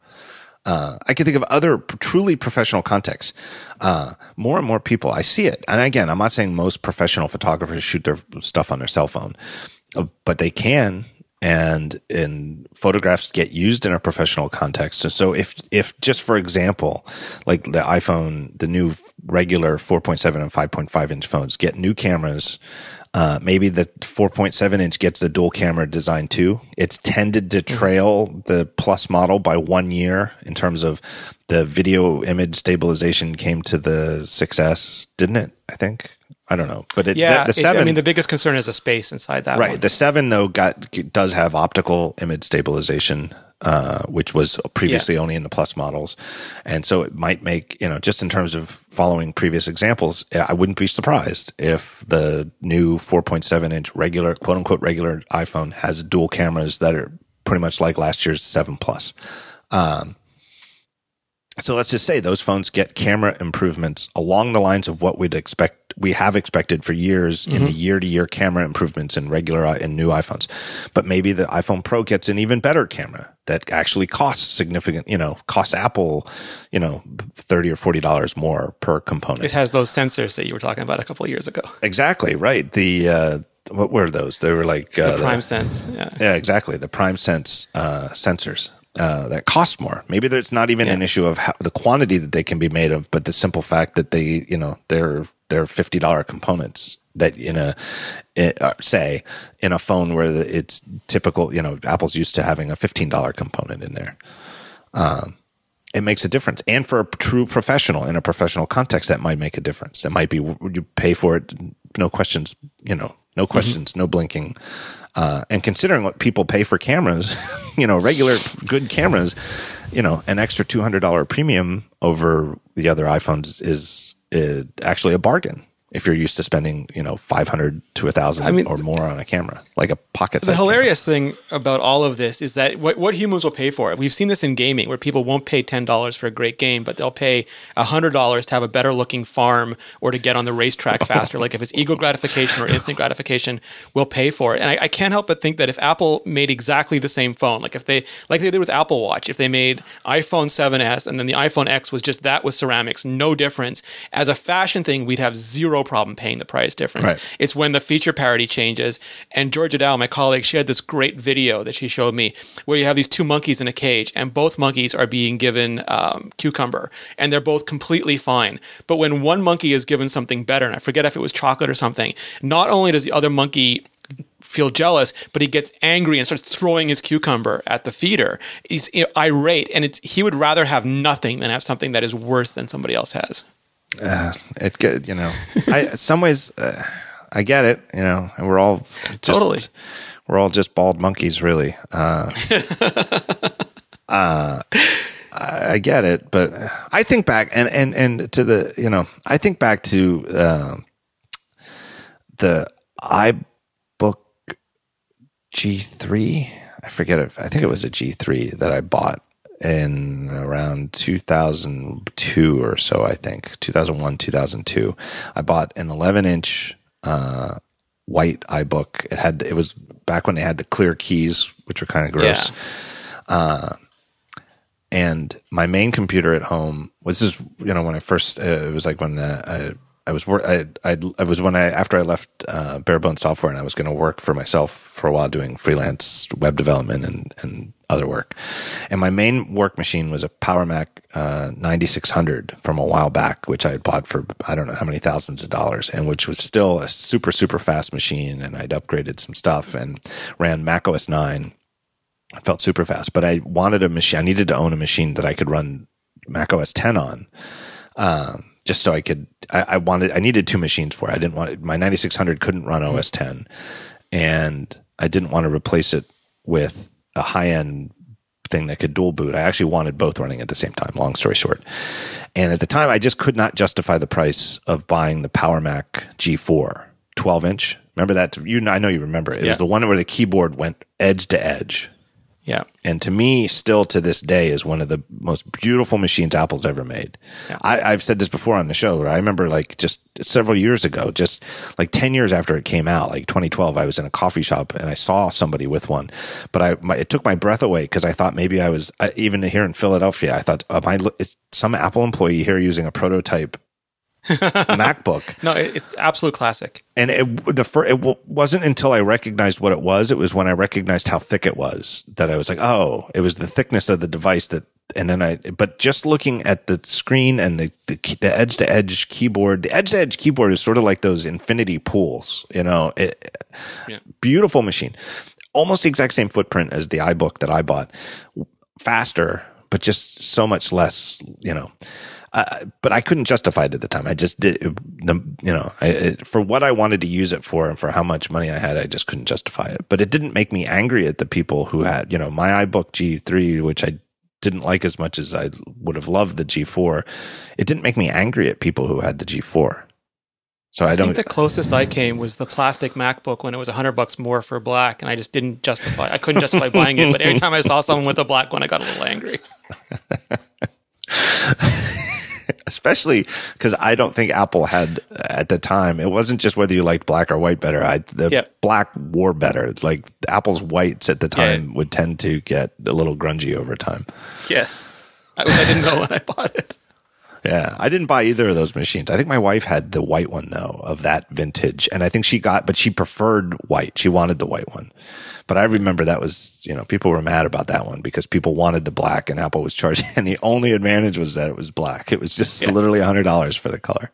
A: Uh, I can think of other truly professional contexts. Uh, more and more people, I see it. And again, I'm not saying most professional photographers shoot their stuff on their cell phone, uh, but they can. And in photographs get used in a professional context. And so if, if just for example, like the iPhone, the new regular 4.7 and 5.5 inch phones get new cameras, uh, maybe the 4.7 inch gets the dual camera design too. It's tended to trail the plus model by one year in terms of the video image stabilization came to the 6S, didn't it? I think. I don't know, but it,
B: Yeah,
A: the, the seven.
B: I mean, the biggest concern is the space inside that.
A: right.
B: one.
A: The seven though got does have optical image stabilization, uh, which was previously only in the plus models, and so it might make you know just in terms of following previous examples, I wouldn't be surprised if the new 4.7 inch regular quote unquote regular iPhone has dual cameras that are pretty much like last year's seven plus. Um, so let's just say those phones get camera improvements along the lines of what we'd expect, we have expected for years in the year to year camera improvements in regular i- in new iPhones. But maybe the iPhone Pro gets an even better camera that actually costs significant, you know, costs Apple, you know, 30 or $40 more per component.
B: It has those sensors that you were talking about a couple of years ago.
A: exactly. Right. The, uh, what were those? They were like, uh,
B: The PrimeSense. Yeah.
A: yeah, exactly. The PrimeSense uh, sensors uh, that cost more. Maybe it's not even an issue of how, the quantity that they can be made of, but the simple fact that they, you know, they're they're fifty dollar components that in a uh, say in a phone where the, it's typical. You know, Apple's used to having a fifteen dollar component in there. Um, it makes a difference, and for a true professional in a professional context, that might make a difference. It might be you pay for it, no questions. You know, no questions, no blinking. Uh, and considering what people pay for cameras, you know, regular good cameras, you know, an extra two hundred dollar premium over the other iPhones is, is actually a bargain. If you're used to spending, you know, five hundred to a thousand
B: mean-
A: or more on a camera, like a pocket.
B: The hilarious thing about all of this is that what, what humans will pay for it. We've seen this in gaming where people won't pay ten dollars for a great game, but they'll pay hundred dollars to have a better looking farm or to get on the racetrack faster. like if it's ego gratification or instant gratification, we'll pay for it. And I, I can't help but think that if Apple made exactly the same phone, like if they like they did with Apple Watch, if they made iPhone 7s and then the iPhone X was just that with ceramics, no difference. As a fashion thing, we'd have zero problem paying the price difference.
A: Right.
B: It's when the feature parity changes. And Georgia Dow, my colleague, she had this great video that she showed me where you have these two monkeys in a cage, and both monkeys are being given um, cucumber, and they're both completely fine. But when one monkey is given something better, and I forget if it was chocolate or something, not only does the other monkey feel jealous, but he gets angry and starts throwing his cucumber at the feeder. He's irate, and it's he would rather have nothing than have something that is worse than somebody else has.
A: Uh, it get you know i some ways uh, i get it you know and we're all just,
B: Totally.
A: we're all just bald monkeys really uh, uh, I get it, but I think back and and and to the you know I think back to uh, the iBook G3. I forget if I think it was a G3 that I bought in around 2002 or so. I think 2001, 2002. I bought an 11 inch uh, white iBook. It had it was back when they had the clear keys, which were kind of gross.
B: Yeah.
A: and my main computer at home was this you know when i first uh, it was like when uh, I, was work. I, I I was when I after I left uh, Bare Bones Software and I was going to work for myself for a while doing freelance web development and and other work. And my main work machine was a Power Mac uh, 9600 from a while back, which I had bought for I don't know how many thousands of dollars, and which was still a super super fast machine. And I'd upgraded some stuff and ran Mac OS 9. It felt super fast, but I wanted a machine. I needed to own a machine that I could run Mac OS 10 on. Um, just so I could, I, I, wanted, I needed two machines for it. I didn't want my 9600 couldn't run hmm. OS 10 and I didn't want to replace it with a high end thing that could dual boot. I actually wanted both running at the same time, long story short. And at the time, I just could not justify the price of buying the Power Mac G4 12 inch. Remember that? You, I know you remember it. It
B: Yeah.
A: was the one where the keyboard went edge to edge
B: Yeah.
A: and to me, still to this day, is one of the most beautiful machines Apple's ever made.
B: Yeah.
A: I, I've said this before on the show. I remember, like, just several years ago, just like ten years after it came out, like 2012, I was in a coffee shop and I saw somebody with one, but I my, it took my breath away because I thought maybe I was I, even here in Philadelphia. I thought, am I, some Apple employee here using a prototype MacBook?
B: No, it's absolute classic.
A: and it the fir- it w- wasn't until I recognized what it was. It was when I recognized how thick it was that I was like, oh, it was the thickness of the device that. And then I, but just looking at the screen and the the, the edge to edge keyboard, the edge to edge keyboard is sort of like those infinity pools, you know. It,
B: Yeah.
A: Beautiful machine, almost the exact same footprint as the iBook that I bought, faster, but just so much less, you know uh, but I couldn't justify it at the time. I just did, you know, I, it, for what I wanted to use it for and for how much money I had, I just couldn't justify it. But it didn't make me angry at the people who had, you know, my iBook G3, which I didn't like as much as I would have loved the G4. It didn't make me angry at people who had the G4. So I,
B: I
A: don't.
B: think the closest I came was the plastic MacBook when it was hundred bucks more for black, and I just didn't justify. I couldn't justify buying it, but every time I saw someone with a black one, I got a little angry.
A: especially because I don't think Apple had at the time. It wasn't just whether you liked black or white better. I the
B: Yep.
A: black wore better. Like Apple's whites at the time would tend to get a little grungy over time.
B: Yes, I, I didn't know when I bought it.
A: Yeah, I didn't buy either of those machines. I think my wife had the white one though of that vintage, and I think she got, but she preferred white. She wanted the white one. But I remember that was, you know, people were mad about that one because people wanted the black, and Apple was charging. And the only advantage was that it was black. It was just
B: Yes.
A: literally a hundred dollars for the color.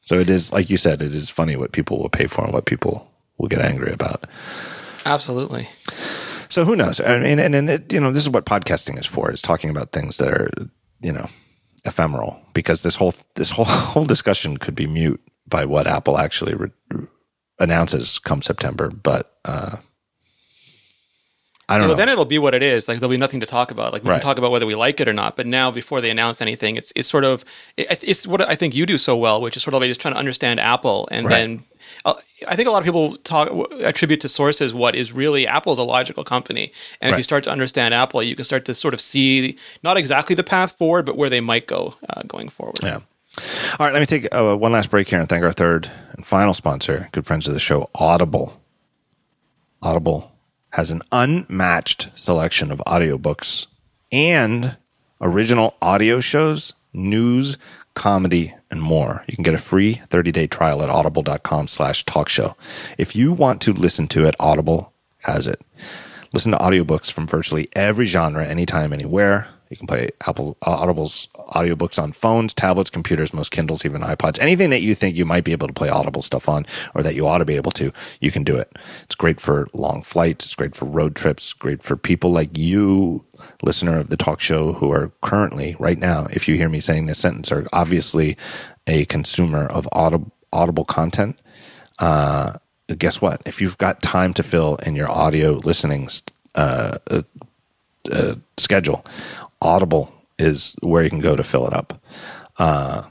A: So it is, like you said, it is funny what people will pay for and what people will get angry about.
B: Absolutely.
A: So who knows? I mean, and, and it, you know, this is what podcasting is for: is talking about things that are, you know, ephemeral. Because this whole this whole whole discussion could be mute by what Apple actually re- announces come September. But uh, I don't
B: Well,
A: know.
B: then it'll be what it is. Like there'll be nothing to talk about. Like we
A: Right.
B: can talk about whether we like it or not. But now, before they announce anything, it's it's sort of it, it's what I think you do so well, which is sort of like just trying to understand Apple, and
A: Right.
B: then I think a lot of people talk attribute to sources what is really Apple Apple's a logical company, and if you start to understand Apple, you can start to sort of see not exactly the path forward, but where they might go uh, going forward.
A: Yeah. All right, let me take uh, one last break here and thank our third and final sponsor, good friends of the show, Audible. Audible has an unmatched selection of audiobooks and original audio shows, news, comedy, and more. You can get a free 30-day trial at audible.com slash talk show. If you want to listen to it, Audible has it. Listen to audiobooks from virtually every genre, anytime, anywhere. You can play Apple uh, Audible's audiobooks on phones, tablets, computers, most Kindles, even iPods. Anything that you think you might be able to play Audible stuff on or that you ought to be able to, you can do it. It's great for long flights. It's great for road trips. Great for people like you, listener of the talk show, who are currently, right now, if you hear me saying this sentence, are obviously a consumer of audible, audible content uh, guess what? If you've got time to fill in your audio listening uh, uh, uh, schedule, Audible is where you can go to fill it up. Uh,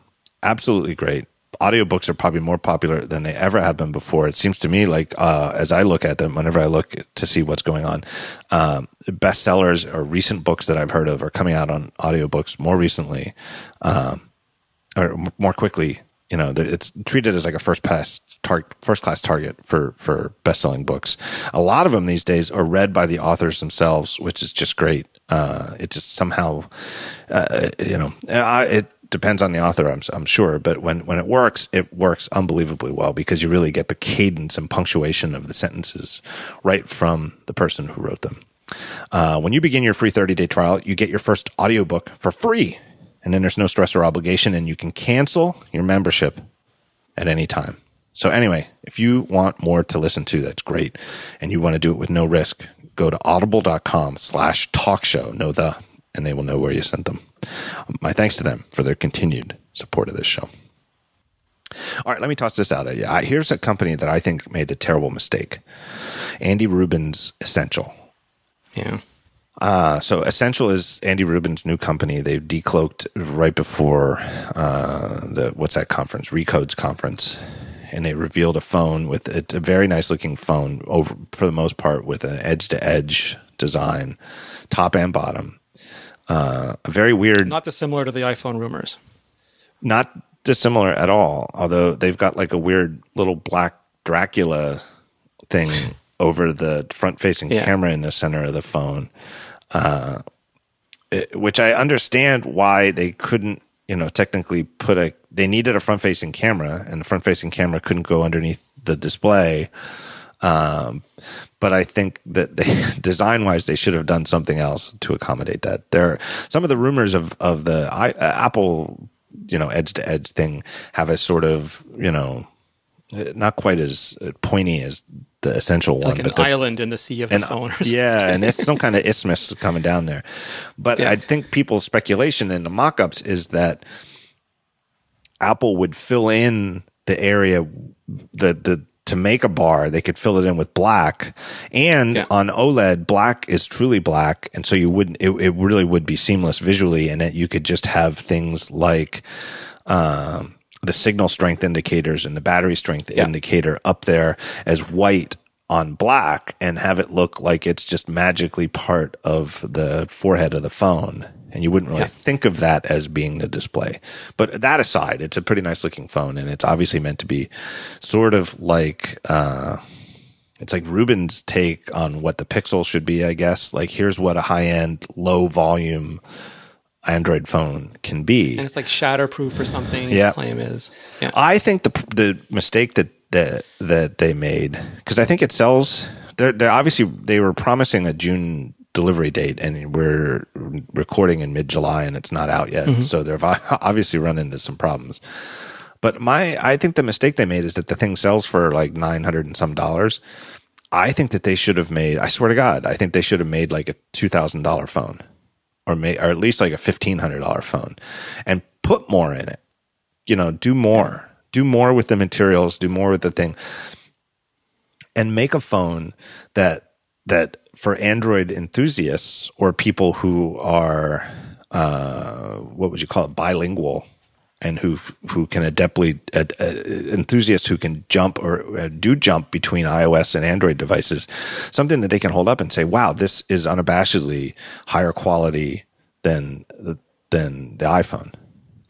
A: absolutely great. Audiobooks are probably more popular than they ever have been before. It seems to me like, uh, as I look at them, whenever I look to see what's going on, um, bestsellers or recent books that I've heard of are coming out on audiobooks more recently um, or m- more quickly. You know, it's treated as like a first pass tar- first class target for for best selling books. A lot of them these days are read by the authors themselves, which is just great. Uh, it just somehow, uh, you know, I, it depends on the author, I'm, I'm sure. But when, when it works, it works unbelievably well because you really get the cadence and punctuation of the sentences right from the person who wrote them. Uh, when you begin your free 30 day trial, you get your first audiobook for free. And then there's no stress or obligation, and you can cancel your membership at any time. So, anyway, if you want more to listen to, that's great. And you want to do it with no risk, go to audible.com slash talk show, know the, and they will know where you sent them. My thanks to them for their continued support of this show. All right, let me toss this out at you. Here's a company that I think made a terrible mistake Andy Rubin's Essential.
B: Yeah.
A: Uh, so Essential is Andy Rubin's new company. They've decloaked right before uh, the what's that conference? Recode's conference, and it revealed a phone with a, a very nice looking phone over for the most part with an edge to edge design, top and bottom. Uh, a very weird,
B: not dissimilar to the iPhone rumors.
A: Not dissimilar at all. Although they've got like a weird little black Dracula thing over the front facing yeah. camera in the center of the phone. Uh, it, which I understand why they couldn't, you know, technically put a, they needed a front facing camera and the front facing camera couldn't go underneath the display. Um, but I think that they, design wise, they should have done something else to accommodate that. There, are, some of the rumors of, of the I, uh, Apple, you know, edge to edge thing have a sort of, you know, not quite as pointy as the essential one,
B: like an
A: but the,
B: island in the sea of the phone.
A: yeah, and it's some kind of isthmus coming down there. But yeah. I think people's speculation in the mock-ups is that Apple would fill in the area the the to make a bar, they could fill it in with black. And yeah. on OLED, black is truly black, and so you wouldn't. It, it really would be seamless visually, and it, you could just have things like. Um, the signal strength indicators and the battery strength yeah. indicator up there as white on black and have it look like it's just magically part of the forehead of the phone. And you wouldn't really yeah. think of that as being the display. But that aside, it's a pretty nice looking phone and it's obviously meant to be sort of like, uh, it's like Rubin's take on what the Pixel should be, I guess. Like, here's what a high end, low volume Android phone can be.
B: And it's like shatterproof or something. His yeah. claim is.
A: Yeah. I think the the mistake that that that they made because I think it sells. They're, they're obviously they were promising a June delivery date, and we're recording in mid July, and it's not out yet. Mm-hmm. So they've obviously run into some problems. But my, I think the mistake they made is that the thing sells for like nine hundred and some dollars. I think that they should have made. I swear to God, I think they should have made like a two thousand dollar phone or may, or at least like a fifteen hundred dollar phone, and put more in it. You know, do more, do more with the materials, do more with the thing, and make a phone that that for Android enthusiasts or people who are uh, what would you call it bilingual and who who can adeptly uh, uh, enthusiasts who can jump or uh, do jump between iOS and Android devices, something that they can hold up and say, "Wow, this is unabashedly higher quality than than the iPhone."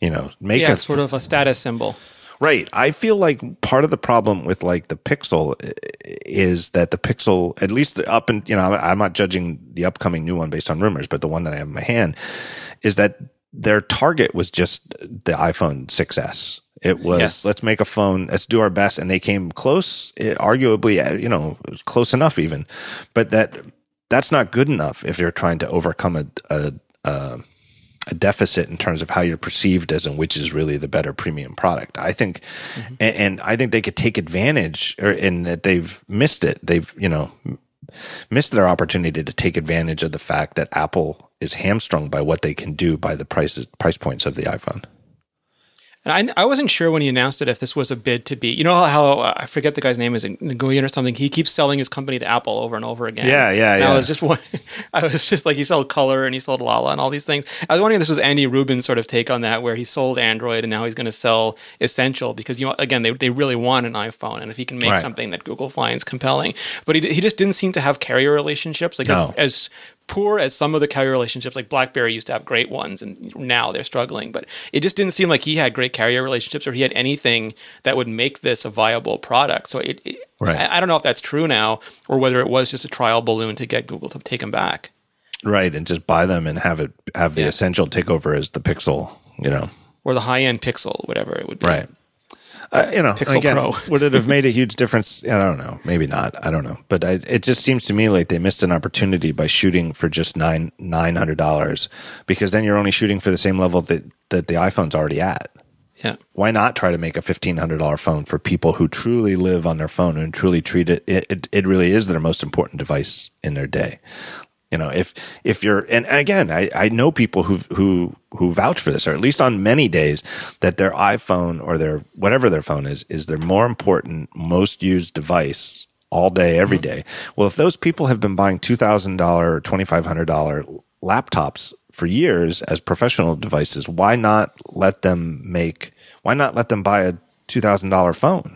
A: You know,
B: make yeah, a, sort of a status symbol.
A: Right. I feel like part of the problem with like the Pixel is that the Pixel, at least the up and you know, I'm not judging the upcoming new one based on rumors, but the one that I have in my hand is that their target was just the iPhone 6s. It was yeah. let's make a phone, let's do our best, and they came close, eh, arguably, eh, you know, close enough even, but that that's not good enough if you're trying to overcome a a, a, a deficit in terms of how you're perceived as and which is really the better premium product. I think, mm-hmm. and, and, I think they could take advantage, or in that they've missed it. They've you know missed their opportunity to take advantage of the fact that Apple is hamstrung by what they can do by the prices price points of the iPhone.
B: And I, I wasn't sure when he announced it if this was a bid to be. You know how uh, I forget the guy's name is Nguyen or something. He keeps selling his company to Apple over and over again.
A: Yeah, yeah,
B: and
A: yeah.
B: I was just I was just like he sold Color and he sold Lala and all these things. I was wondering if this was Andy Rubin's sort of take on that, where he sold Android and now he's going to sell Essential because you know again they they really want an iPhone and if he can make right. something that Google finds compelling, but he he just didn't seem to have carrier relationships like no. as, as poor as some of the carrier relationships, like BlackBerry used to have great ones, and now they're struggling. But it just didn't seem like he had great carrier relationships, or he had anything that would make this a viable product. So it, it right. I, I, don't know if that's true now, or whether it was just a trial balloon to get Google to take them back.
A: Right, and just buy them and have it have the yeah. essential take over as the Pixel. You know.
B: or the high end Pixel, whatever it would be.
A: Right. Uh, you know,
B: Pixel
A: again,
B: Pro.
A: would it have made a huge difference? I don't know. Maybe not. I don't know. But I, it just seems to me like they missed an opportunity by shooting for just nine nine hundred dollars, because then you're only shooting for the same level that that the iPhone's already at.
B: Yeah.
A: Why not try to make a fifteen hundred dollar phone for people who truly live on their phone and truly treat it, it? It it really is their most important device in their day. You know, if if you're and again, I, I know people who who who vouch for this, or at least on many days, that their iPhone or their whatever their phone is is their more important, most used device all day, every mm-hmm. day. Well, if those people have been buying two thousand dollar or twenty five hundred dollar laptops for years as professional devices, why not let them make? Why not let them buy a two thousand dollar phone?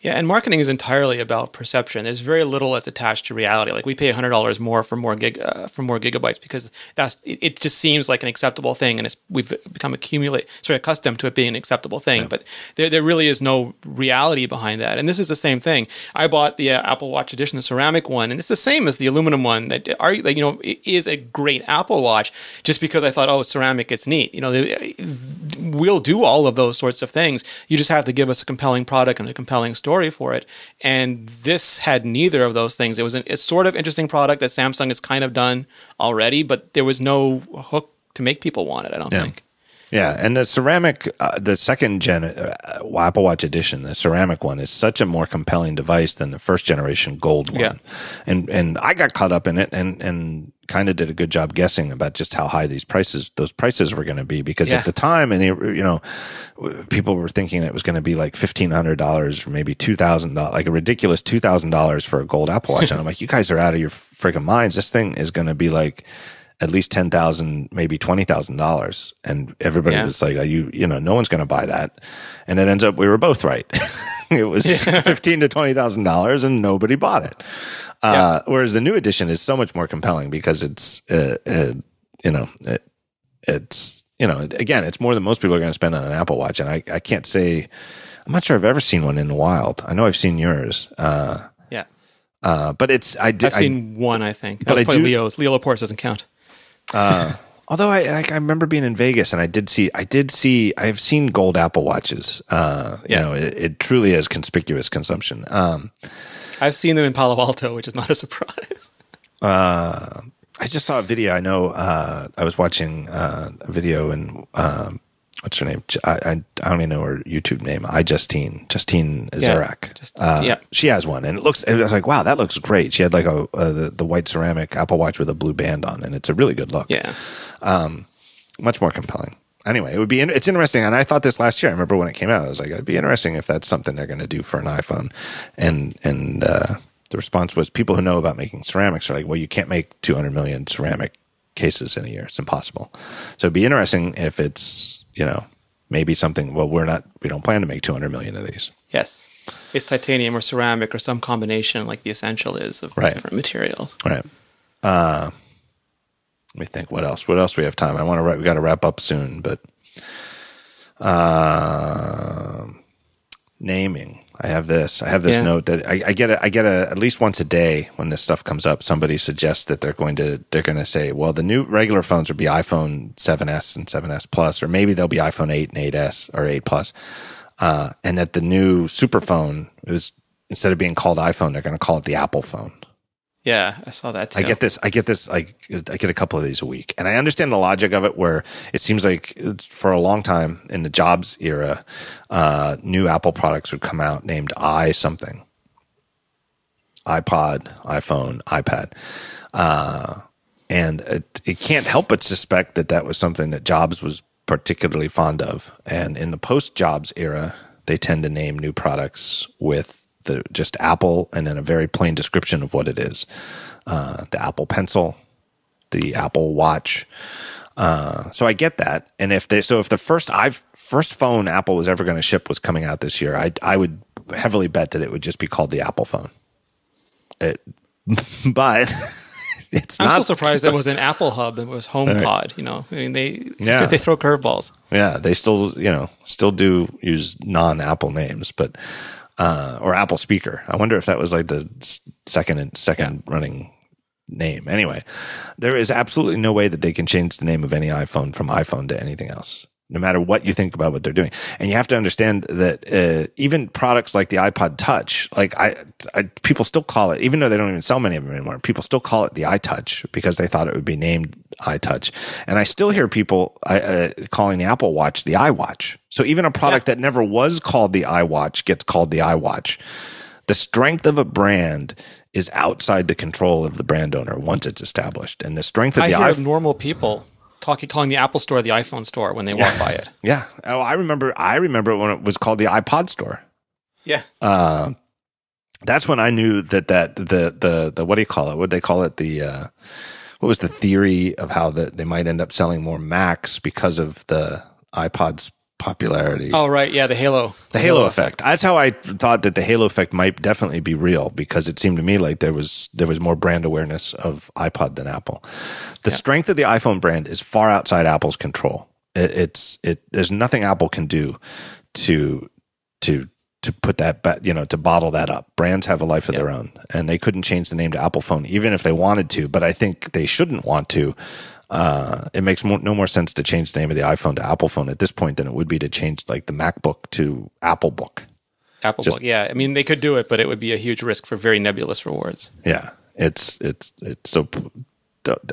B: Yeah, and marketing is entirely about perception. There's very little that's attached to reality. Like we pay hundred dollars more for more gig uh, for more gigabytes because that's it, it, just seems like an acceptable thing, and it's we've become accumulate sort of accustomed to it being an acceptable thing. Yeah. But there there really is no reality behind that. And this is the same thing. I bought the uh, Apple Watch edition, the ceramic one, and it's the same as the aluminum one. That are that, you know is a great Apple Watch. Just because I thought, oh, ceramic, it's neat. You know, they, we'll do all of those sorts of things. You just have to give us a compelling product and a compelling story story for it. And this had neither of those things. It was an, a sort of interesting product that Samsung has kind of done already, but there was no hook to make people want it. I don't
A: yeah.
B: think.
A: Yeah, and the ceramic, uh, the second gen uh, Apple Watch edition, the ceramic one, is such a more compelling device than the first generation gold one.
B: Yeah.
A: And and I got caught up in it, and and kind of did a good job guessing about just how high these prices, those prices were going to be, because
B: Yeah.
A: at the time, and you know, people were thinking it was going to be like fifteen hundred dollars or maybe two thousand dollars, like a ridiculous two thousand dollars for a gold Apple Watch, and I'm like, you guys are out of your freaking minds. This thing is going to be like at least ten thousand, maybe twenty thousand dollars, and everybody
B: Yeah.
A: was like, "Are you, you know, no one's going to buy that," and it ends up we were both right. it was fifteen to twenty thousand dollars, and nobody bought it. Uh, whereas the new edition is so much more compelling because it's, uh, uh, you know, it, it's you know, again, it's more than most people are going to spend on an Apple Watch, and I, I can't say. I'm not sure I've ever seen one in the wild. I know I've seen yours, uh,
B: Yeah.
A: uh, but it's I did.
B: I've seen one, I think. That
A: but I do-
B: Leo's. Leo Laporte doesn't count.
A: Although I, I I remember being in Vegas and I did see I did see I've seen gold Apple watches. Uh, you know, it, it truly is conspicuous consumption. Um,
B: I've seen them in Palo Alto, which is not a surprise.
A: I just saw a video. I know uh, I was watching uh, a video and um, what's her name? I I don't even know her YouTube name. I Justine Justine Ezarik.
B: Just-
A: uh,
B: yeah.
A: she has one, and it looks. I was like, wow, that looks great. She had like a, the, the white ceramic Apple Watch with a blue band on, and it's a really good look.
B: Yeah.
A: much more compelling. Anyway, it would be. in- It's interesting, and I thought this last year. I remember when it came out. I was like, it'd be interesting if that's something they're going to do for an iPhone. And and uh, the response was, people who know about making ceramics are like, well, you can't make 200 million ceramic cases in a year. It's impossible. So it'd be interesting if it's you know maybe something. Well, we're not. We don't plan to make 200 million of these.
B: Yes. It's titanium or ceramic or some combination like the essential is of
A: Right.
B: different materials.
A: Right. Uh, let me think. What else? What else we have time? I want to. We got to wrap up soon, but uh, naming. I have this. I have this
B: Yeah.
A: note that I, I get. A, I get a, at least once a day when this stuff comes up. Somebody suggests that they're going to. They're going to say, well, the new regular phones will be iPhone 7s and 7s Plus, or maybe they'll be iPhone 8 and 8s or 8 Plus, uh, and that the new super phone is instead of being called iPhone, they're going to call it the Apple phone.
B: Yeah, I saw that too.
A: I get this. I get this. Like I get a couple of these a week, and I understand the logic of it. Where it seems like it's, for a long time in the Jobs era, uh, new Apple products would come out named i something, iPod, iPhone, iPad, uh, and it, it can't help but suspect that that was something that Jobs was particularly fond of. And in the post Jobs era, they tend to name new products with the just Apple and then a very plain description of what it is. Uh, the Apple Pencil, the Apple Watch. Uh, so I get that. And if they, so if the first i first phone Apple was ever going to ship was coming out this year, I I would heavily bet that it would just be called the Apple phone. It, but it's
B: I'm
A: not.
B: still surprised it was an Apple Hub. It was HomePod. You know, I mean, they
A: Yeah.
B: they throw curveballs.
A: Yeah, they still, you know, still do use non-Apple names, but uh, or Apple speaker. I wonder if that was like the second and second running name. Anyway, there is absolutely no way that they can change the name of any iPhone from iPhone to anything else. No matter what you think about what they're doing. And you have to understand that uh, even products like the iPod Touch, like I, I, people still call it, even though they don't even sell many of them anymore, people still call it the iTouch because they thought it would be named iTouch. And I still hear people uh, calling the Apple Watch the iWatch. So even a product yeah. that never was called the iWatch gets called the iWatch. The strength of a brand is outside the control of the brand owner once it's established. And the strength of
B: I
A: the
B: hear iPhone, normal people talking calling the Apple Store the iPhone store when they
A: yeah.
B: walk by it.
A: Yeah. Oh, I remember. I remember when it was called the iPod Store.
B: Yeah.
A: Uh, that's when I knew that that the the the what do you call it? What they call it? The uh, what was the theory of how that they might end up selling more Macs because of the iPod's popularity.
B: Oh right, yeah, the Halo,
A: the Halo, Halo effect. effect. That's how I thought that the Halo effect might definitely be real because it seemed to me like there was there was more brand awareness of iPod than Apple. The yeah. strength of the iPhone brand is far outside Apple's control. It, it's it. There's nothing Apple can do to to to put that back, you know, to bottle that up. Brands have a life of their own, and they couldn't change the name to Apple Phone even if they wanted to. But I think they shouldn't want to uh, it makes more, no more sense to change the name of the iPhone to Apple phone at this point than it would be to change like the MacBook to Apple Book.
B: Apple Just, Book, yeah. I mean, they could do it, but it would be a huge risk for very nebulous rewards.
A: Yeah, it's it's it's so.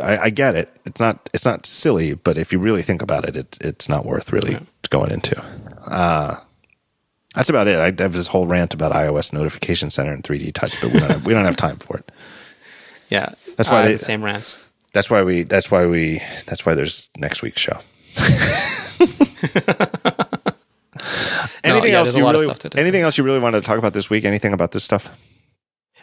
A: I, I get it. It's not it's not silly, but if you really think about it, it's it's not worth really yeah. going into. Uh, that's about it. I have this whole rant about iOS Notification Center and 3D Touch, but we don't have, we don't have time for it.
B: Yeah, that's why uh, they, the same rants.
A: That's why we. That's why we. That's why there's next week's show. anything no, yeah, else you really? Anything else you really wanted to talk about this week? Anything about this stuff?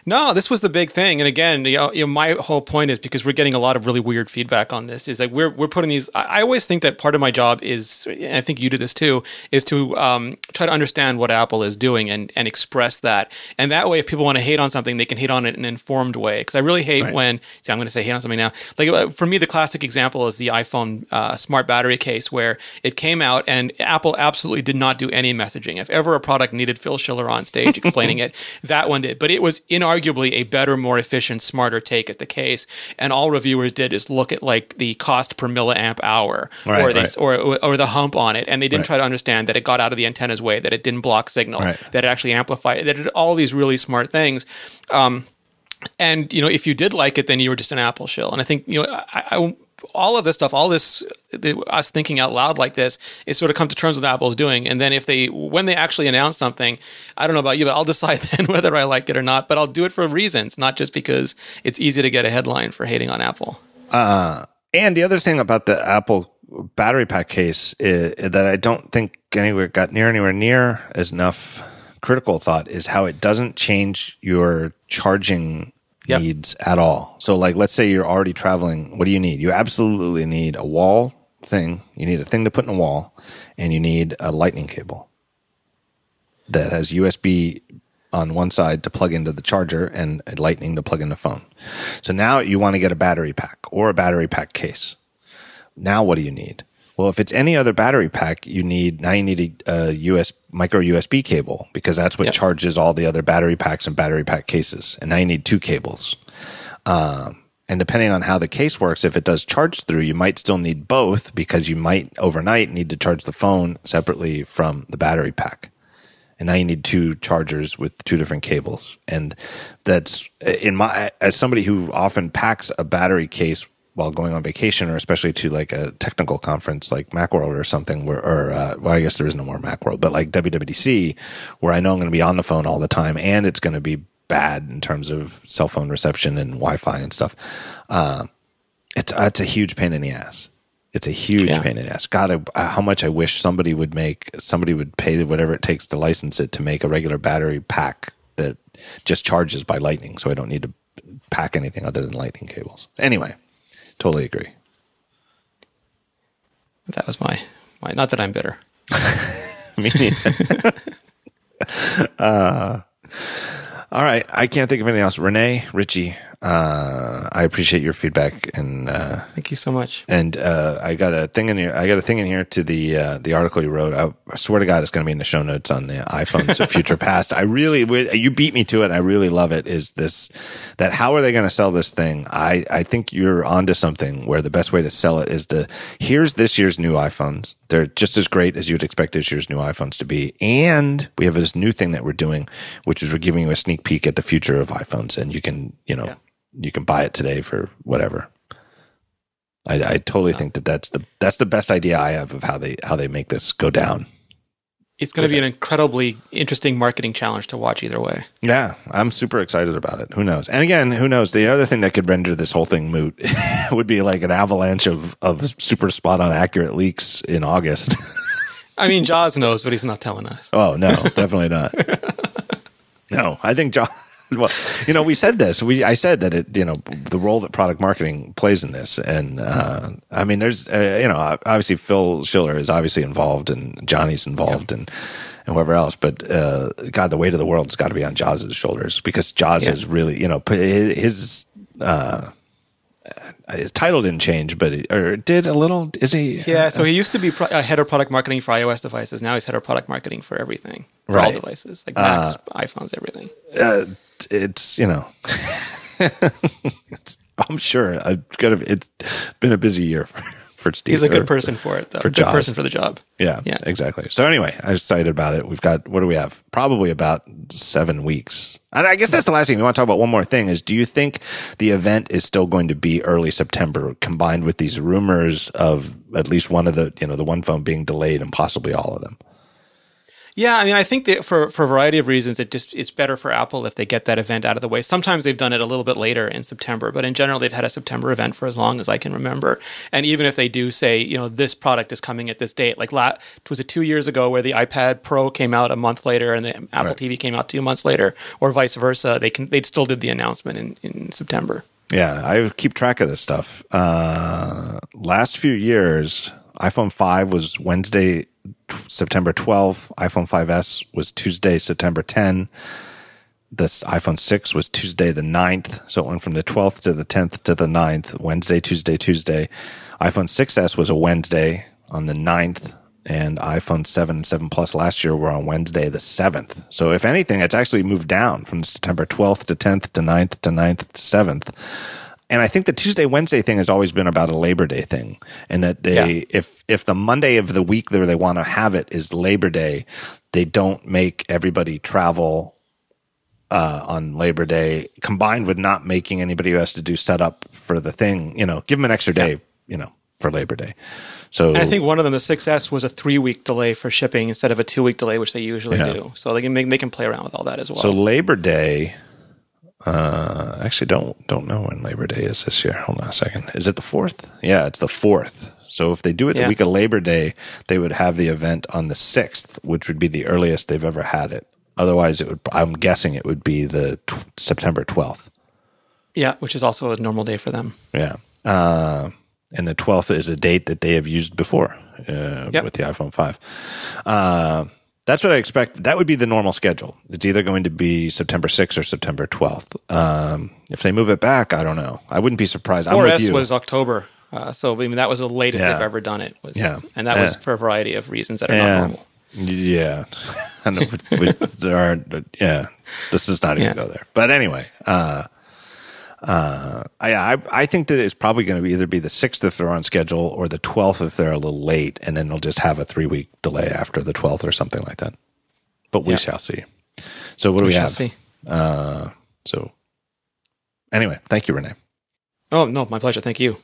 B: No, this was the big thing. And again, you know, you know, my whole point is because we're getting a lot of really weird feedback on this. Is like we're we're putting these. I, I always think that part of my job is, and I think you do this too, is to um, try to understand what Apple is doing and and express that. And that way, if people want to hate on something, they can hate on it in an informed way. Because I really hate right. when. See, I'm going to say hate on something now. Like uh, for me, the classic example is the iPhone uh, smart battery case, where it came out and Apple absolutely did not do any messaging. If ever a product needed Phil Schiller on stage explaining it, that one did. But it was in arguably a better, more efficient, smarter take at the case. And all reviewers did is look at like the cost per milliamp hour right, or, they, right. or, or the hump on it, and they didn't right. try to understand that it got out of the antenna's way, that it didn't block signal, that it actually amplified, that it did all these really smart things. Um, and you know, if you did like it, then you were just an Apple shill. And I think you know, I, I all of this stuff, all this, us thinking out loud like this, is sort of come to terms with Apple's doing. And then if they, when they actually announce something, I don't know about you, but I'll decide then whether I like it or not. But I'll do it for reasons, not just because it's easy to get a headline for hating on Apple.
A: Uh, and the other thing about the Apple battery pack case is, that I don't think anywhere got near anywhere near as enough critical thought is how it doesn't change your charging yep. needs at all. So, like, let's say you're already traveling. What do you need? You absolutely need a wall thing. You need a thing to put in a wall, and you need a lightning cable that has USB on one side to plug into the charger and lightning to plug in the phone. So now you want to get a battery pack or a battery pack case. Now what do you need? Well, if it's any other battery pack, you need now you need a, a US micro USB cable because that's what yep. charges all the other battery packs and battery pack cases. And now you need two cables. Um, and depending on how the case works, if it does charge through, you might still need both because you might overnight need to charge the phone separately from the battery pack. And now you need two chargers with two different cables. And that's in my, as somebody who often packs a battery case while going on vacation or especially to like a technical conference like Macworld or something where, or, uh, well, I guess there is no more Macworld, but like WWDC where I know I'm going to be on the phone all the time and it's going to be bad in terms of cell phone reception and Wi-Fi and stuff. Uh, it's, it's a huge pain in the ass. It's a huge yeah. pain in the ass. God, I, uh, how much I wish somebody would make, somebody would pay whatever it takes to license it to make a regular battery pack that just charges by lightning. So I don't need to pack anything other than lightning cables. Anyway, Totally agree.
B: That was my, my not that I'm bitter.
A: Me neither. uh, all right. I can't think of anything else. Rene, Ritchie, uh, I appreciate your feedback and uh,
B: thank you so much.
A: And uh, I got a thing in here. I got a thing in here to the uh, the article you wrote. I, I, swear to God, it's going to be in the show notes on the iPhones of future past. I really, you beat me to it. I really love it. Is this that how are they going to sell this thing? I I think you're onto something where the best way to sell it is to here's this year's new iPhones They're just as great as you'd expect this year's new iPhones to be. And we have this new thing that we're doing, which is we're giving you a sneak peek at the future of iPhones, and you can, you know,
B: Yeah.
A: You can buy it today for whatever. I, I totally think that that's the that's the best idea I have of how they how they make this go down.
B: It's going to be an incredibly interesting marketing challenge to watch either way.
A: Yeah, I'm super excited about it. Who knows? And again, who knows? The other thing that could render this whole thing moot would be like an avalanche of of super spot on accurate leaks in August.
B: I mean, Joz knows, but he's not telling us.
A: oh no, definitely not. No, I think John. Well, you know, we said this. We I said that it, you know, the role that product marketing plays in this, and uh, I mean, there's, uh, you know, obviously Phil Schiller is obviously involved, and Jony's involved, and and whoever else. But uh, God, the weight of the world's got to be on Joz's shoulders because Joz
B: Yeah.
A: is really, you know, his. Uh, his title didn't change, but it, or it did a little. Is he?
B: Yeah, so he used to be pro- uh, head of product marketing for iOS devices. Now he's head of product marketing for everything, for all
A: Right.
B: devices, like Macs, iPhones, everything.
A: uh, it's you know, it's, I'm sure I've got. A, it's been a busy year for, for Steve.
B: He's a good person for it, though.
A: for
B: good
A: Joz.
B: person for the job.
A: Yeah,
B: Yeah.
A: exactly. So anyway, I'm excited about it. We've got what do we have? Probably about seven weeks. And I guess that's the last thing we want to talk about. One more thing is: Do you think the event is still going to be early September, combined with these rumors of at least one of the you know the one phone being delayed and possibly all of them?
B: Yeah, I mean, I think that for for a variety of reasons, it just it's better for Apple if they get that event out of the way. Sometimes they've done it a little bit later in September, but in general, they've had a September event for as long as I can remember. And even if they do say, you know, this product is coming at this date, like la- was it two years ago where the iPad Pro came out a month later and the Apple
A: Right.
B: TV came out two months later, or vice versa, they can they still did the announcement in in September.
A: Yeah, I keep track of this stuff. Uh, last few years, iPhone 5 was Wednesday, September 12th. iPhone 5S was Tuesday, September 10. This iPhone 6 was Tuesday the 9th. So it went from the 12th to the 10th to the 9th. Wednesday, Tuesday, Tuesday. iPhone 6S was a Wednesday on the 9th. And iPhone 7 and 7 Plus last year were on Wednesday the 7th. So if anything, it's actually moved down from September 12th to 10th to 9th to 9th to 7th. And I think the Tuesday Wednesday thing has always been about a Labor Day thing, and that they
B: Yeah.
A: if if the Monday of the week where they want to have it is Labor Day, they don't make everybody travel uh, on Labor Day, combined with not making anybody who has to do setup for the thing, you know, give them an extra day, you know, for Labor Day. So
B: And I think one of them, the 6S, was a three week delay for shipping instead of a two week delay, which they usually
A: Yeah.
B: do. So they can make, they can play around with all that as well.
A: so Labor Day. Uh, actually, don't don't know when Labor Day is this year. Hold on a second. Is it the fourth? Yeah, it's the fourth. So if they do it the
B: Yeah.
A: week of Labor Day, they would have the event on the sixth, which would be the earliest they've ever had it. Otherwise, it would. I'm guessing it would be the t- September twelfth.
B: yeah, which is also a normal day for them.
A: Yeah. Uh, and the 12th is a date that they have used before uh,
B: Yep.
A: with the iPhone 5. That's what I expect. That would be the normal schedule. It's either going to be September 6th or September 12th. Um, if they move it back, I don't know. I wouldn't be surprised. I'm with
B: 4S
A: you.
B: was October. Uh, so I mean, that was the latest
A: Yeah.
B: they've ever done it. Was,
A: Yeah.
B: And that was for a variety of reasons that are not
A: yeah.
B: normal.
A: Yeah. I know, we- we- there are, yeah, this is not even
B: Yeah.
A: go there. But anyway, uh, uh, I, I I think that it's probably going to either be the sixth if they're on schedule or the twelfth if they're a little late, and then they'll just have a three week delay after the twelfth or something like that. But we
B: Yeah.
A: shall see. So what do we,
B: We shall
A: have?
B: see.
A: Uh, so anyway, thank you, Rene.
B: Oh, no, my pleasure. Thank you.